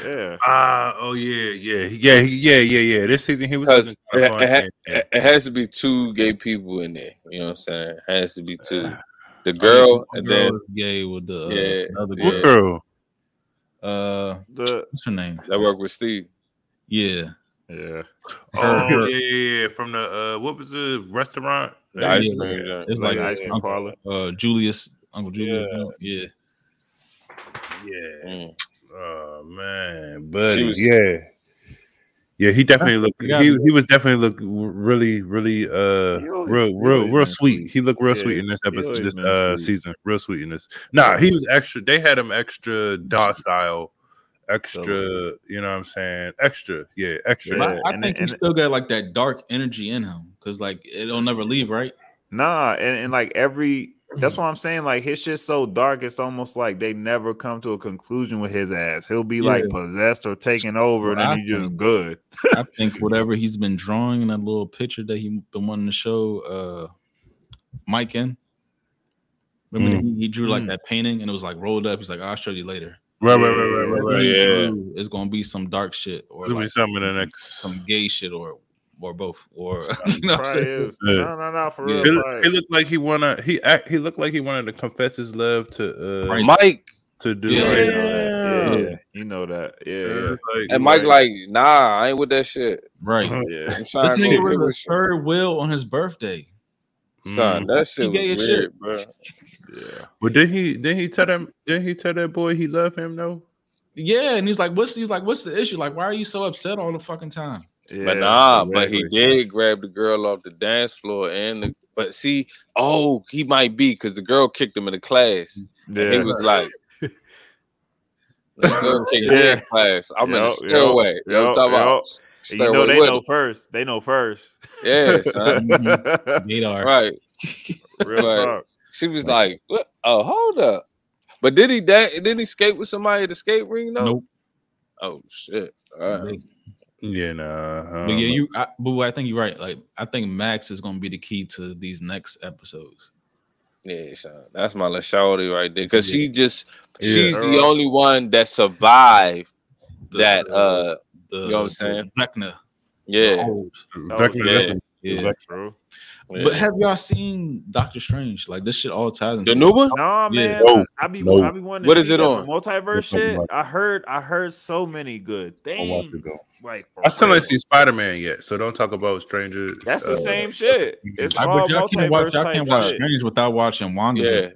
Yeah. Ah, oh yeah, yeah, yeah, yeah, yeah, yeah. This season he was. Because in- it, it, ha- it- it has to be two gay people in there. You know what I'm saying? It has to be two. The girl and girl then gay with the uh, Yeah, other yeah. girl. girl? Uh, The what's her name? that work with Steve. Yeah. Yeah. Oh yeah, yeah, yeah. From the uh, what was the restaurant? The ice Yeah. cream joint. It's like, Like ice cream Uncle- parlor. uh, Julius, Uncle Julius. Yeah. Yeah. Mm. Oh man, but was- yeah, yeah. He definitely looked. He he was definitely look really, really, uh, real, real, real sweet. sweet. He looked real Yeah, sweet in this episode, this uh sweet. season. Real sweet in this. Nah, he was extra. They had him extra docile, extra. You know what I'm saying? Extra, yeah, extra. But I- I and- think he and- still got like that dark energy in him because like it'll never leave, right? Nah, and, and like every that's what I'm saying. Like his shit's so dark, it's almost like they never come to a conclusion with his ass. He'll be like possessed or taken over, and Well, then I he just good. I think whatever he's been drawing in that little picture that he been wanting to show uh Mike in. Remember Mm. he, he drew like Mm. that painting and it was like rolled up. He's like, I'll show you later. Right, right, right, right, right, right. Yeah. drew is gonna be some dark shit or There'll be like something in the next. some gay shit or or both. Or you know what I'm saying? is. Yeah. No, no, no, for Yeah. real. He, he looked like he wanna. He act. He looked like he wanted to confess his love to uh Right. Mike to do. Yeah. right. yeah, Yeah. yeah, you know that. Yeah, Yeah, yeah. like- and Mike like, nah, I ain't with that shit. Right. Yeah. I'm This trying to nigga go was with shit. third will on his birthday. Son, Mm. that shit gay was as weird, shit. bro. yeah. But did he? Did he tell them? Did he tell that boy he loved him? though? Yeah, and he's like, "What's?" He's like, "What's the issue? Like, why are you so upset all the fucking time?" Yeah, But nah, but he did grab the girl off the dance floor and the, but see, oh, he might be because the girl kicked him in the class. And he was like, the girl kicked Yeah. me in class. I'm in Yup, the stairway. yup, You know what I'm yup, talking about? yup. You know they with know him. first. They know first. Yeah, son. Mm-hmm. Gator. right. Real Right. talk. She was like, what? Oh, hold up. But did he that did he skate with somebody at the skate ring though? Nope. Oh shit. All right. Yeah, nah. I But yeah, know. you. I, but I think you're right. Like, I think Max is gonna be the key to these next episodes. Yeah, son. That's my little shorty right there. Cause she just Yeah. she's the only one that survived The, that uh the, you know what I'm saying? Vecna. yeah. Vecna, yeah. that's a- Yeah. But have y'all seen Doctor Strange? Like this shit all ties into The new one? No Yeah. man, No, I be no. I be wanting. To What is see it on? Multiverse shit. Multiverse. I heard. I heard so many good things. it. Like I still real. ain't seen Spider Man yet, so don't talk about strangers. That's the uh, same shit. It's I, all y'all can't watch. multiverse Y'all can't watch shit. Strange without watching Wanda. Yeah.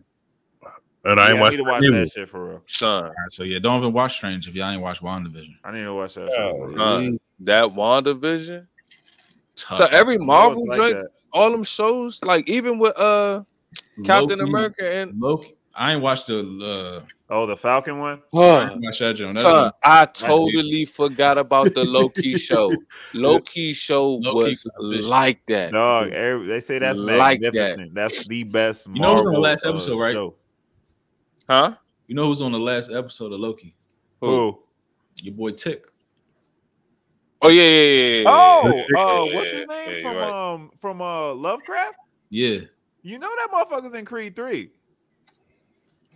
And I Yeah, ain't I watched need watch the new that shit for real. Son. So yeah, don't even watch Strange if y'all ain't watch WandaVision. I need to watch that. shit for. Uh, that WandaVision. Tough. So every I know it's Marvel like joint, that. All them shows, like even with uh Captain Loki- America and Loki. I ain't watched the. Uh, oh, the Falcon one. Uh, I Huh. ain't that. That Son, joint- I totally forgot about the Loki show. Loki show Loki was was vicious. like that. Dog, every, they say that's Like that. magnificent. That's the best. You know who's on the last uh, episode, right? show. Huh? You know who's on the last episode of Loki? Who? Your boy Tick. Oh yeah, yeah, yeah. yeah, Oh, uh, what's his name yeah, from right. um from uh Lovecraft? Yeah, You know that motherfucker's in Creed three.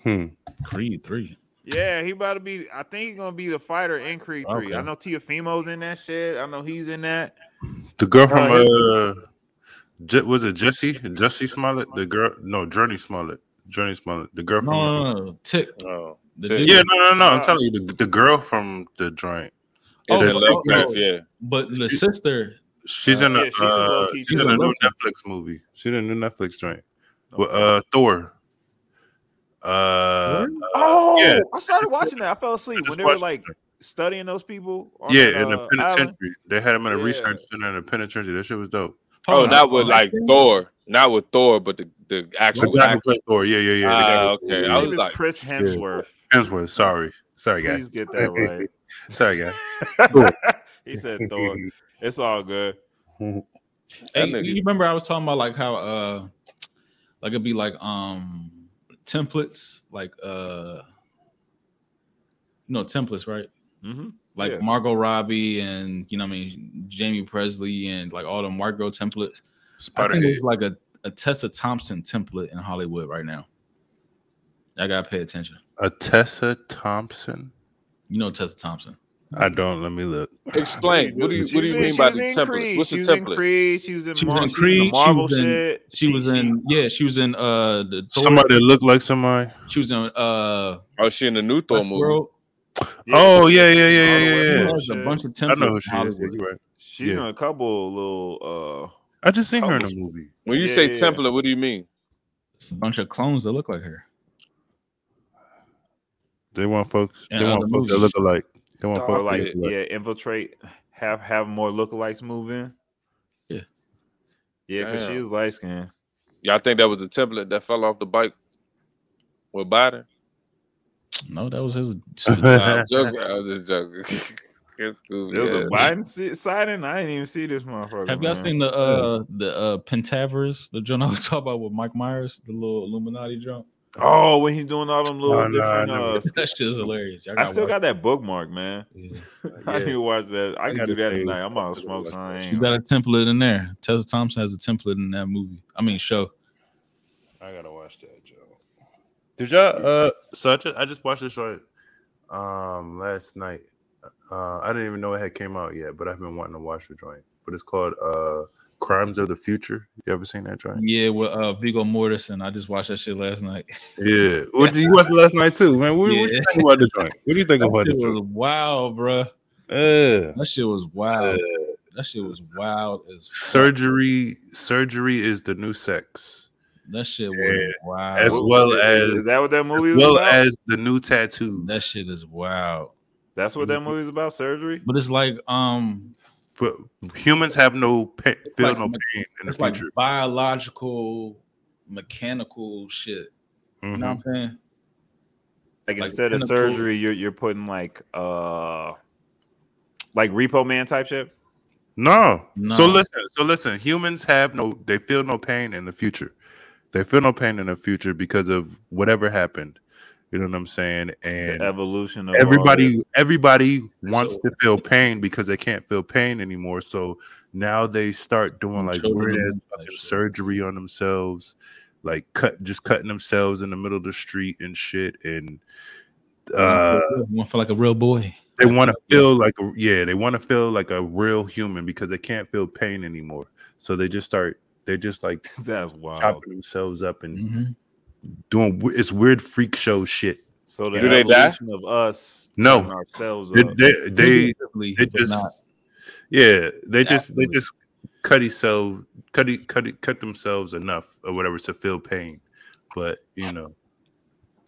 Hmm. Creed three. Yeah, he about to be. I think he's gonna be the fighter in Creed three. I Okay. know Tiafimo's in that shit. I know he's in that. The girl from Uh, uh, Je- was it Jesse? Jesse Smollett? The girl? No, Jurnee Smollett. Jurnee Smollett. The girl from. no, no, no. Tick. Oh, The Tick. Yeah, no, no, no. I'm Uh, telling you, the, the girl from the joint. It's Oh, in oh, Lovecraft, oh. yeah. But the sister. She's Uh, in a. yeah, she's uh, low-key she's She's in a a new low-key. Netflix movie. She's in a new Netflix joint. With uh, Thor. Uh, Oh, yeah. I started watching that. I fell asleep just when they were like it. studying those people. on yeah, that, in the uh, penitentiary. island. They had him in a Yeah. research center in the penitentiary. That shit was dope. Oh, Hold on. not with like Thor, not with Thor, but the the The actual guy who actor. Thor. Yeah, yeah, yeah. the guy Ah, who- okay. I was like, Chris Hemsworth. Hemsworth. Sorry, sorry, guys. Please get that right. Sorry, guys. he said Thor. It's all good. Hey, you nigga- you remember I was talking about like how uh like it'd be like um templates like uh you know templates right Mm-hmm. like Yeah. Margot Robbie and you know what I mean Jaime Pressly and like all the Margot templates I think it's like a, a Tessa Thompson template in Hollywood right now I gotta pay attention A Tessa Thompson. You know Tessa Thompson. I don't. Let me look. Explain. What do you what do you mean by the in templates? Creed. What's the template? Creed. She was in She was in she was in Creed. Marvel she was in, shit. She, was in yeah. She was in uh the Thor. Somebody that looked like somebody. She was in uh Oh, she in the new Thor movie. Westworld. Oh yeah, yeah, yeah, yeah, yeah. from yeah. A bunch of templates. I know who she is. Yeah, Hollywood. you're right. She's Yeah. in a couple little. uh I just seen her in a movie. When you Yeah, say yeah, yeah. template, what do you mean? It's a bunch of clones that look like her. They want folks. And They want other folks that look alike. They want Or folks like that look alike. yeah, infiltrate. Have have more lookalikes move in. Yeah. Yeah, because she Damn. was light skinned. Y'all think that was the template that fell off the bike with Biden? No, that was his. Nah, I'm joking. I was just joking. it's cool. There was yeah. a Biden si- signing. I didn't even see this motherfucker. Have y'all man. seen the uh the uh Pentaverate, the joint I was talking about with Mike Myers, the little Illuminati jump? Oh, when he's doing all them little Oh, nah, I different. never- uh, that shit is hilarious. Y'all I still watch got that bookmark, man. it. I need to watch that. I, I can do that say- tonight. I'm out to smoke some. You got a template in there. Tessa Thompson has a template in that movie. I mean show. I gotta watch that, Joe. Did y'all? Uh, so I just, I just watched this show um last night. Uh, I didn't even know it had came out yet, but I've been wanting to watch the joint. But it's called uh Crimes of the Future. You ever seen that joint? Yeah, with uh Viggo Mortensen. I just watched that shit last night. Yeah. What did you watch last night too, man? What, what do you think about the joint? What do you think That about the shit was wild, bro. Uh, That shit was wild. That shit was wild as fuck. surgery. Surgery is the new sex, That shit was Yeah. wild. as well as is that what that as movie was well about? as the new tattoos. that shit is wild. That's what that movie's about. Surgery. But it's like um But humans have no pain, feel like no me- pain in the it's like biological, mechanical shit. You know what I'm saying? Like, Like, instead of the surgery, you're you're putting like uh like Repo Man type shit. No. So listen. So listen. Humans have no. They feel no pain in the future. They feel no pain in the future because of whatever happened. You know what I'm saying? And the evolution of everybody, this. everybody wants to feel pain because they can't feel pain anymore. So now they start doing like weird ass type fucking shit. surgery on themselves, like cut, just cutting themselves in the middle of the street and shit. And uh, want to feel like a real boy. they want to feel like a yeah they want to feel like a real human because they can't feel pain anymore so they just start they're just like That's wild. chopping themselves up and hmm doing it's weird freak show shit So the Do they die? of us No. ourselves they up. they, they, they but just not. yeah they just they just cut themselves cut cut cut themselves enough or whatever to feel pain but you know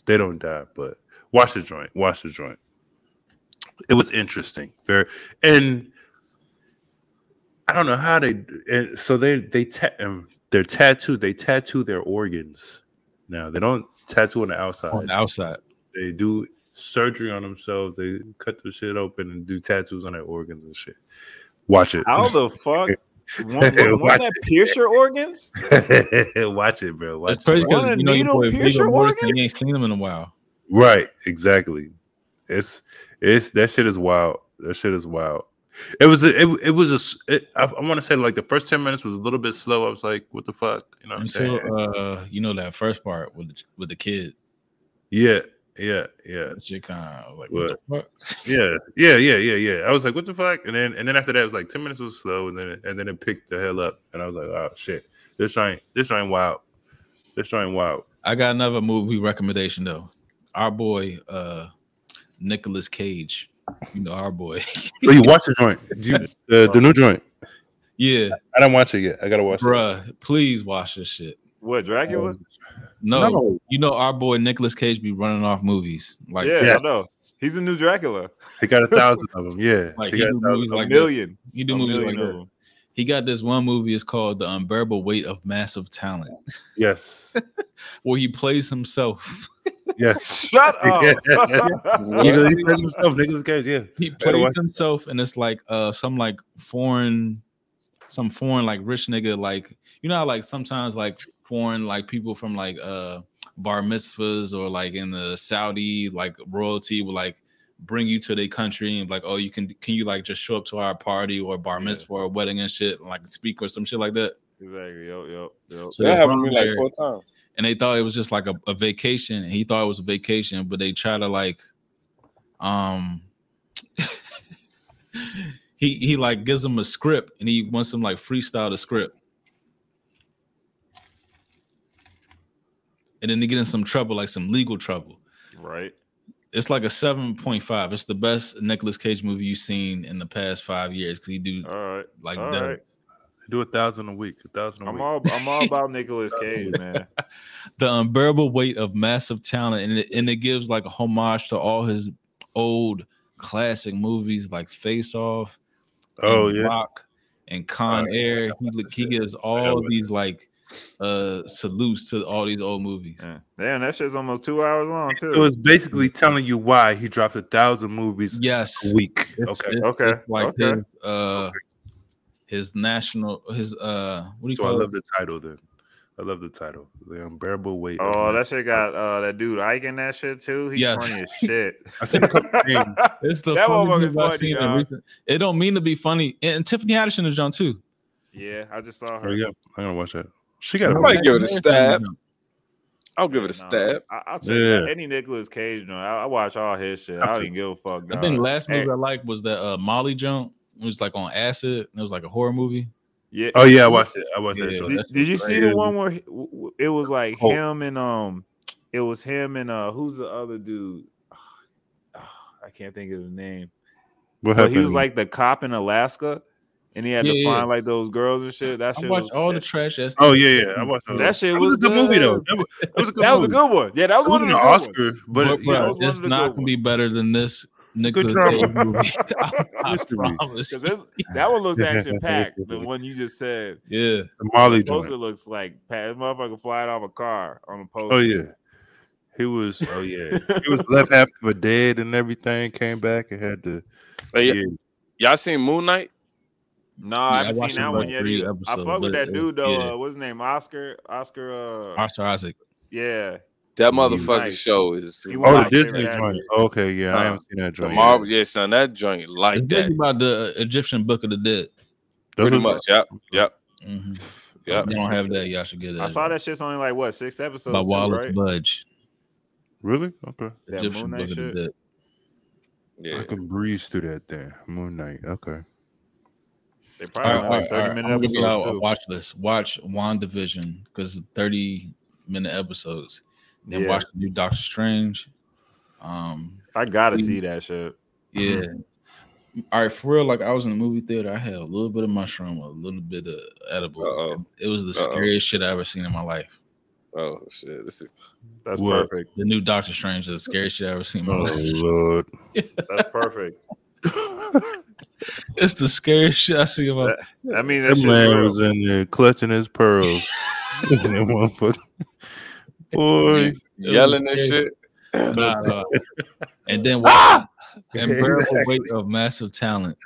they don't die but watch the joint watch the joint it was interesting very and i don't know how they and so they they ta- um, they're tattooed they tattoo their organs now they don't tattoo on the outside on the outside. they do surgery on themselves they cut the shit open and do tattoos on their organs and shit watch it How the fuck? Won't, won't that pierce your organs? watch it bro watch It's crazy it. because you know your needle boy pierce your Mortensen, organs? you ain't seen them in a while. Right, exactly. It's it's that shit is wild. That shit is wild. It was a, it, it was a it, I, I want to say like the first ten minutes was a little bit slow. I was like, what the fuck, you know what I'm Until saying? uh, you know that first part with the, with the kid. yeah, yeah, yeah, shit kind of like What? what yeah, yeah, yeah, yeah, yeah. I was like, what the fuck? And then and then after that, it was like ten minutes was slow, and then it, and then it picked the hell up, and I was like, oh shit, this ain't this ain't wild. This ain't wild. I got another movie recommendation though. Our boy uh Nicolas Cage. You know our boy. So you watch the joint? Did you, the the new joint? yeah, I didn't watch it yet. I gotta watch it. bruh. Please watch this shit. What Dracula? Um, no, No. you know our boy Nicolas Cage be running off movies. Like yeah, Yes. I know. He's a new Dracula. He got a thousand of them. Yeah, Like he he got a do thousand. movies A like that. million. He do A movies like million that. Them. He got this one movie. It's called The Unbearable Weight of Massive Talent, Yes, where he plays himself. yes. Shut up. Yeah. He's he plays himself, Nicolas Cage. Yeah, He plays himself, and it's like uh some like foreign, some foreign like rich nigga like you know how like sometimes like foreign like people from like uh bar mitzvahs or like in the Saudi like royalty will like bring you to their country and like oh you can can you like just show up to our party or bar Yeah. mitzvah or wedding and shit and, like speak or some shit like that. Exactly. Yo, yo, yo. So That they happened to me like four times. and they thought it was just like a, a vacation and he thought it was a vacation but they try to like um he he like gives him a script and he wants him like freestyle the script. And then they get in some trouble, like some legal trouble. Right. It's like a 7.5. It's the best Nicolas Cage movie you've seen in the past five years because he do All right. like All that. Do a thousand a week. A thousand a I'm week. all I'm all about Nicolas Cage, man. the unbearable weight of massive talent, and it, and it gives like a homage to all his old classic movies like Face Off, Oh, and yeah. Rock, and Con yeah, Air. He, he gives all these like uh salutes to all these old movies. Damn, that shit's almost two hours long too. So it's basically telling you why he dropped a thousand movies Yes, a week. It's- okay. it's- Okay, it's like okay. his uh his national his uh what do you So I call love it? the title then. I love the title. The unbearable weight. Oh, that shit got uh that dude Ike in that shit too. He's Yes. funny as shit. I seen a couple names. It's the that funniest motherfucker's I've funny, seen in recent. It don't mean to be funny. And, and Tiffany Haddish is John too. Yeah, I just saw her. Oh yeah, I'm gonna watch that. She got I a might give it a stab. I'll give it a Nah, stab. I, I'll check Yeah. out any Nicolas Cage. No, I, I watch all his shit. I don't even give a fuck. I think dog. last Hey, movie I liked was that uh, Molly jump. It was like on acid. And it was like a horror movie. yeah. Oh yeah, I watched it. I watched that. Yeah, joint. Did, did you just see the one where he- w- w- it was like Oh. him and um, it was him and uh, who's the other dude? I can't think of his name. What But happened? he was like the cop in Alaska, and he had Yeah, to yeah. find like those girls and shit. That I shit watched was, all the trash ass. Oh yeah, yeah. I watched that that. shit That was, was a good movie though. That was, that was a good That was a good one. Yeah, that was It one of the an ones. Oscar, but But, it, bro, yeah, was one it's not gonna be better than this It's a good drama. Cage movie. I, I promise. This that one looks action packed. the one you just said. Yeah, the Molly The joint. poster looks like Pat. This motherfucker flying off a car on a oh, poster. Oh yeah, he was. Oh yeah, he was left half for dead and everything. Came back and had to. Hey, Yeah, y'all seen Moon Knight? No, Yeah, I I haven't watched seen that one yet. three either. I episodes, fuck with that dude though. yeah. Uh, what's his name? Oscar. Oscar. Uh, Oscar Isaac. yeah. That motherfucking Nice. show is Oh, the Disney favorite joint. actor. Okay, yeah, I Uh, haven't seen that the joint. Marvel. Yeah, son, that joint It's like that. basically about the Egyptian Book of the Dead. Those Pretty much. Yep. yep, Mm-hmm. Yep. If you don't have that, y'all should get it. I saw that shit's only like what six episodes. by too, Wallis right? Budge. Really? Okay. That Egyptian Moon Book Knight of the? Dead. Yeah. I can breeze through that then. Moon Knight. Okay. They All probably right, only like right, thirty all right. minute I'm episodes y'all a too. watch list. Watch WandaVision because 30 minute episodes. Then Yeah. watch the new Doctor Strange. Um, I gotta we- see that shit. yeah. All right, for real. Like I was in the movie theater. I had a little bit of mushroom, a little bit of edible. Uh-oh. It was the Uh-oh. scariest shit I ever seen in my life. Oh shit. This is That's What? perfect. The new Doctor Strange is the scariest shit I ever seen in my Oh life. Lord. That's perfect. It's the scariest shit I see About my I mean, that That man real. was in there clutching his pearls. that motherfucker. Boy. yelling and shit. Nah, nah. And then watch unbearable weight of massive talent.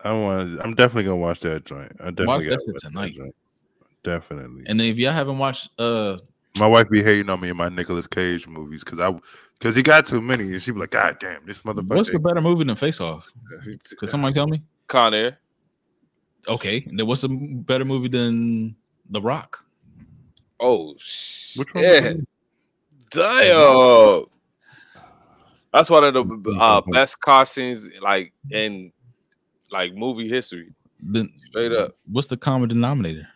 I want. I'm definitely gonna watch that joint. I definitely Watch gotta that watch tonight. joint. Definitely. And if y'all haven't watched uh My wife be hating on me in my Nicolas Cage movies because I because he got too many, and she'd be like, "God damn, this motherfucker." what's the better movie than Face Off? Could somebody tell me? Con Air. Okay. And then what's a m- better movie than The Rock? Oh shit. Which one? Yeah. Damn. That's one of the uh, best car scenes like in like movie history. Then Straight up. what's the common denominator?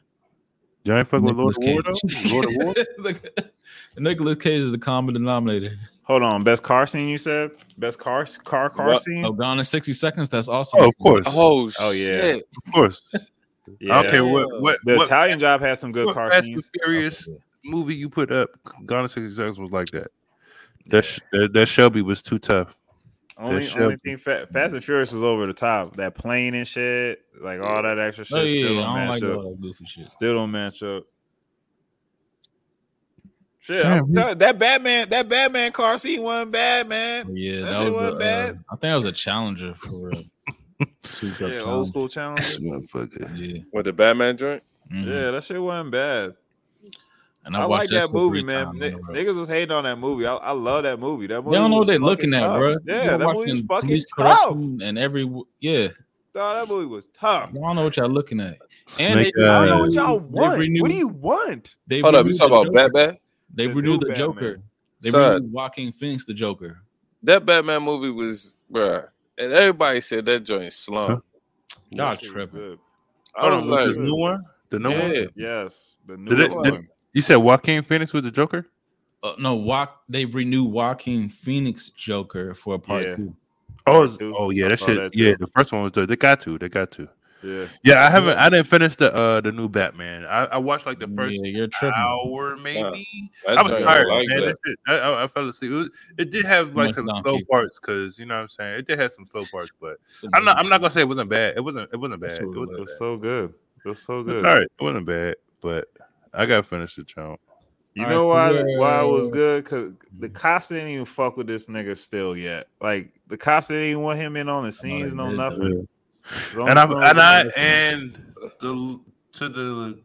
You ain't fuck with Lord of War Cage. though. Lord of War. Nicolas Cage is the common denominator. Hold on, best car scene you said? Best car car car What? scene? Oh, Gone in 60 Seconds. That's also Oh, of course. Oh, Oh, yeah. shit. Of course. Yeah. I what what, The what, Italian job has some good car Fast scenes. and Furious movie you put up. Gone in sixty seconds was like that. That, sh- that that Shelby was too tough. Only, only thing Fa- Fast and Furious was over the top. That plane and shit, like all that extra oh, shit, Oh, still don't I don't match like up. all that goofy shit. Still don't match up. Shit, Damn, you- telling- that Batman, that Batman car scene wasn't bad, man. Yeah, That that, was wasn't a, bad. uh, I think that was a challenger for a souped up Yeah, old school challenge. This. Yeah, With the Batman joint? mhm. Yeah, that shit wasn't bad. and I, I, like watched that movie, man. times Ni- in a row. Niggas was hating on that movie. I, I love that movie. That movie. They don't know what they're fucking looking at, tough. bro. Yeah, that movie was fucking tough. and every yeah. Dog, that movie was tough. Y'all don't know what y'all looking at. Snake they, I don't know what y'all want. renewed- What do you want? They Hold up, you talking about Batman? They The renewed new the Joker. They Son. renewed Joaquin Phoenix the Joker. That Batman movie was bruh. and everybody said that joint slump. Y'all That shit tripping. good. I Hold was on, like, the new one, the new Yeah. one. Yes, the new Did it, one. did- you said Joaquin Phoenix was the Joker? Uh, no, walk. They renewed Joaquin Phoenix Joker for a part Yeah. two. Oh, oh yeah, I that shit. that yeah, the first one was the, they got to, they got to. Yeah, Yeah, I haven't. I didn't finish the uh the new Batman. I, I watched like the first Yeah, hour maybe. that I was tired, like man. that. That I, I, I fell asleep. It, was, it did have like some slow keep. parts because you know what I'm saying. It did have some slow parts, but I'm not. I'm not gonna say it wasn't bad. It wasn't. It wasn't bad. It it wasn't was bad. so good. It was so It's good. all right. It wasn't bad, but I gotta finish the chunk. You All know right, why so why it was good? Cause the cops didn't even fuck with this nigga still yet. Like the cops didn't even want him in on the scenes, no did, nothing. As And I and I and the to the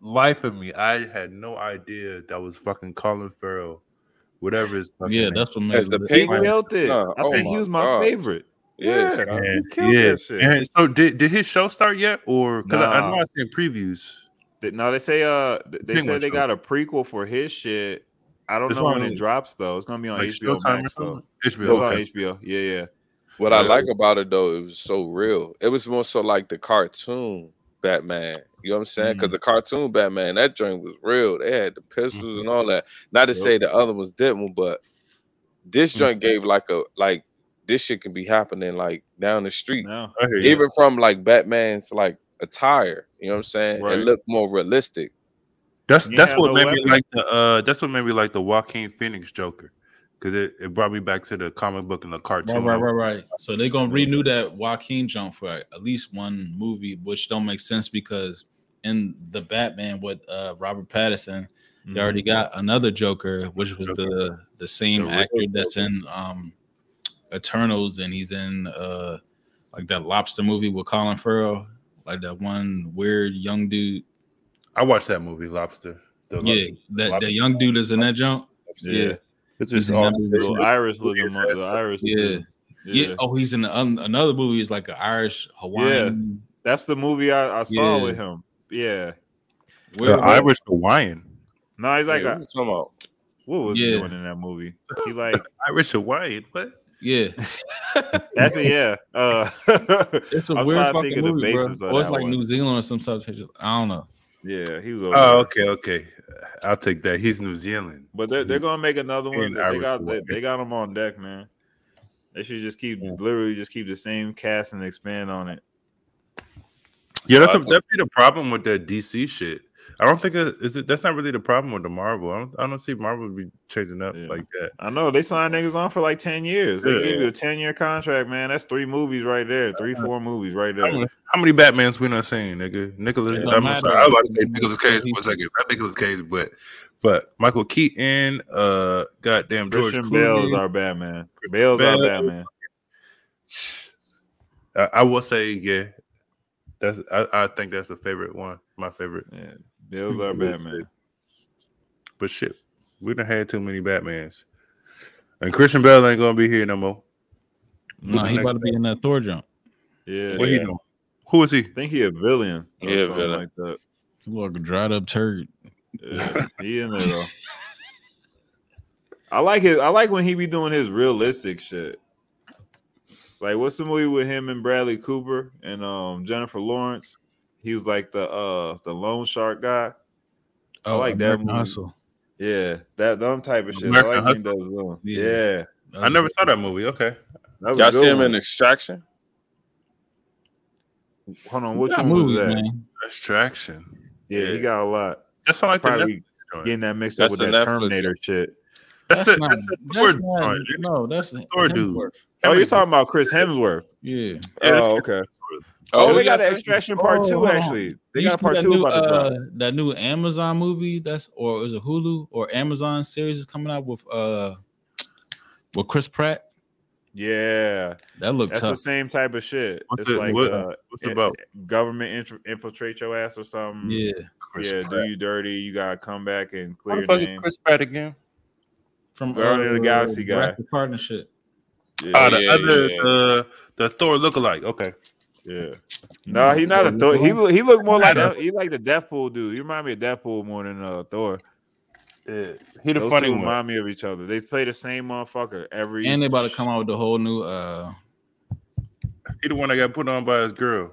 life of me, I had no idea that was fucking Colin Farrell, whatever his fucking Yeah, name. that's what As makes the it. he penguin? killed it. No, I oh think he was my God. favorite. Yeah, Yeah. And, he yeah. that shit. And so did did his show start yet, or because I, I know Nah. I seen previews. They- No, they say uh they Penguin said they show. got a prequel for his shit. I don't It's know when it drops though. It's gonna be on Like HBO Showtime or Max though. something? It's HBO. on HBO. Yeah, yeah. What I like about it though, it was so real. It was more so like the cartoon Batman. You know what I'm saying? Mm. Because the cartoon Batman, that joint was real. They had the pistols Mm-hmm. and all that. Not to say the other ones didn't, but this Mm. joint gave like a like this shit can be happening like down the street. No. I hear you. Even from like Batman's like attire. You know what I'm saying? Right. It looked more realistic. That's You that's what no made me like the uh that's what made me like the Joaquin Phoenix Joker because it, it brought me back to the comic book and the cartoon. right, right, right. So they're gonna renew that Joaquin jump for at least one movie, which don't make sense because in the Batman with uh, Robert Pattinson, they already got another Joker, which was the the same The actor that's in um Eternals, and he's in uh like that lobster movie with Colin Farrell, like that one weird young dude. I watched that movie Lobster. The Yeah, that that young dude is in that jump. Yeah. It's just all Irish looking the Irish Yeah. dude. Yeah. Oh, he's in the, un- another movie. Is like an Irish Hawaiian. Yeah. That's the movie I, I saw Yeah. with him. Yeah. the Where- Irish Hawaiian. No, he's like Yeah, a, what about? what was he doing in that movie? He like Irish Hawaiian. What? Yeah, that's it, yeah. Uh it's a I'm weird fucking the movie, bro. Or it's like one. New Zealand or some such. I don't know. Yeah, he was over Oh, okay, okay. I'll take that. He's New Zealand. But they're, they're gonna make another one. They got they, they got them on deck, man. They should just keep literally just keep the same cast and expand on it. Yeah, that's a, Uh, that'd be the problem with that DC shit. I don't think it, is it. That's not really the problem with the Marvel. I don't. I don't see Marvel be changing up Yeah. like that. I know they signed niggas on for like ten years. They Yeah. give you a ten year contract, man. That's three movies right there. Three, four movies right How there. many, how many Batmans we not seen, nigga? Nicolas. It I'm matter. sorry, I was about to say Nicolas Cage for a second. Not Nicolas Cage, but but Michael Keaton. Uh, goddamn George Christian Clooney. Bale is our Batman. Bale's our Batman. I, I will say, yeah. That's. I, I think that's the favorite one. My favorite. Yeah, Bale's our Batman. But shit, we done had too many Batmans. And Christian Bale ain't gonna be here no more. No, he about to be in that Thor jump. Yeah, What he doing? Who is he? I think he a villain. Or Yeah, something villain. like that. He look like a dried up turd. Yeah, he in there though. I like his. I like when he be doing his realistic shit. Like, what's the movie with him and Bradley Cooper and um Jennifer Lawrence? He was like the uh the loan shark guy. I like that Oh, American movie. Hustle. Yeah, that dumb type of shit. American I like when he does them. Yeah. Yeah, I never saw that movie. Okay. that Y'all see him one. in Extraction? Hold on, which Got one was that? man. Extraction. Yeah, he got a lot. That sound like the Probably Netflix getting that mixed up with that Netflix Terminator shit. That's, That's a, not- that's a that's not- No, that's the Thor dude. Hemsworth. Oh, you're talking about Chris Hemsworth. Yeah. Yeah, oh, okay. Oh, what they you got say? the Extraction Part Oh, Two. Actually, they got Part that Two new, about to uh, that new Amazon movie that's or is it Hulu or Amazon series is coming out with uh with Chris Pratt. Yeah, That looked that's the same type of shit. What's it's it- like what- uh, what's it about? government inf- infiltrate your ass or something. Yeah. Chris yeah, do you dirty. You gotta come back and What clear the your fuck is. Chris Pratt again? From Guardian of the Galaxy guy. Partnership. Yeah, Oh, the yeah, other yeah. the the Thor lookalike. Okay. Yeah. No, he's not a Thor. He look, he look more like a, he like the Deadpool dude. You remind me of Deadpool more than uh, Thor. Yeah. He the Those funny two one. remind me of each other. They play the same motherfucker every. And they about to come out with the whole new uh He the one that got put on by his girl.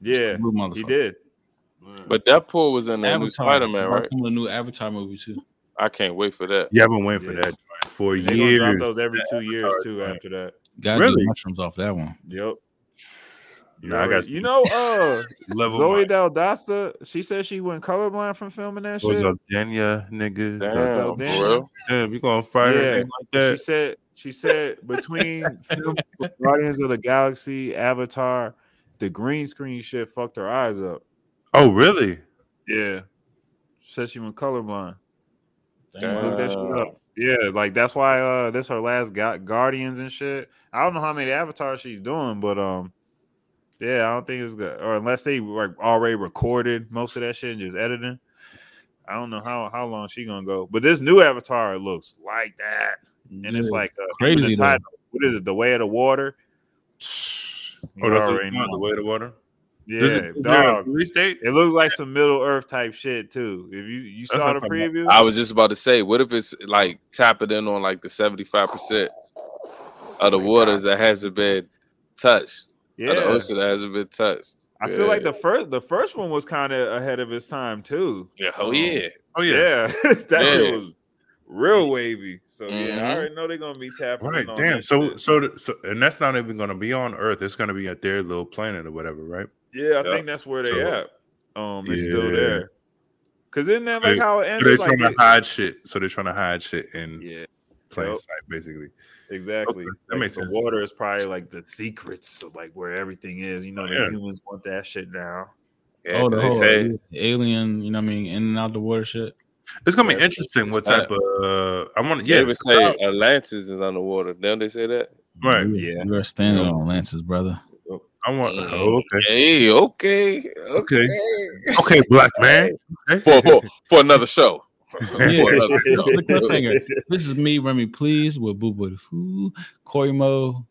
Yeah, Blue he did. But Deadpool was in the new Spider Man, right? Welcome to the new Avatar movie too. I can't wait for that. Yeah, I've been waiting for that for They gonna years. drop those every two years too. joint. After that, Got Really? mushrooms off that one. yep. You, Nah, I got you know, uh, level Zoe Saldana, she said she went colorblind from filming that What's shit. up, Danya, nigga? Damn, so for damn. Damn, you gonna fire Yeah, a nigga like She said she said between film Guardians of the Galaxy, Avatar, the green screen shit fucked her eyes up. Oh, really? Yeah. She said she went colorblind. Damn. Look that shit up. Yeah, like that's why uh this her last Gu- Guardians and shit. I don't know how many avatars she's doing, but um yeah, I don't think it's good. Or unless they like already recorded most of that shit and just editing. I don't know how how long she gonna go. But this new avatar looks like that. And it's like uh, Crazy, the title. What is it? The way of the water. You Oh, that's already what, know. the way of the water. Yeah, Is it- is there a dog. release? It looks like some Middle Earth type shit too. If you you That's saw the preview, I was just about to say, what if it's like tapping in on like the 75% of the waters that hasn't been touched? Of the Yeah. ocean that hasn't been touched. I feel like the first the first one was kind of ahead of its time too. Yeah, oh Um, yeah. Oh yeah. Yeah, that Yeah. shit was real wavy. So yeah, Mhm. I already know they're gonna be tapping. Right. on Damn. So shit. so th- so and that's not even gonna be on Earth. It's gonna be at their little planet or whatever, right? yeah, I Yeah. think that's where they So- at. Um, it's still there. Cause isn't that like They- how it So ended? they're Like trying to hide shit. So they're trying to hide shit and yeah, plain Yup. sight, basically. exactly. Okay, that Like, makes the sense. water is probably like the secrets of like where everything is. You know, the Yeah. humans want that shit now. Yeah, oh, the 'cause whole they say alien, you know what I mean, in and out the water shit. It's gonna be Yeah, interesting what it's type of uh I want to they yeah, even say Atlantis is on underwater. Don't they say that? right. Yeah. You're standing on Lance's brother. I want oh, okay. Hey, okay, Okay. okay. Okay, black man. Okay. For, for, for another show. Yeah, For another show. This is me, Remy Please, with Boo Boo the Foo, Corey Mo,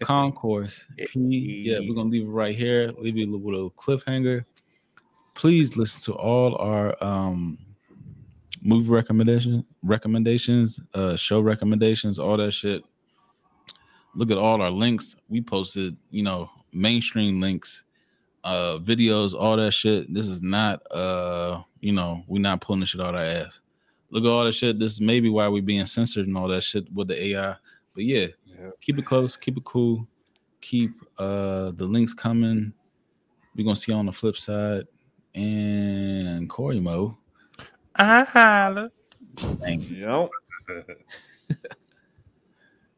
Concourse. P. Yeah, we're gonna leave it right here. Leave you a little cliffhanger. Please listen to all our um movie recommendation recommendations, uh show recommendations, all that shit. Look at all our links. We posted, you know, mainstream links, uh videos, all that shit. This is not uh, you know, we're not pulling this shit out our ass. Look at all that shit. This is maybe why we being censored and all that shit with the AI. But yeah, keep it close, keep it cool, keep uh the links coming. We're gonna see you on the flip side. And Corey Mo. I holla. Thank you. Yep.